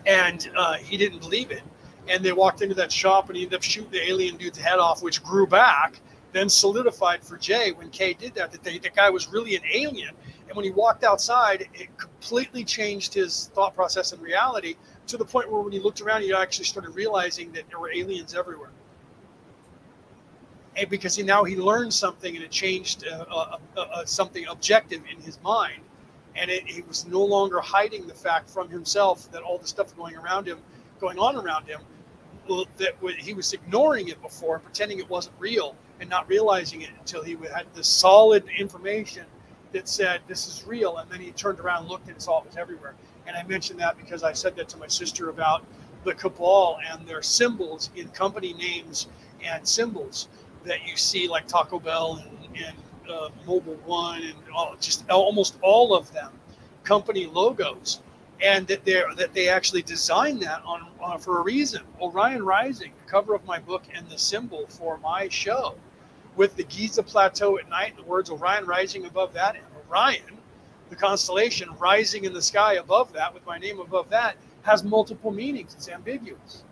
and uh, he didn't believe it. And they walked into that shop, and he ended up shooting the alien dude's head off, which grew back, then solidified for Jay when Kay did that that the guy was really an alien. And when he walked outside, it completely changed his thought process and reality to the point where when he looked around, he actually started realizing that there were aliens everywhere. And because he now he learned something and it changed uh, uh, uh, uh something objective in his mind and it, he was no longer hiding the fact from himself that all the stuff going around him, going on around him, that he was ignoring it before, pretending it wasn't real, and not realizing it until he had the solid information that said this is real, and then he turned around, looked, and saw it was everywhere. And I mentioned that because I said that to my sister about the cabal and their symbols in company names and symbols that you see, like Taco Bell and, and uh, Mobil One, and all, just almost all of them company logos, and that they that they actually designed that on, on for a reason. Orion Rising, cover of my book, and the symbol for my show, with the Giza Plateau at night, the words Orion Rising above that, and Orion, the constellation rising in the sky above that, with my name above that, has multiple meanings. It's ambiguous.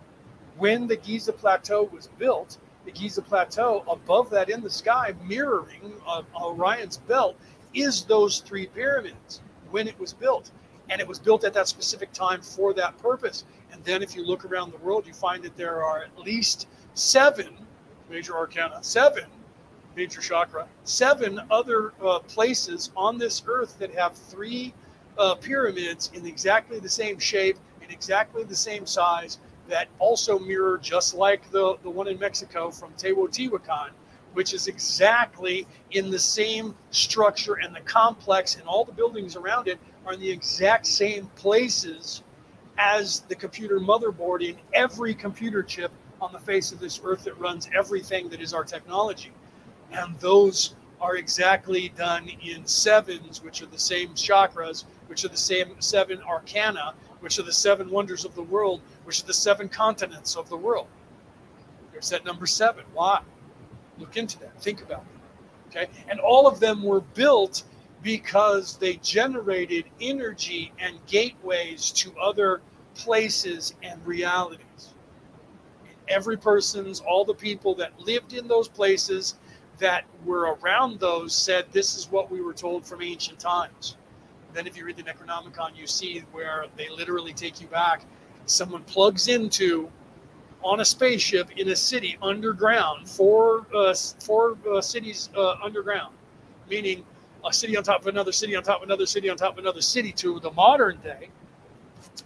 When the Giza Plateau was built, the Giza Plateau, above that in the sky, mirroring uh, Orion's belt, is those three pyramids when it was built. And it was built at that specific time for that purpose. And then if you look around the world, you find that there are at least seven major arcana, seven major chakra, seven other uh, places on this earth that have three uh, pyramids in exactly the same shape, in exactly the same size, that also mirror just like the, the one in Mexico from Teotihuacan, which is exactly in the same structure and the complex and all the buildings around it are in the exact same places as the computer motherboard in every computer chip on the face of this earth that runs everything that is our technology. And those are exactly done in sevens, which are the same chakras, which are the same seven arcana, which are the seven wonders of the world, which are the seven continents of the world. There's that number seven. Why? Look into that. Think about it. Okay. And all of them were built because they generated energy and gateways to other places and realities. And every person's, all the people that lived in those places that were around those said, This is what we were told from ancient times. Then, if you read the Necronomicon, you see where they literally take you back. Someone plugs into on a spaceship in a city underground, four, uh, four uh, cities uh, underground, meaning a city on top of another city on top of another city on top of another city to the modern day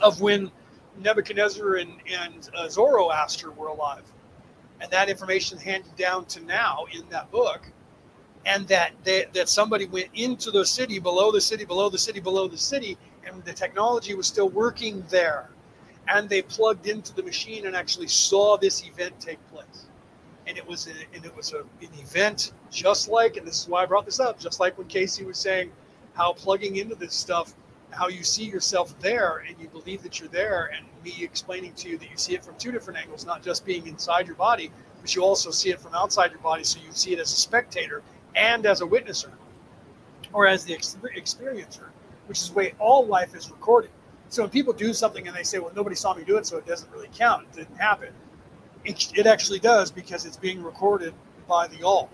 of when Nebuchadnezzar and, and uh, Zoroaster were alive. And that information handed down to now in that book. And that they, that somebody went into the city, below the city, below the city, below the city, and the technology was still working there. And they plugged into the machine and actually saw this event take place and it was a, and it was a, an event just like and this is why I brought this up just like when Casey was saying how plugging into this stuff how you see yourself there and you believe that you're there and me explaining to you that you see it from two different angles not just being inside your body but you also see it from outside your body so you see it as a spectator and as a witnesser or as the experiencer which is the way all life is recorded so when people do something and they say well nobody saw me do it so it doesn't really count it didn't happen it, it actually does because it's being recorded by the all.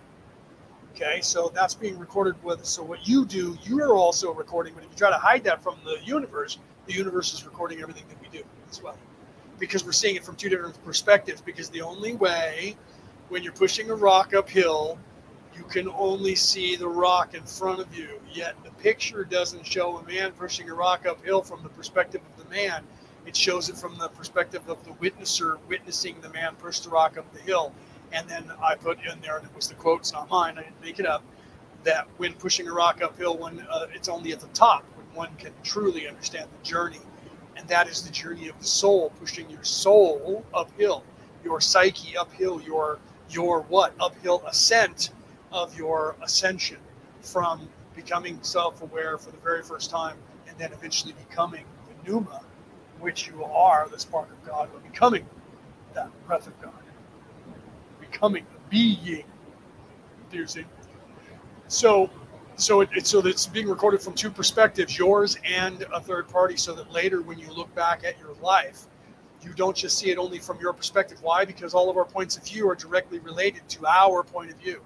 Okay, so that's being recorded with. So what you do, you're also recording. But if you try to hide that from the universe, the universe is recording everything that we do as well, because we're seeing it from two different perspectives. Because the only way, when you're pushing a rock uphill, you can only see the rock in front of you. Yet the picture doesn't show a man pushing a rock uphill from the perspective of the man. It shows it from the perspective of the witnesser witnessing the man push the rock up the hill. And then I put in there, and it was the quote, it's not mine, I didn't make it up, that when pushing a rock uphill, when uh, it's only at the top, when one can truly understand the journey. And that is the journey of the soul, pushing your soul uphill, your psyche uphill, your your what? Uphill ascent of your ascension from becoming self-aware for the very first time and then eventually becoming the pneuma which you are the spark of God, but becoming that breath of God, becoming the being. Do you see? So, so it, it, so it's being recorded from two perspectives, yours and a third party, so that later when you look back at your life, you don't just see it only from your perspective. Why? Because all of our points of view are directly related to our point of view.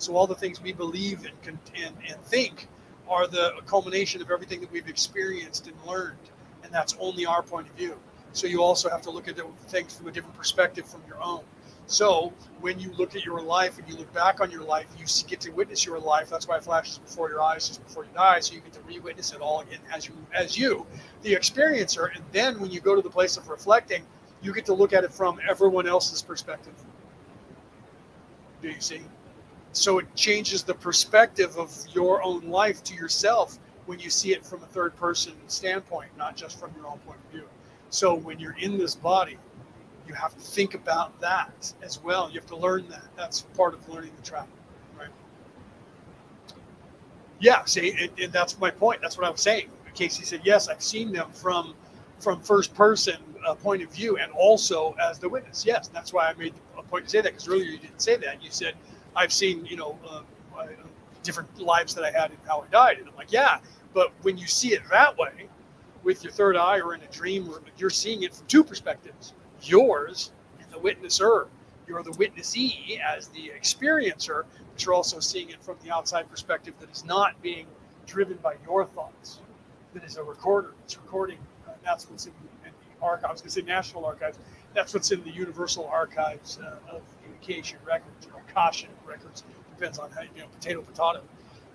So all the things we believe and, and, and think are the culmination of everything that we've experienced and learned and that's only our point of view. So you also have to look at things from a different perspective from your own. So when you look at your life and you look back on your life, you get to witness your life. That's why it flashes before your eyes just before you die. So you get to re-witness it all again as you, as you, the experiencer. And then when you go to the place of reflecting, you get to look at it from everyone else's perspective. Do you see? So it changes the perspective of your own life to yourself when you see it from a third person standpoint, not just from your own point of view. So when you're in this body, you have to think about that as well. You have to learn that. That's part of learning the travel, right? Yeah, see, and, and that's my point. That's what I was saying. Casey said, yes, I've seen them from from first person uh, point of view and also as the witness. Yes, that's why I made a point to say that because earlier you didn't say that. You said I've seen you know uh, uh different lives that I had and how I died, and I'm like, yeah, but when you see it that way, with your third eye or in a dream, you're seeing it from two perspectives yours and the witnesser. You're the witnessee as the experiencer, but you're also seeing it from the outside perspective that is not being driven by your thoughts, that is a recorder. It's recording. Uh, that's what's in, in the archives. I was going to say National Archives. That's what's in the Universal Archives uh, of Communication Records Akashic Records. Depends on how, you know, potato, potato.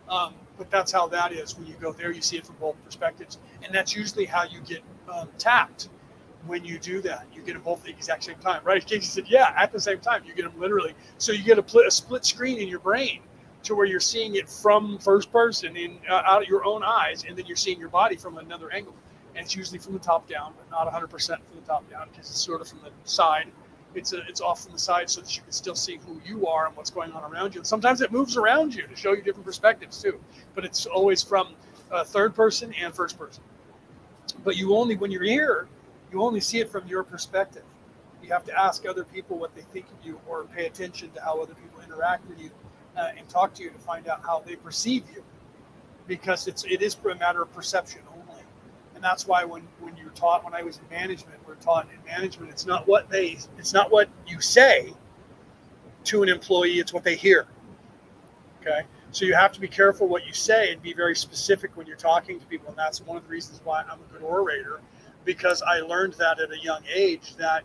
Um, but that's how that is when you go there. You see it from both perspectives, and that's usually how you get um, tapped when you do that. You get them both at the exact same time, right? Casey said, "Yeah, at the same time. You get them literally. So you get a, pl- a split screen in your brain." To where you're seeing it from first person in uh, out of your own eyes, and then you're seeing your body from another angle. And it's usually from the top down, but not 100% from the top down because it's sort of from the side it's a, it's off from the side so that you can still see who you are and what's going on around you. And sometimes it moves around you to show you different perspectives too, but it's always from uh, third person and first person. But you only, when you're here, you only see it from your perspective. You have to ask other people what they think of you or pay attention to how other people interact with you uh, and talk to you to find out how they perceive you because it's it is a matter of perception and that's why when when you're taught when i was in management we're taught in management it's not what they it's not what you say to an employee it's what they hear. Okay? So you have to be careful what you say and be very specific when you're talking to people. And that's one of the reasons why i'm a good orator because i learned that at a young age that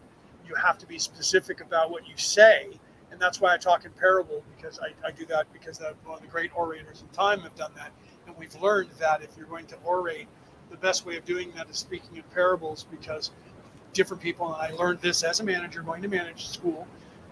you have to be specific about what you say. And that's why i talk in parable because i, I do that because that, one of the great orators in time have done that. And we've learned that if you're going to orate, the best way of doing that is speaking in parables because different people, and I learned this as a manager going to manage school,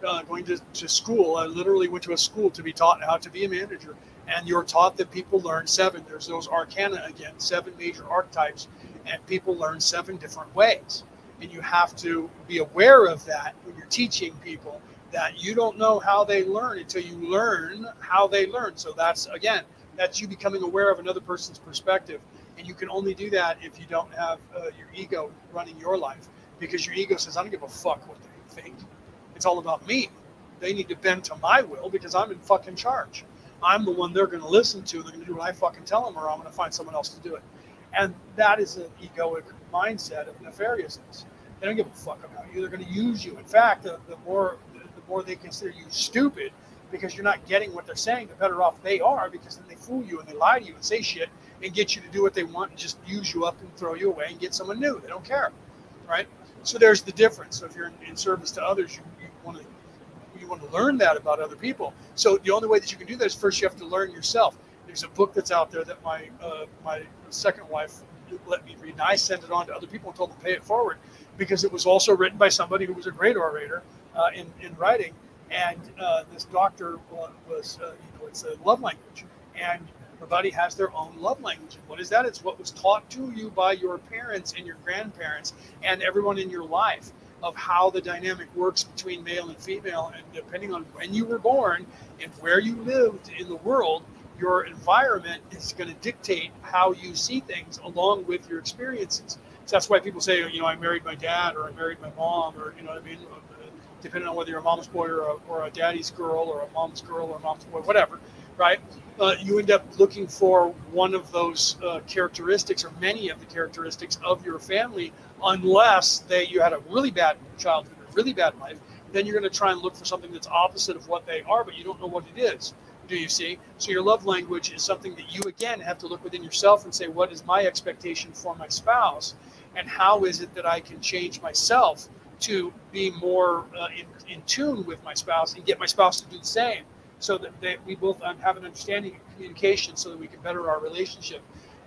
uh, going to, to school. I literally went to a school to be taught how to be a manager. And you're taught that people learn seven. There's those arcana again, seven major archetypes, and people learn seven different ways. And you have to be aware of that when you're teaching people that you don't know how they learn until you learn how they learn. So that's again, that's you becoming aware of another person's perspective. And you can only do that if you don't have uh, your ego running your life because your ego says, I don't give a fuck what they think. It's all about me. They need to bend to my will because I'm in fucking charge. I'm the one they're going to listen to. They're going to do what I fucking tell them, or I'm going to find someone else to do it. And that is an egoic mindset of nefariousness. They don't give a fuck about you. They're going to use you. In fact, the, the more the, the more they consider you stupid, because you're not getting what they're saying, the better off they are because then they fool you and they lie to you and say shit and get you to do what they want and just use you up and throw you away and get someone new. They don't care, right? So there's the difference. So if you're in, service to others, you, you want to you want to learn that about other people. So the only way that you can do that is first you have to learn yourself. There's a book that's out there that my uh, my second wife let me read, and I sent it on to other people and told them to pay it forward because it was also written by somebody who was a great orator uh, in in writing and uh, this doctor was, uh, you know, it's a love language, and everybody has their own love language. What is that? It's what was taught to you by your parents and your grandparents and everyone in your life of how the dynamic works between male and female, and depending on when you were born and where you lived in the world. Your environment is going to dictate how you see things along with your experiences. So that's why people say, you know, I married my dad or I married my mom or, you know what I mean? depending on whether you're a mom's boy or a, or a daddy's girl or a mom's girl or a mom's boy, whatever, right? Uh, you end up looking for one of those uh, characteristics or many of the characteristics of your family, unless they you had a really bad childhood, a really bad life. Then you're going to try and look for something that's opposite of what they are, but you don't know what it is. Do you see? So your love language is something that you again have to look within yourself and say, what is my expectation for my spouse, and how is it that I can change myself to be more uh, in, in tune with my spouse and get my spouse to do the same so that, that we both um, have an understanding and communication so that we can better our relationship.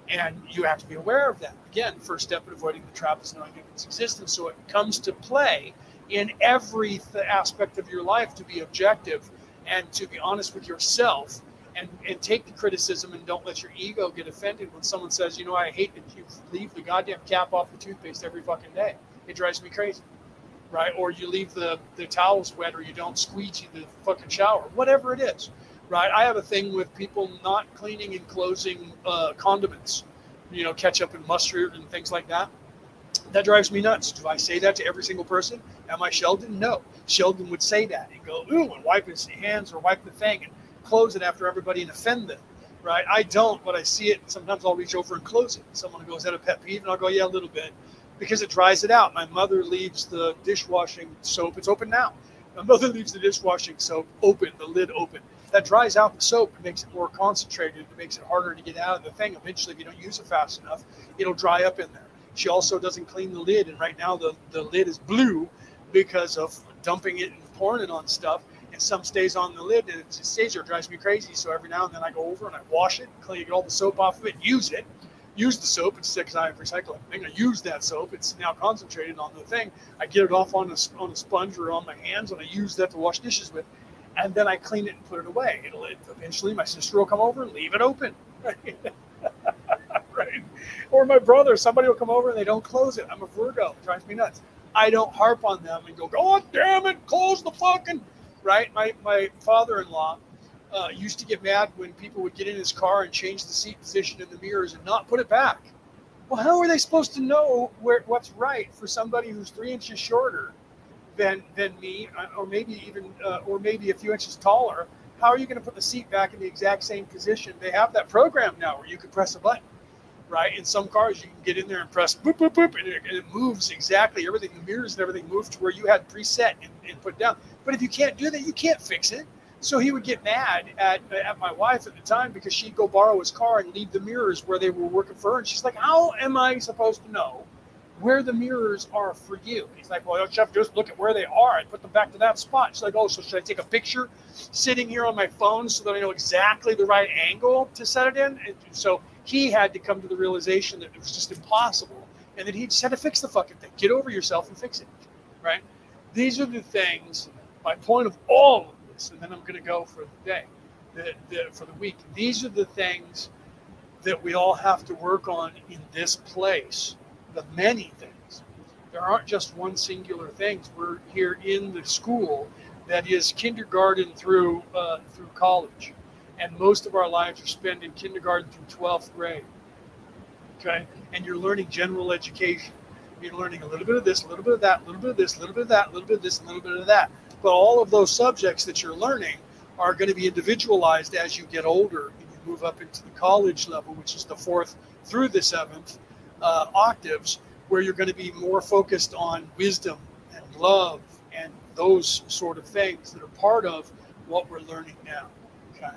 And you have to be aware of that. Again, first step in avoiding the trap is knowing its existence. So it comes to play in every th- aspect of your life to be objective and to be honest with yourself and, and take the criticism and don't let your ego get offended when someone says, you know, I hate that you leave the goddamn cap off the toothpaste every fucking day. It drives me crazy right? Or you leave the, the towels wet or you don't squeegee the fucking shower, whatever it is, right? I have a thing with people not cleaning and closing uh, condiments, you know, ketchup and mustard and things like that. That drives me nuts. Do I say that to every single person? Am I Sheldon? No. Sheldon would say that and go, ooh, and wipe his hands or wipe the thing and close it after everybody and offend them, right? I don't, but I see it. Sometimes I'll reach over and close it. Someone goes, is that a pet peeve? And I'll go, yeah, a little bit because it dries it out. My mother leaves the dishwashing soap, it's open now. My mother leaves the dishwashing soap open, the lid open. That dries out the soap, it makes it more concentrated, it makes it harder to get out of the thing. Eventually, if you don't use it fast enough, it'll dry up in there. She also doesn't clean the lid, and right now the, the lid is blue because of dumping it and pouring it on stuff. And some stays on the lid and it stays there, it drives me crazy. So every now and then I go over and I wash it, clean get all the soap off of it, use it use the soap. It's because I recycle everything. I use that soap. It's now concentrated on the thing. I get it off on a, on a sponge or on my hands, and I use that to wash dishes with. And then I clean it and put it away. It'll it, eventually my sister will come over and leave it open. Right? Or my brother, somebody will come over and they don't close it. I'm a Virgo. It drives me nuts. I don't harp on them and go, God damn it, close the fucking right. My my father-in-law uh, used to get mad when people would get in his car and change the seat position in the mirrors and not put it back. Well, how are they supposed to know where what's right for somebody who's three inches shorter than than me, uh, or maybe even uh, or maybe a few inches taller? How are you going to put the seat back in the exact same position? They have that program now where you can press a button, right? In some cars, you can get in there and press boop boop boop, and it, and it moves exactly everything. The mirrors and everything move to where you had preset and, and put down. But if you can't do that, you can't fix it. So he would get mad at at my wife at the time because she'd go borrow his car and leave the mirrors where they were working for her. And she's like, "How am I supposed to know where the mirrors are for you?" He's like, "Well, have just look at where they are and put them back to that spot?" She's like, "Oh, so should I take a picture sitting here on my phone so that I know exactly the right angle to set it in?" And so he had to come to the realization that it was just impossible, and that he just had to fix the fucking thing. Get over yourself and fix it, right? These are the things. My point of all of and then I'm going to go for the day, the, the, for the week. These are the things that we all have to work on in this place. The many things. There aren't just one singular things. We're here in the school that is kindergarten through uh, through college, and most of our lives are spent in kindergarten through 12th grade. Okay, and you're learning general education. You're learning a little bit of this, a little bit of that, a little bit of this, a little bit of that, a little bit of this, a little bit of that. But all of those subjects that you're learning are going to be individualized as you get older and you move up into the college level, which is the fourth through the seventh uh, octaves, where you're going to be more focused on wisdom and love and those sort of things that are part of what we're learning now. Okay.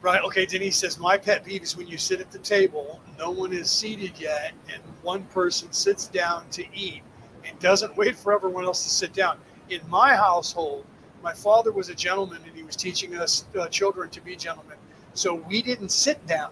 Right. Okay. Denise says, My pet peeve is when you sit at the table, no one is seated yet, and one person sits down to eat and doesn't wait for everyone else to sit down. In my household, my father was a gentleman and he was teaching us uh, children to be gentlemen. So we didn't sit down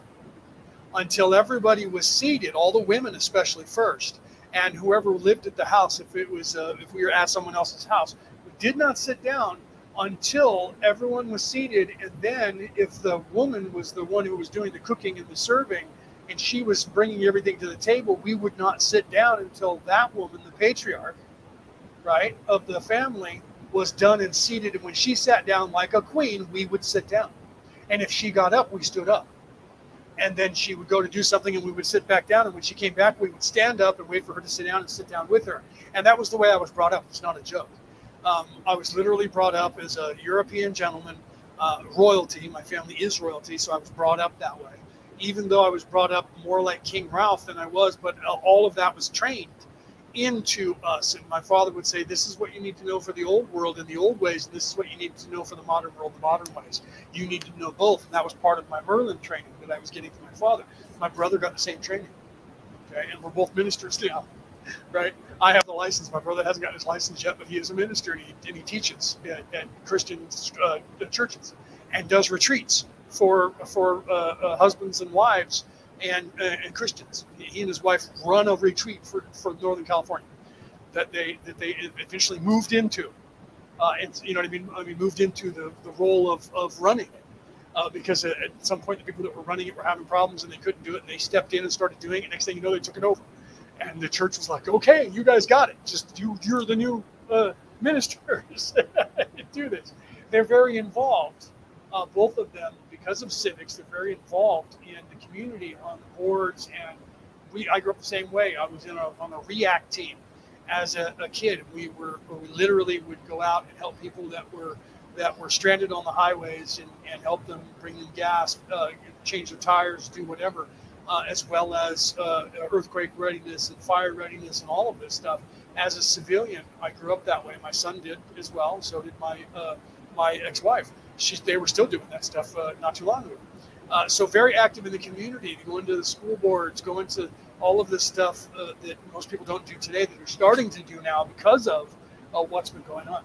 until everybody was seated, all the women especially first, and whoever lived at the house. If it was, uh, if we were at someone else's house, we did not sit down until everyone was seated. And then, if the woman was the one who was doing the cooking and the serving, and she was bringing everything to the table, we would not sit down until that woman, the patriarch, right, of the family, was done and seated. And when she sat down like a queen, we would sit down. And if she got up, we stood up. And then she would go to do something and we would sit back down. And when she came back, we would stand up and wait for her to sit down and sit down with her. And that was the way I was brought up. It's not a joke. Um, I was literally brought up as a European gentleman, uh, royalty. My family is royalty, so I was brought up that way even though I was brought up more like King Ralph than I was, but all of that was trained into us. And my father would say, This is what you need to know for the old world and the old ways, and this is what you need to know for the modern world, the modern ways. You need to know both. And that was part of my Merlin training that I was getting from my father. My brother got the same training. Okay, and we're both ministers now. Right? I have the license. My brother hasn't gotten his license yet, but he is a minister and he, and he teaches at, at Christian uh, churches and does retreats for for uh, uh, husbands and wives and uh, and Christians. He and his wife run a retreat for, for Northern California that they that they eventually moved into, uh, and you know what I mean. I mean, moved into the, the role of, of running it. Uh, because at some point the people that were running it were having problems and they couldn't do it. And they stepped in and started doing it. Next thing you know they took it over. And the church was like okay you guys got it. Just you you're the new uh, ministers. Do this. They're very involved. Uh, both of them because of civics, they're very involved in the community on the boards. And we, I grew up the same way. I was in a, on a REACT team as a, a kid. We were, we literally would go out and help people that were that were stranded on the highways and, and help them bring them gas, uh, change their tires, do whatever, uh, as well as uh, earthquake readiness and fire readiness and all of this stuff. As a civilian, I grew up that way. My son did as well. So did my uh, my ex-wife they were still doing that stuff uh, not too long ago. Uh, so very active in the community, going to the school boards, going to all of this stuff uh, that most people don't do today that they're starting to do now because of uh, what's been going on.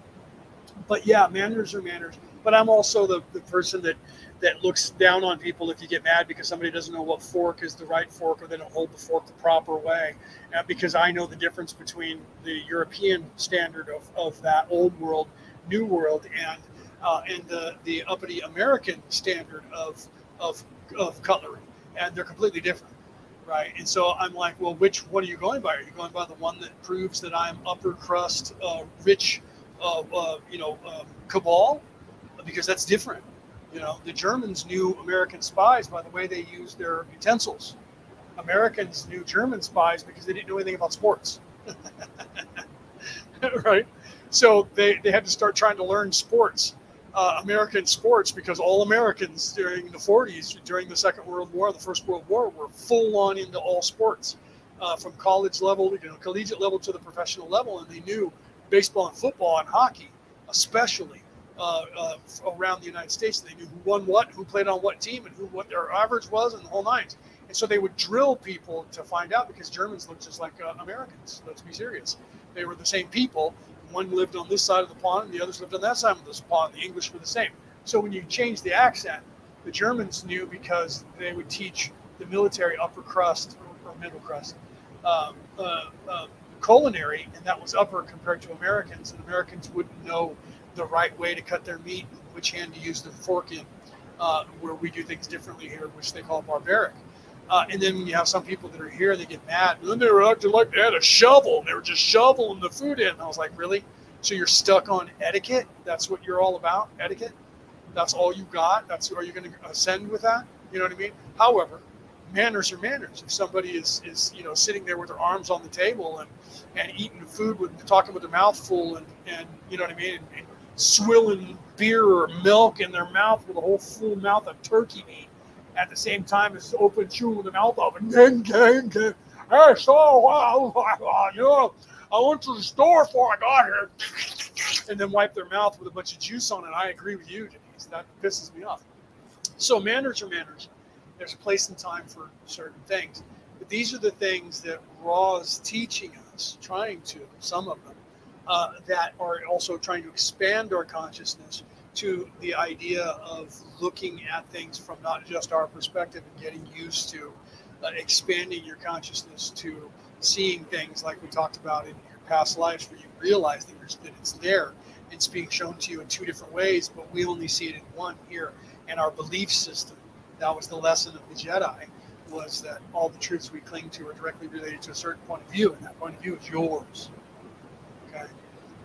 But yeah, manners are manners. But I'm also the, the person that that looks down on people if you get mad because somebody doesn't know what fork is the right fork or they don't hold the fork the proper way. Uh, because I know the difference between the European standard of, of that old world, new world, and uh, and the, the uppity American standard of, of, of cutlery. And they're completely different, right? And so I'm like, well, which one are you going by? Are you going by the one that proves that I'm upper crust, uh, rich, uh, uh you know, um, cabal? Because that's different. You know, the Germans knew American spies by the way they used their utensils. Americans knew German spies because they didn't know anything about sports. right? So they, they had to start trying to learn sports, uh, American sports, because all Americans during the 40s, during the Second World War, the First World War, were full on into all sports, uh, from college level, you know, collegiate level to the professional level, and they knew baseball and football and hockey, especially. Uh, uh, around the United States, they knew who won what, who played on what team, and who what their average was, and the whole nines. And so they would drill people to find out because Germans looked just like uh, Americans. Let's be serious. They were the same people. One lived on this side of the pond, and the others lived on that side of this pond. The English were the same. So when you change the accent, the Germans knew because they would teach the military upper crust or, middle crust um, uh, uh, culinary, and that was upper compared to Americans. And Americans wouldn't know the right way to cut their meat, which hand to use the fork in, uh, where we do things differently here, which they call barbaric. Uh, and then when you have some people that are here, they get mad. And then they were acting like they had a shovel. And they were just shoveling the food in. And I was like, really? So you're stuck on etiquette? That's what you're all about? Etiquette? That's all you got? That's are you going to ascend with that? You know what I mean? However, manners are manners. If somebody is is you know sitting there with their arms on the table and and eating food with talking with their mouth full and and you know what I mean, and, and swilling beer or milk in their mouth with a whole full mouth of turkey meat at the same time as open chewing the mouth open. Gang, gang, gang. Hey, so, uh, you know, I went to the store before I got here. And then wipe their mouth with a bunch of juice on it. I agree with you, Denise. That pisses me off. So, manners are manners. There's a place and time for certain things. But these are the things that Ra is teaching us, trying to, some of them, uh, that are also trying to expand our consciousness to the idea of looking at things from not just our perspective and getting used to uh, expanding your consciousness to seeing things like we talked about in your past lives where you realize that, that it's there. It's being shown to you in two different ways but we only see it in one here. And our belief system that was the lesson of the jedi was that all the truths we cling to are directly related to a certain point of view and that point of view is yours. Okay?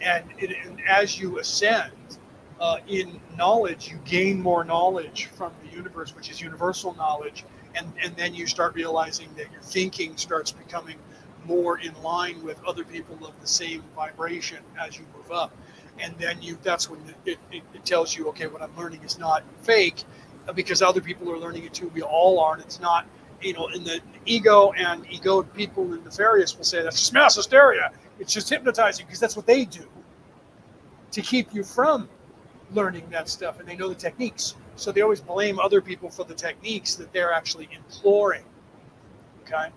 And, it, and as you ascend uh, in knowledge, you gain more knowledge from the universe, which is universal knowledge, and and then you start realizing that your thinking starts becoming more in line with other people of the same vibration as you move up, and then you that's when it, it, it tells you, okay, what I'm learning is not fake, uh, because other people are learning it too. We all are, and it's not. You know, in the ego and ego people in nefarious will say that's just mass hysteria. It's just hypnotizing because that's what they do to keep you from learning that stuff and they know the techniques. So they always blame other people for the techniques that they're actually employing. Okay.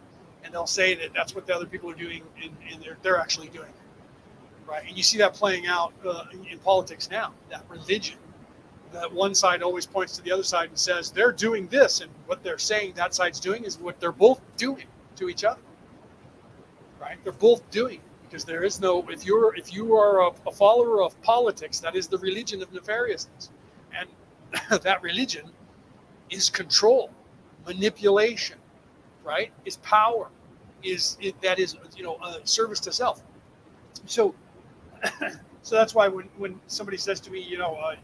And they'll say that that's what the other people are doing and, and they're, they're actually doing it. Right. And you see that playing out uh, in, in politics now, that religion. That one side always points to the other side and says they're doing this, and what they're saying that side's doing is what they're both doing to each other. Right? They're both doing it because there is no if you're if you are a, a follower of politics that is the religion of nefariousness. And that religion is control manipulation right? Is power is it, that is you know a service to self. So so that's why when when somebody says to me you know uh,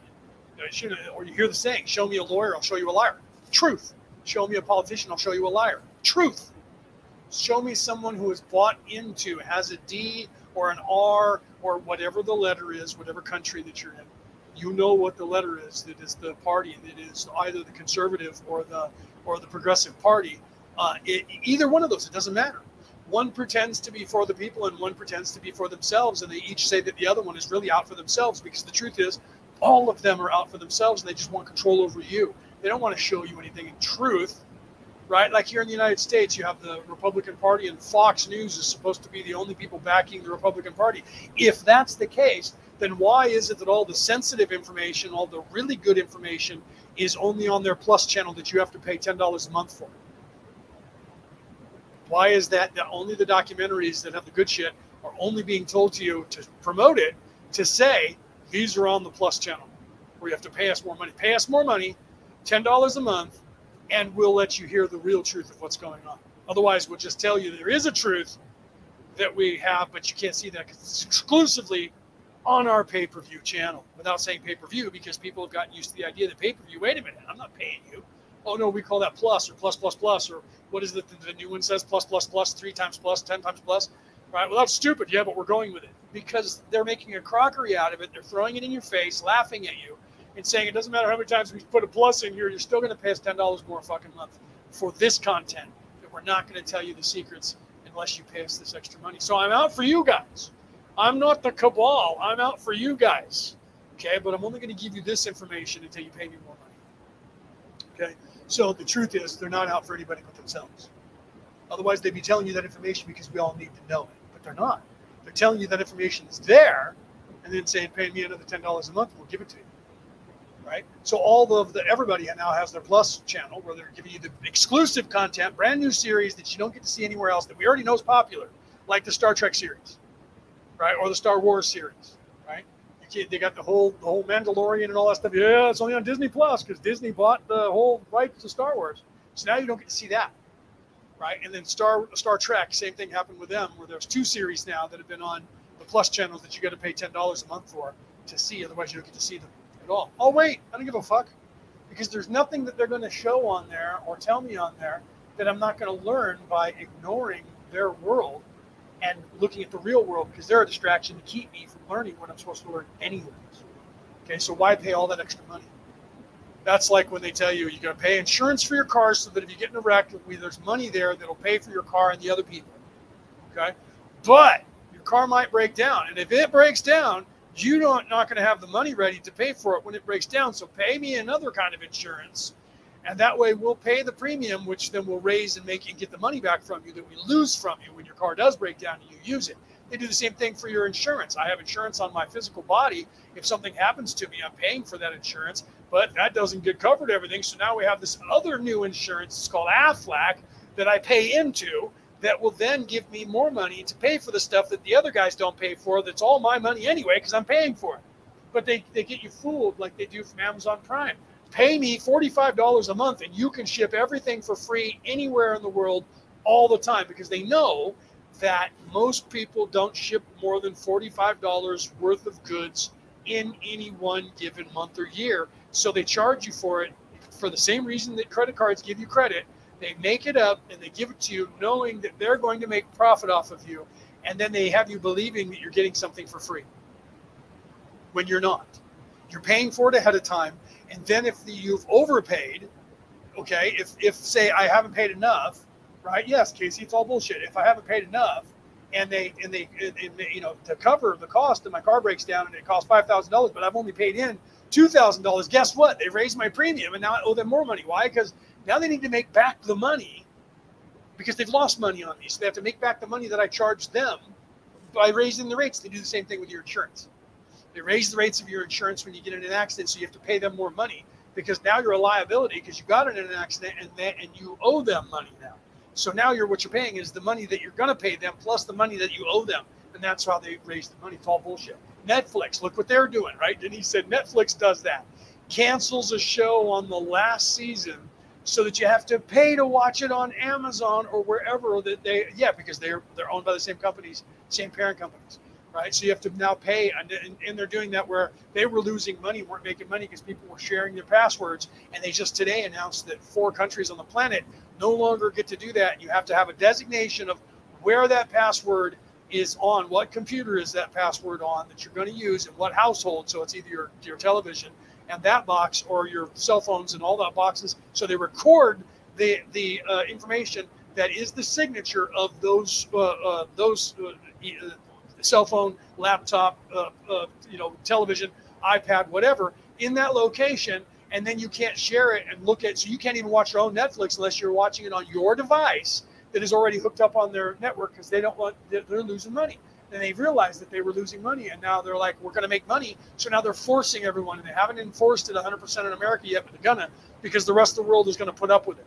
or you hear the saying show me a lawyer i'll show you a liar. Truth. Show me a politician i'll show you a liar. Truth show me someone who is bought into, has a D or an R or whatever the letter is, whatever country that you're in. You know what the letter is that is the party that is either the conservative or the or the progressive party. Uh, it, either one of those, it doesn't matter. One pretends to be for the people and one pretends to be for themselves, and they each say that the other one is really out for themselves because the truth is, all of them are out for themselves and they just want control over you. They don't want to show you anything in truth right? Like here in the United States, you have the Republican Party, and Fox News is supposed to be the only people backing the Republican Party. If that's the case, then why is it that all the sensitive information, all the really good information, is only on their Plus channel that you have to pay $10 a month for? Why is that, that only the documentaries that have the good shit are only being told to you to promote it to say these are on the Plus channel where you have to pay us more money? Pay us more money, $10 a month, and we'll let you hear the real truth of what's going on. Otherwise, we'll just tell you there is a truth that we have, but you can't see that because it's exclusively on our pay per view channel without saying pay per view because people have gotten used to the idea that pay per view, wait a minute, I'm not paying you. Oh no, we call that plus or plus plus plus or what is it that the new one says plus plus plus three times plus ten times plus, right? Well, that's stupid. Yeah, but we're going with it because they're making a crockery out of it. They're throwing it in your face, laughing at you, and saying it doesn't matter how many times we put a plus in here, you're still going to pay us ten dollars more a fucking month for this content. That we're not going to tell you the secrets unless you pay us this extra money. So I'm out for you guys. I'm not the cabal. I'm out for you guys. Okay, but I'm only going to give you this information until you pay me more money. Okay, so the truth is they're not out for anybody but themselves. Otherwise, they'd be telling you that information because we all need to know it, but they're not. They're telling you that information is there, and then saying, "Pay me another ten dollars a month, we'll give it to you." Right. So all of the everybody now has their Plus channel where they're giving you the exclusive content, brand new series that you don't get to see anywhere else that we already know is popular, like the Star Trek series, right, or the Star Wars series, right? They got the whole the whole Mandalorian and all that stuff. Yeah, it's only on Disney Plus because Disney bought the whole rights to Star Wars. So now you don't get to see that right? And then Star Star Trek, same thing happened with them, where there's two series now that have been on the Plus channels that you got to pay ten dollars a month for to see. Otherwise, you don't get to see them at all. Oh wait, I don't give a fuck because there's nothing that they're going to show on there or tell me on there that I'm not going to learn by ignoring their world and looking at the real world because they're a distraction to keep me from learning what I'm supposed to learn anyways. Okay, so why pay all that extra money? That's like when they tell you you got to pay insurance for your car so that if you get in a wreck, there's money there that'll pay for your car and the other people. Okay, but your car might break down, and if it breaks down, you don't not going to have the money ready to pay for it when it breaks down. So pay me another kind of insurance, and that way we'll pay the premium, which then we'll raise and make and get the money back from you that we lose from you when your car does break down and you use it. They do the same thing for your insurance. I have insurance on my physical body. If something happens to me, I'm paying for that insurance, but that doesn't get covered everything. So now we have this other new insurance. It's called AFLAC that I pay into that will then give me more money to pay for the stuff that the other guys don't pay for. That's all my money anyway because I'm paying for it. But they, they get you fooled like they do from Amazon Prime. Pay me $45 a month and you can ship everything for free anywhere in the world all the time because they know that most people don't ship more than $45 worth of goods in any one given month or year. So they charge you for it for the same reason that credit cards give you credit. They make it up and they give it to you knowing that they're going to make profit off of you. And then they have you believing that you're getting something for free when you're not. You're paying for it ahead of time. And then if you've overpaid, okay, if, if say I haven't paid enough, right? Yes, Casey, it's all bullshit. If I haven't paid enough, and they and they, and they you know to cover the cost, and my car breaks down and it costs five thousand dollars, but I've only paid in two thousand dollars. Guess what? They raised my premium, and now I owe them more money. Why? Because now they need to make back the money because they've lost money on me. So they have to make back the money that I charged them by raising the rates. They do the same thing with your insurance. They raise the rates of your insurance when you get in an accident, so you have to pay them more money because now you're a liability because you got in an accident and they, and you owe them money now. So now you're what you're paying is the money that you're going to pay them plus the money that you owe them, and that's how they raise the money. It's all bullshit. Netflix, look what they're doing, right? And he said Netflix does that, cancels a show on the last season so that you have to pay to watch it on Amazon or wherever that they yeah because they're they're owned by the same companies, same parent companies, right? So you have to now pay, and, and, and they're doing that where they were losing money, weren't making money because people were sharing their passwords, and they just today announced that four countries on the planet no longer get to do that. You have to have a designation of where that password is on, what computer is that password on that you're going to use, and what household. So it's either your, your television and that box or your cell phones and all that boxes. So they record the the uh, information that is the signature of those uh, uh, those uh, uh, cell phone, laptop, uh, you know, television, iPad, whatever in that location and then you can't share it and look at so you can't even watch your own netflix unless you're watching it on your device that is already hooked up on their network because they don't want they're, they're losing money and they realized that they were losing money and now they're like we're going to make money. So now they're forcing everyone and they haven't enforced it 100% in america yet but they're gonna because the rest of the world is going to put up with it.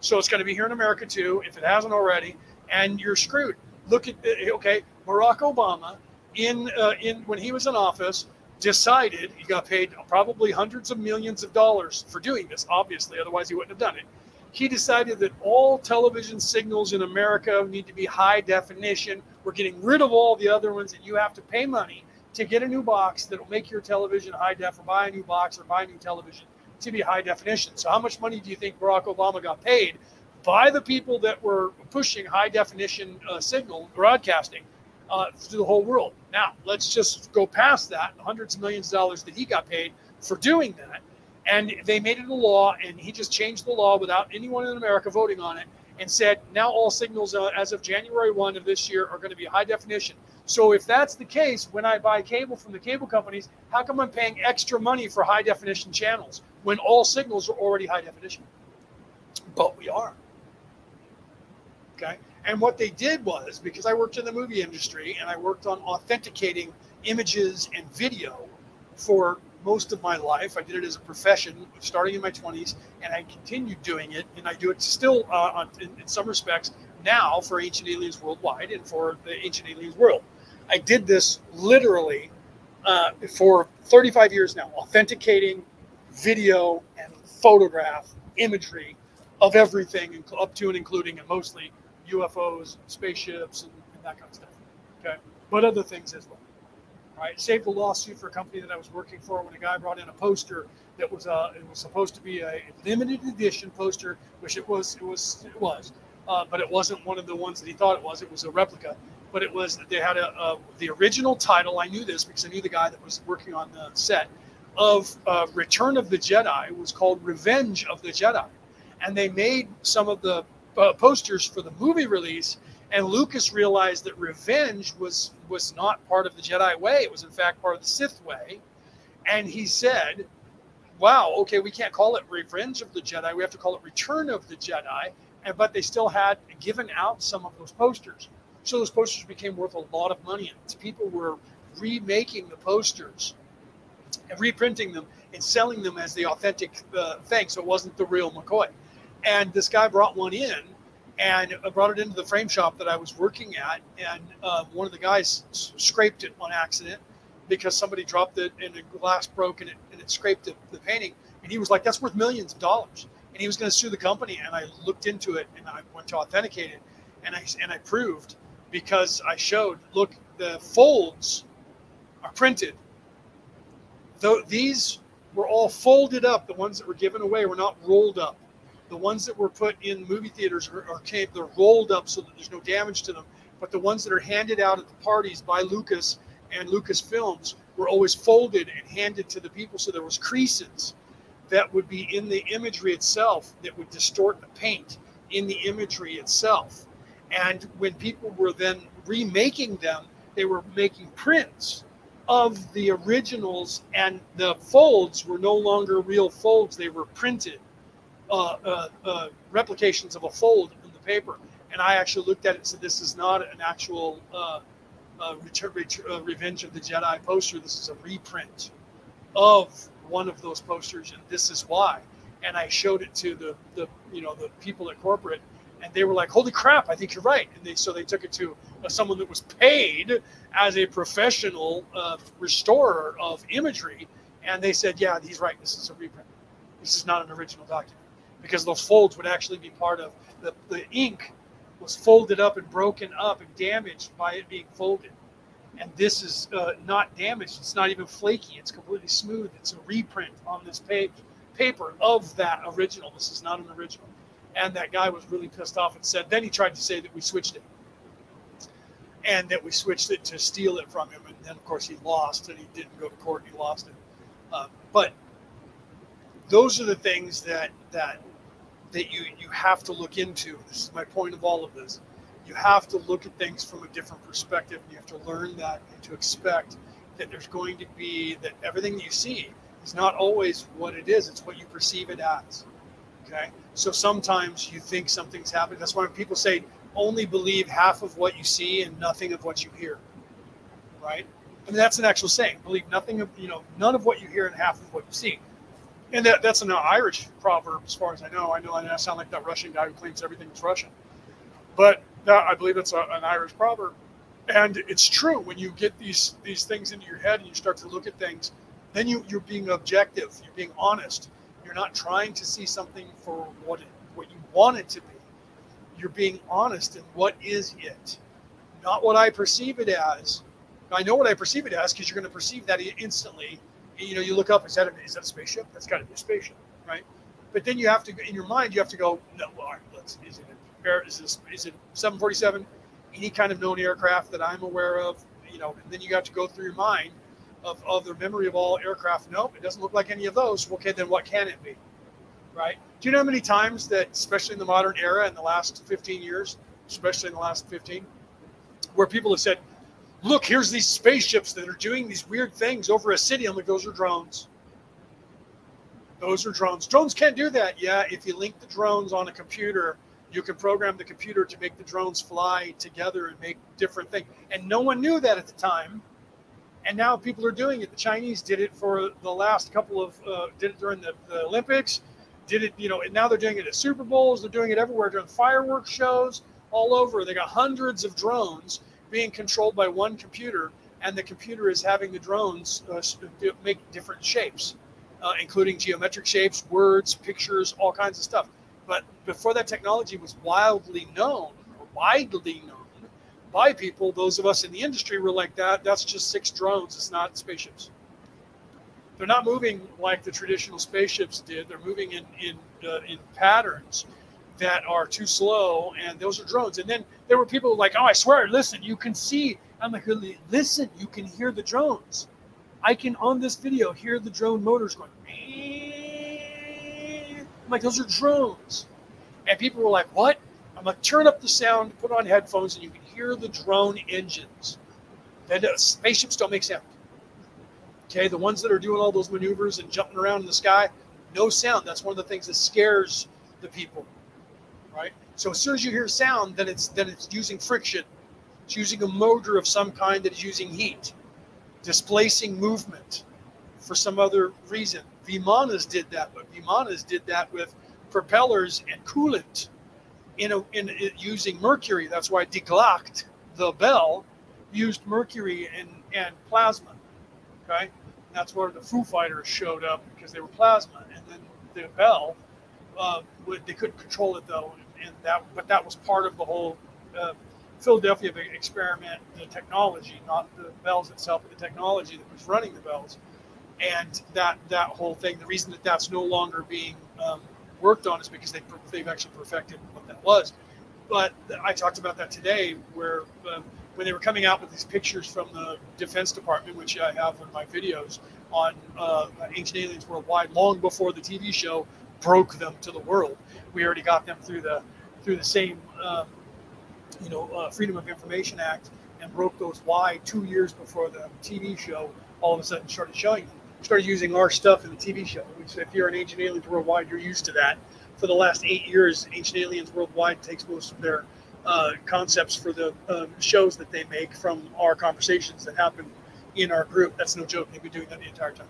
So it's going to be here in america too if it hasn't already and you're screwed. Look at okay barack obama in uh, in when he was in office decided he got paid probably hundreds of millions of dollars for doing this, obviously, otherwise he wouldn't have done it. He decided that all television signals in America need to be high definition. We're getting rid of all the other ones, and you have to pay money to get a new box that'll make your television high def, or buy a new box, or buy a new television to be high definition. So, how much money do you think Barack Obama got paid by the people that were pushing high definition uh, signal broadcasting uh, to the whole world? Now, let's just go past that hundreds of millions of dollars that he got paid for doing that. And they made it a law, and he just changed the law without anyone in America voting on it and said now all signals uh, as of January 1 of this year are going to be high definition. So if that's the case, when I buy cable from the cable companies, how come I'm paying extra money for high definition channels when all signals are already high definition? But we are. Okay. And what they did was because I worked in the movie industry and I worked on authenticating images and video for most of my life. I did it as a profession, starting in my 20s, and I continued doing it, and I do it still uh, in, in, some respects now for Ancient Aliens Worldwide and for the Ancient Aliens World. I did this literally uh, for 35 years now, authenticating video and photograph imagery of everything, up to and including, and mostly UFOs, spaceships, and, and that kind of stuff. Okay, but other things as well right? Saved a lawsuit for a company that I was working for when a guy brought in a poster that was uh, it was supposed to be a limited edition poster, which it was it was it was, uh, but it wasn't one of the ones that he thought it was. It was a replica, but it was they had a, a the original title. I knew this because I knew the guy that was working on the set of uh, Return of the Jedi. Was called Revenge of the Jedi, and they made some of the uh, posters for the movie release and Lucas realized that revenge was was not part of the Jedi way; it was in fact part of the Sith way. And he said, "Wow, okay, we can't call it Revenge of the Jedi; we have to call it Return of the Jedi." And but they still had given out some of those posters, so those posters became worth a lot of money. And people were remaking the posters and reprinting them and selling them as the authentic uh, thing. So it wasn't the real McCoy. And this guy brought one in and I brought it into the frame shop that I was working at, and uh, one of the guys scraped it on accident because somebody dropped it and the glass broke and it, and it scraped the, the painting. And he was like, "That's worth millions of dollars," and he was going to sue the company. And I looked into it and I went to authenticate it, and I and I proved because I showed, look, the folds are printed. Though these were all folded up, the ones that were given away were not rolled up. The ones that were put in movie theaters are, are they're rolled up so that there's no damage to them. But the ones that are handed out at the parties by Lucas and Lucas Films were always folded and handed to the people. So there was creases that would be in the imagery itself that would distort the paint in the imagery itself. And when people were then remaking them, they were making prints of the originals, and the folds were no longer real folds, they were printed uh, uh, uh, replications of a fold in the paper. And I actually looked at it and said, this is not an actual uh, uh, return, return, Revenge of the Jedi poster. This is a reprint of one of those posters, and this is why. And I showed it to the, the you know the people at corporate, and they were like, "Holy crap! I think you're right." And they so they took it to uh, someone that was paid as a professional uh, restorer of imagery, and they said, "Yeah, he's right. This is a reprint. This is not an original document." Because those folds would actually be part of the, the ink was folded up and broken up and damaged by it being folded. And this is uh, not damaged. It's not even flaky. It's completely smooth. It's a reprint on this page paper of that original. This is not an original. And that guy was really pissed off and said, then he tried to say that we switched it. And that we switched it to steal it from him. And then, of course, he lost and he didn't go to court and he lost it. Uh, but those are the things that, that that you you have to look into. This is my point of all of this. You have to look at things from a different perspective. You have to learn that and to expect that there's going to be that everything that you see is not always what it is. It's what you perceive it as. Okay. So sometimes you think something's happening. That's why people say only believe half of what you see and nothing of what you hear. Right. I mean that's an actual saying. Believe nothing of you know none of what you hear and half of what you see and that, that's an Irish proverb, as far as I know. I know I sound like that Russian guy who claims everything is Russian, but that, I believe it's a, an Irish proverb, and it's true. When you get these these things into your head and you start to look at things, then you you're being objective. You're being honest. You're not trying to see something for what it, what you want it to be. You're being honest in what is it, not what I perceive it as. I know what I perceive it as because you're going to perceive that instantly you know, you look up, is that a, is that a spaceship? That's got to be a spaceship. right? But then you have to, in your mind, you have to go, no, all right, let's, is it a is it 747, any kind of known aircraft that I'm aware of, you know, and then you got to go through your mind of, of the memory of all aircraft. Nope, it doesn't look like any of those. Okay, then what can it be? Right? Do you know how many times that, especially in the modern era, in the last 15 years, especially in the last 15, where people have said, look, here's these spaceships that are doing these weird things over a city. I'm like, those are drones. Those are drones. Drones can't do that. Yeah, if you link the drones on a computer, you can program the computer to make the drones fly together and make different things. And no one knew that at the time. And now people are doing it. The Chinese did it for the last couple of, uh, did it during the, the Olympics, did it, you know, and now they're doing it at Super Bowls. They're doing it everywhere during fireworks shows all over. They got hundreds of drones being controlled by one computer, and the computer is having the drones uh, make different shapes, uh, including geometric shapes, words, pictures, all kinds of stuff. But before that technology was wildly known, or widely known by people, those of us in the industry were like that. That's just six drones. It's not spaceships. They're not moving like the traditional spaceships did. They're moving in in uh, in patterns that are too slow, and those are drones. And then there were people like, "Oh, I swear, listen, you can see." I'm like, "Listen, you can hear the drones. I can on this video hear the drone motors going." I'm like, "Those are drones," and people were like, "What?" I'm like, "Turn up the sound, put on headphones, and you can hear the drone engines." Then spaceships don't make sound. Okay, the ones that are doing all those maneuvers and jumping around in the sky, no sound. That's one of the things that scares the people right? So as soon as you hear sound, then it's then it's using friction. It's using a motor of some kind that is using heat, displacing movement for some other reason. Vimanas did that, but Vimanas did that with propellers and coolant in, a, in, in using mercury. That's why Die Glocke, the bell, used mercury and, and plasma. Okay, and that's where the Foo Fighters showed up because they were plasma, and then the bell uh, they couldn't control it though, and that but that was part of the whole uh, Philadelphia experiment, the technology, not the bells itself, but the technology that was running the bells, and that that whole thing. The reason that that's no longer being um, worked on is because they they've actually perfected what that was. But I talked about that today, where um, when they were coming out with these pictures from the Defense Department, which I have in my videos on uh, Ancient Aliens Worldwide, long before the TV show broke them to the world. We already got them through the through the same um, you know uh, Freedom of Information Act and broke those wide two years before the TV show. All of a sudden started showing them. Started using our stuff in the TV show. Which, if you're an Ancient Aliens Worldwide, you're used to that. For the last eight years, Ancient Aliens Worldwide takes most of their uh, concepts for the uh, shows that they make from our conversations that happen in our group. That's no joke. They've been doing that the entire time.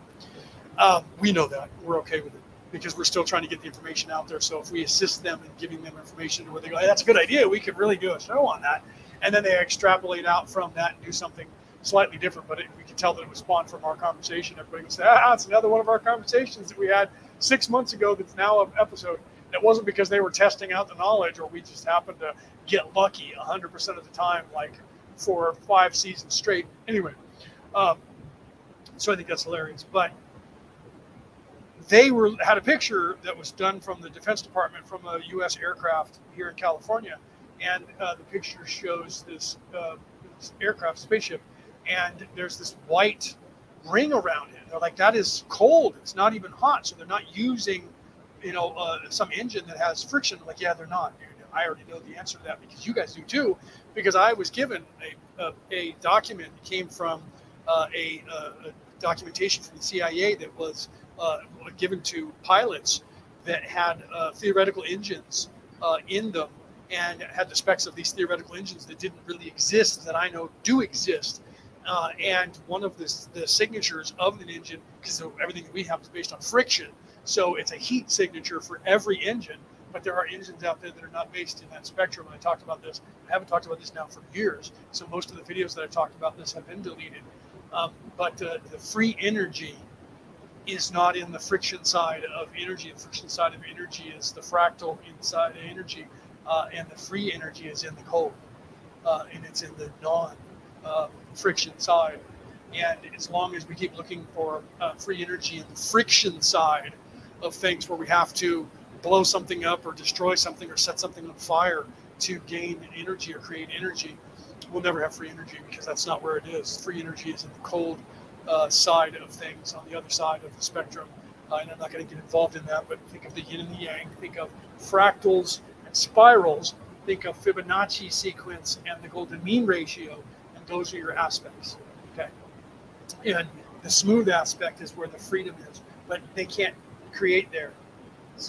Um, we know that. We're okay with it because we're still trying to get the information out there. So if we assist them in giving them information where they go, hey, that's a good idea, we could really do a show on that. And then they extrapolate out from that and do something slightly different. But it, we can tell that it was spawned from our conversation. Everybody can say, ah, it's another one of our conversations that we had six months ago that's now an episode. It wasn't because they were testing out the knowledge or we just happened to get lucky 100% of the time, like for five seasons straight. Anyway, um, so I think that's hilarious. But they were had a picture that was done from the Defense Department from a U.S. aircraft here in California, and uh, the picture shows this, uh, this, aircraft spaceship, and there's this white ring around it. They're like, that is cold. It's not even hot, so they're not using, you know, uh, some engine that has friction. Like, yeah, they're not. I already know the answer to that because you guys do too, because I was given a, a, a document that came from uh, a, a documentation from the CIA that was uh, given to pilots that had uh, theoretical engines uh, in them and had the specs of these theoretical engines that didn't really exist that I know do exist. Uh, and one of the, the signatures of an engine, because everything that we have is based on friction, so it's a heat signature for every engine. But there are engines out there that are not based in that spectrum. And I talked about this. I haven't talked about this now for years. So most of the videos that I talked about this have been deleted. Um, but uh, the free energy is not in the friction side of energy. The friction side of energy is the fractal inside energy, uh, and the free energy is in the cold, uh, and it's in the non-friction uh, side. And as long as we keep looking for uh, free energy in the friction side of things where we have to blow something up or destroy something or set something on fire to gain energy or create energy, we'll never have free energy because that's not where it is. Free energy is in the cold uh, side of things, on the other side of the spectrum. Uh, and I'm not going to get involved in that, but think of the yin and the yang, think of fractals and spirals, think of Fibonacci sequence and the golden mean ratio, and those are your aspects. Okay. And the smooth aspect is where the freedom is, but they can't create there.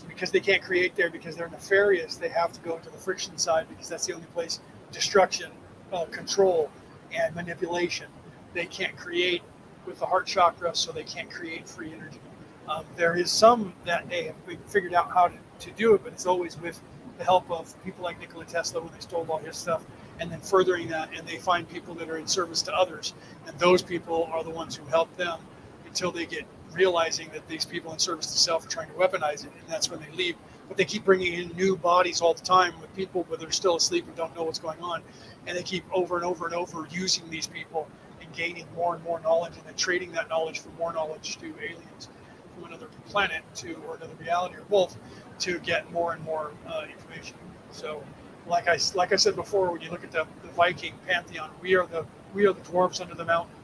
because they can't create there because they're nefarious, they have to go to the friction side because that's the only place destruction, uh, control, and manipulation. They can't create with the heart chakra, so they can't create free energy. Um, there is some that they have figured out how to, to do it, but it's always with the help of people like Nikola Tesla when they stole all his stuff, and then furthering that, and they find people that are in service to others, and those people are the ones who help them until they get realizing that these people in service to self are trying to weaponize it, and that's when they leave. But they keep bringing in new bodies all the time with people, but they're still asleep and don't know what's going on, and they keep over and over and over using these people gaining more and more knowledge, and then trading that knowledge for more knowledge to aliens from another planet to or another reality or both to get more and more uh, information. So, like I like I said before, when you look at the, the Viking pantheon, we are the we are the dwarves under the mountain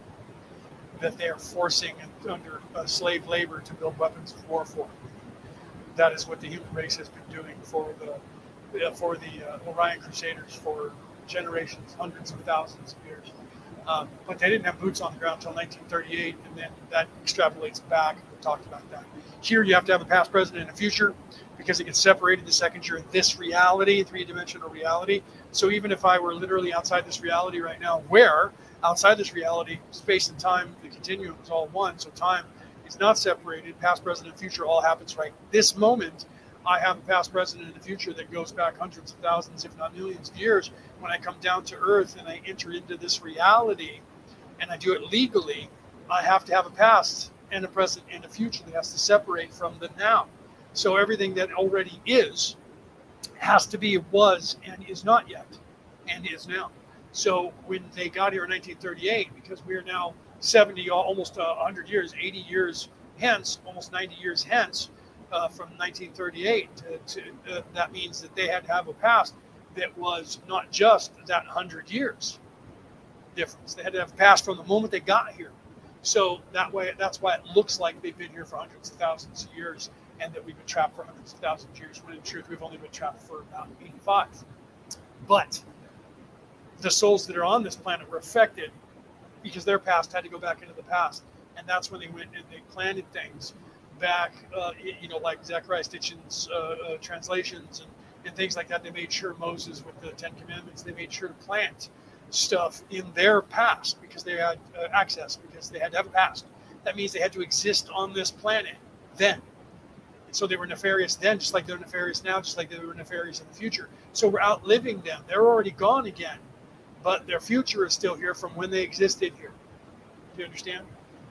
that they are forcing under uh, slave labor to build weapons of war for. That is what the human race has been doing for the uh, for the uh, Orion Crusaders for generations, hundreds of thousands of years. Um, but they didn't have boots on the ground until 1938, and then that extrapolates back. We talked about that. Here, you have to have a past, present, and a future because it gets separated the second you're in this reality, three dimensional reality. So even if I were literally outside this reality right now, where outside this reality, space and time, the continuum is all one. So time is not separated. Past, present, and future all happens right this moment. I have a past, present, and a future that goes back hundreds of thousands, if not millions of years. When I come down to Earth and I enter into this reality, and I do it legally, I have to have a past and a present and a future that has to separate from the now. So everything that already is has to be was and is not yet and is now. So when they got here in 1938, because we are now 70, almost 100 years, 80 years hence, almost 90 years hence uh, from 1938, to, to uh, that means that they had to have a past that was not just that 100 years difference. They had to have passed from the moment they got here. So that way, that's why it looks like they've been here for hundreds of thousands of years and that we've been trapped for hundreds of thousands of years, when in truth, we've only been trapped for about 85. But the souls that are on this planet were affected because their past had to go back into the past. And that's when they went and they planted things back, uh, you know, like Zecharia Sitchin's uh, uh, translations and, and things like that. They made sure Moses, with the Ten Commandments, they made sure to plant stuff in their past because they had uh, access, because they had to have a past. That means they had to exist on this planet then. And so they were nefarious then, just like they're nefarious now, just like they were nefarious in the future. So we're outliving them. They're already gone again but their future is still here from when they existed here. Do you understand?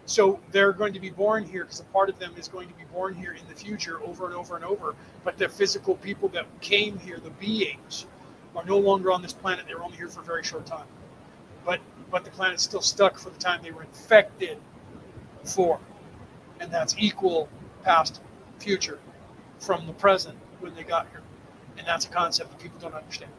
So they're going to be born here because a part of them is going to be born here in the future over and over and over. But the physical people that came here, the beings, are no longer on this planet. They were only here for a very short time. But but the planet's still stuck for the time they were infected for. And that's equal past future from the present when they got here. And that's a concept that people don't understand.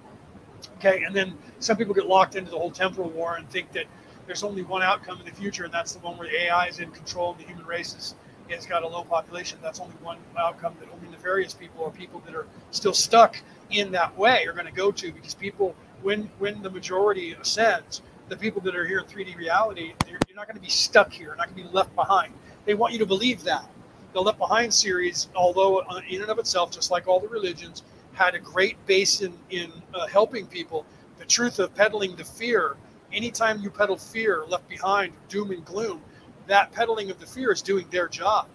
Okay, and then some people get locked into the whole temporal war and think that there's only one outcome in the future, and that's the one where the AI is in control and the human race is, has got a low population. That's only one outcome that only nefarious people or people that are still stuck in that way are going to go to because people, when when the majority ascends, the people that are here in 3D reality, you're not going to be stuck here, not going to be left behind. They want you to believe that. The Left Behind series, although uh, in and of itself, just like all the religions, had a great base in, in uh, helping people. The truth of peddling the fear, anytime you peddle fear, left behind, doom and gloom, that peddling of the fear is doing their job.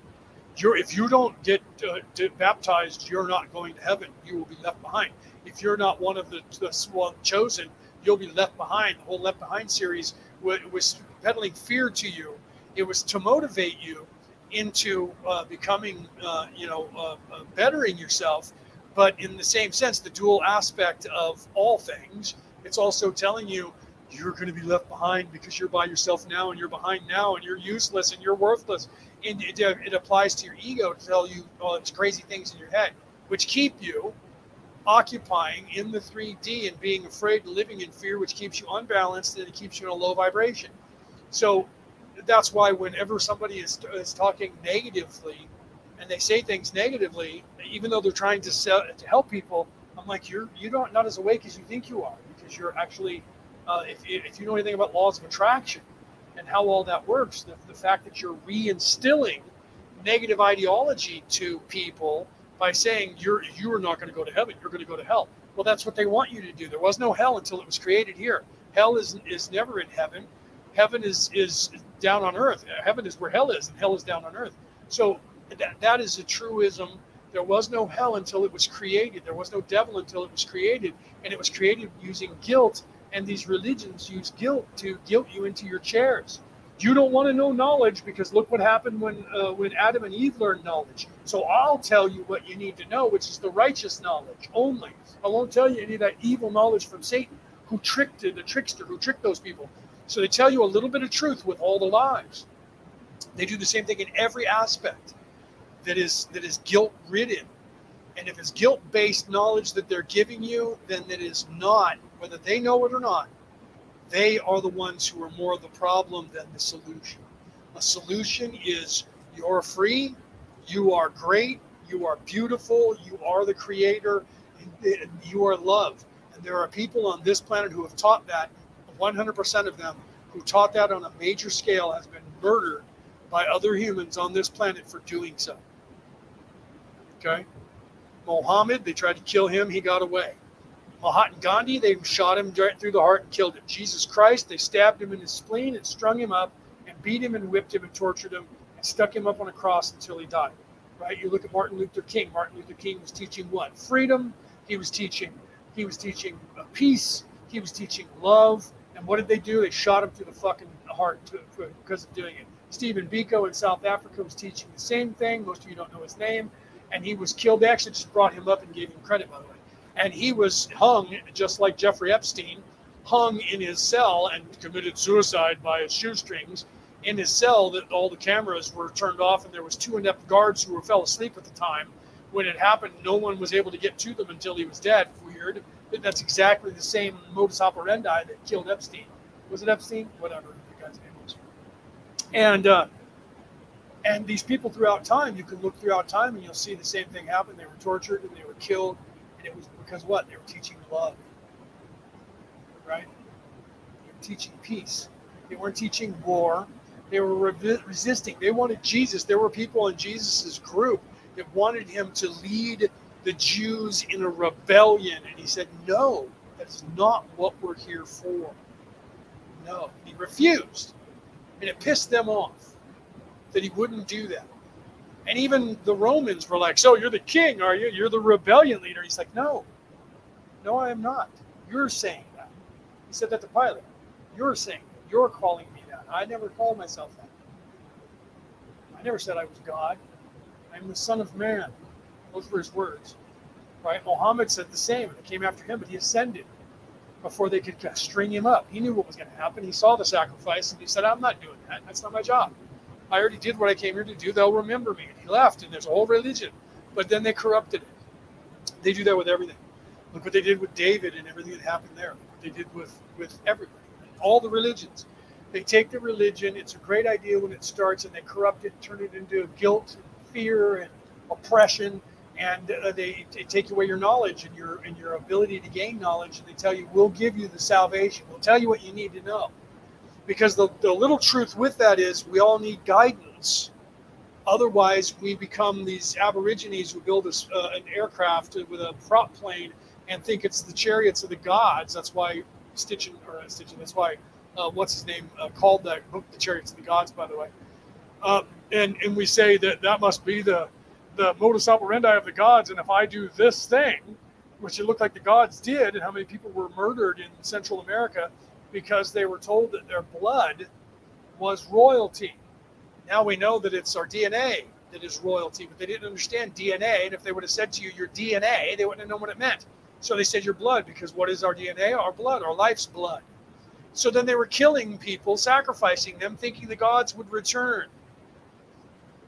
You're, if you don't get uh, baptized, you're not going to heaven. You will be left behind. If you're not one of the, the one chosen, you'll be left behind. The whole Left Behind series was, was peddling fear to you. It was to motivate you into uh, becoming, uh, you know, uh, uh bettering yourself but in the same sense, the dual aspect of all things, it's also telling you you're going to be left behind because you're by yourself now and you're behind now and you're useless and you're worthless and it, uh, it applies to your ego to tell you all these crazy things in your head, which keep you occupying in the 3D and being afraid and living in fear, which keeps you unbalanced and it keeps you in a low vibration. So that's why whenever somebody is, is talking negatively and they say things negatively, even though they're trying to, sell, to help people, I'm like, you're you don't not as awake as you think you are because you're actually, uh, if, if you know anything about laws of attraction and how all that works, the, the fact that you're reinstilling negative ideology to people by saying you're you are not going to go to heaven, you're going to go to hell. Well, that's what they want you to do. There was no hell until it was created here. Hell is is never in heaven. Heaven is is down on earth. Heaven is where hell is, and hell is down on earth. So that, that is a truism. There was no hell until it was created. There was no devil until it was created, and it was created using guilt. And these religions use guilt to guilt you into your chairs. You don't want to know knowledge because look what happened when uh, when Adam and Eve learned knowledge. So I'll tell you what you need to know, which is the righteous knowledge only. I won't tell you any of that evil knowledge from Satan, who tricked the trickster, who tricked those people. So they tell you a little bit of truth with all the lies. They do the same thing in every aspect that is that is guilt ridden. And if it's guilt based knowledge that they're giving you, then it is not, whether they know it or not, they are the ones who are more the problem than the solution. A solution is you're free, you are great, you are beautiful, you are the creator, you are love. And there are people on this planet who have taught that. 100% of them who taught that on a major scale has been murdered by other humans on this planet for doing so. Okay? Mohammed, they tried to kill him, he got away. Mahatma Gandhi, they shot him right through the heart and killed him. Jesus Christ, they stabbed him in his spleen and strung him up and beat him and whipped him and tortured him and stuck him up on a cross until he died. Right? You look at Martin Luther King. Martin Luther King was teaching what? Freedom. He was teaching. He was teaching uh, peace. He was teaching love. And what did they do? They shot him through the fucking heart to, because of doing it. Stephen Biko in South Africa was teaching the same thing. Most of you don't know his name. And he was killed. They actually just brought him up and gave him credit, by the way and he was hung just like Jeffrey Epstein, hung in his cell and committed suicide by his shoestrings in his cell. That all the cameras were turned off, and there was two inept guards who were fell asleep at the time. When it happened, no one was able to get to them until he was dead. Weird. That's exactly the same modus operandi that killed Epstein. Was it Epstein? Whatever the guy's name was. And uh, and these people throughout time, you can look throughout time and you'll see the same thing happen. They were tortured and they were killed and it was because what? They were teaching love. Right? They were teaching peace. They weren't teaching war. They were re- resisting. They wanted Jesus. There were people in Jesus's group that wanted him to lead the Jews in a rebellion. And he said, No, that's not what we're here for. No. He refused. And it pissed them off that he wouldn't do that. And even the Romans were like, So you're the king, are you? You're the rebellion leader. He's like, No, no, I am not. You're saying that. He said that to Pilate. You're saying that. You're calling me that. I never called myself that. I never said I was God. I'm the Son of Man. Those were his words. Right? Muhammad said the same, it came after him, but he ascended before they could uh, string him up. He knew what was going to happen. He saw the sacrifice, and he said, I'm not doing that. That's not my job. I already did what I came here to do. They'll remember me. And he left, and there's a whole religion. But then they corrupted it. They do that with everything. Look what they did with David and everything that happened there. Look what they did with, with everybody, all the religions. They take the religion, it's a great idea when it starts, and they corrupt it, turn it into guilt, and fear, and oppression. And uh, they, they take away your knowledge and your and your ability to gain knowledge, and they tell you, "We'll give you the salvation. We'll tell you what you need to know." because the, the little truth with that is we all need guidance otherwise we become these aborigines who build this, uh, an aircraft with a prop plane and think it's the chariots of the gods that's why Sitchin or uh, Sitchin that's why uh, what's his name uh, called that book the chariots of the gods by the way uh, and and we say that that must be the the modus operandi of the gods and if i do this thing which it looked like the gods did and how many people were murdered in central america because they were told that their blood was royalty. Now we know that it's our DNA that is royalty, but they didn't understand DNA. And if they would have said to you, your DNA, they wouldn't have known what it meant. So they said your blood, because what is our DNA? Our blood, our life's blood. So then they were killing people, sacrificing them, thinking the gods would return.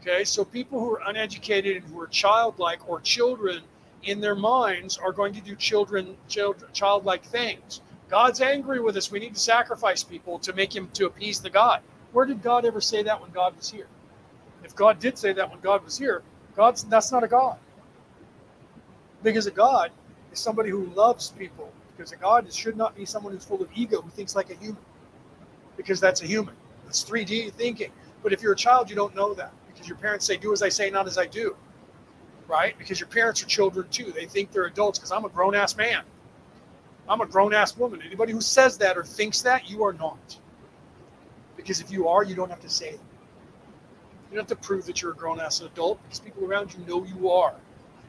Okay, so people who are uneducated and who are childlike or children in their minds are going to do children, child, childlike things. God's angry with us. We need to sacrifice people to make him to appease the God. Where did God ever say that when God was here? If God did say that when God was here, God's that's not a God. Because a God is somebody who loves people. Because a God should not be someone who's full of ego who thinks like a human. Because that's a human. That's 3D thinking. But if you're a child, you don't know that. Because your parents say, do as I say, not as I do. Right? Because your parents are children too. They think they're adults because I'm a grown ass man. I'm a grown ass woman. Anybody who says that or thinks that, you are not. Because if you are, you don't have to say it. You don't have to prove that you're a grown ass adult because people around you know you are.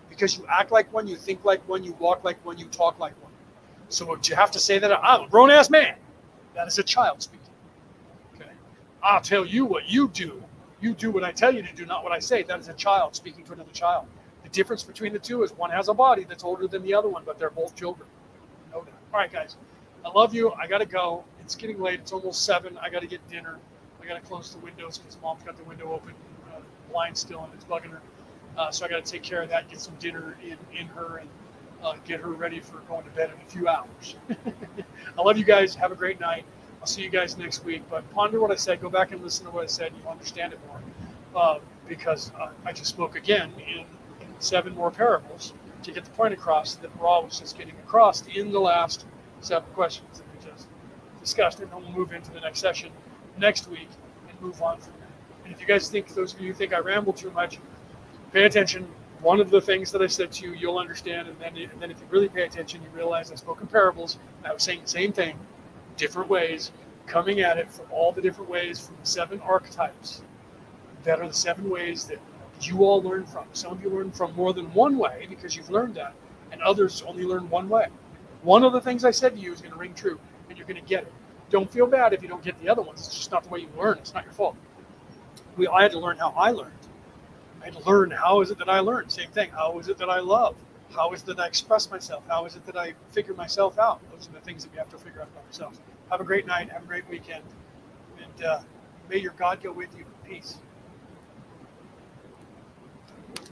Because you act like one, you think like one, you walk like one, you talk like one. So you have to say that I'm a grown ass man. That is a child speaking. Okay. I'll tell you what you do. You do what I tell you to do, not what I say. That is a child speaking to another child. The difference between the two is one has a body that's older than the other one, but they're both children. Know that. All right, guys. I love you. I got to go. It's getting late. It's almost seven. I got to get dinner. I got to close the windows because mom's got the window open, uh, blind still, and it's bugging her. Uh, so I got to take care of that, get some dinner in, in her, and uh, get her ready for going to bed in a few hours. I love you guys. Have a great night. I'll see you guys next week. But ponder what I said. Go back and listen to what I said. You'll understand it more. Uh, because I just spoke again in, seven more parables to get the point across that Ra was just getting across in the last seven questions that we just discussed. And then we'll move into the next session next week and move on from there. And if you guys think, those of you who think I ramble too much, pay attention. One of the things that I said to you, you'll understand. And then, and then if you really pay attention, you realize I spoke in parables. I was saying the same thing, different ways, coming at it from all the different ways from the seven archetypes that are the seven ways that you all learn from. Some of you learn from more than one way because you've learned that, and others only learn one way. One of the things I said to you is going to ring true, and you're going to get it. Don't feel bad if you don't get the other ones. It's just not the way you learn. It's not your fault. We, I had to learn how I learned. I learn how is it that I learn? Same thing. How is it that I love? How is it that I express myself? How is it that I figure myself out? Those are the things that we have to figure out about ourselves. Have a great night. Have a great weekend. And uh, may your God go with you. Peace.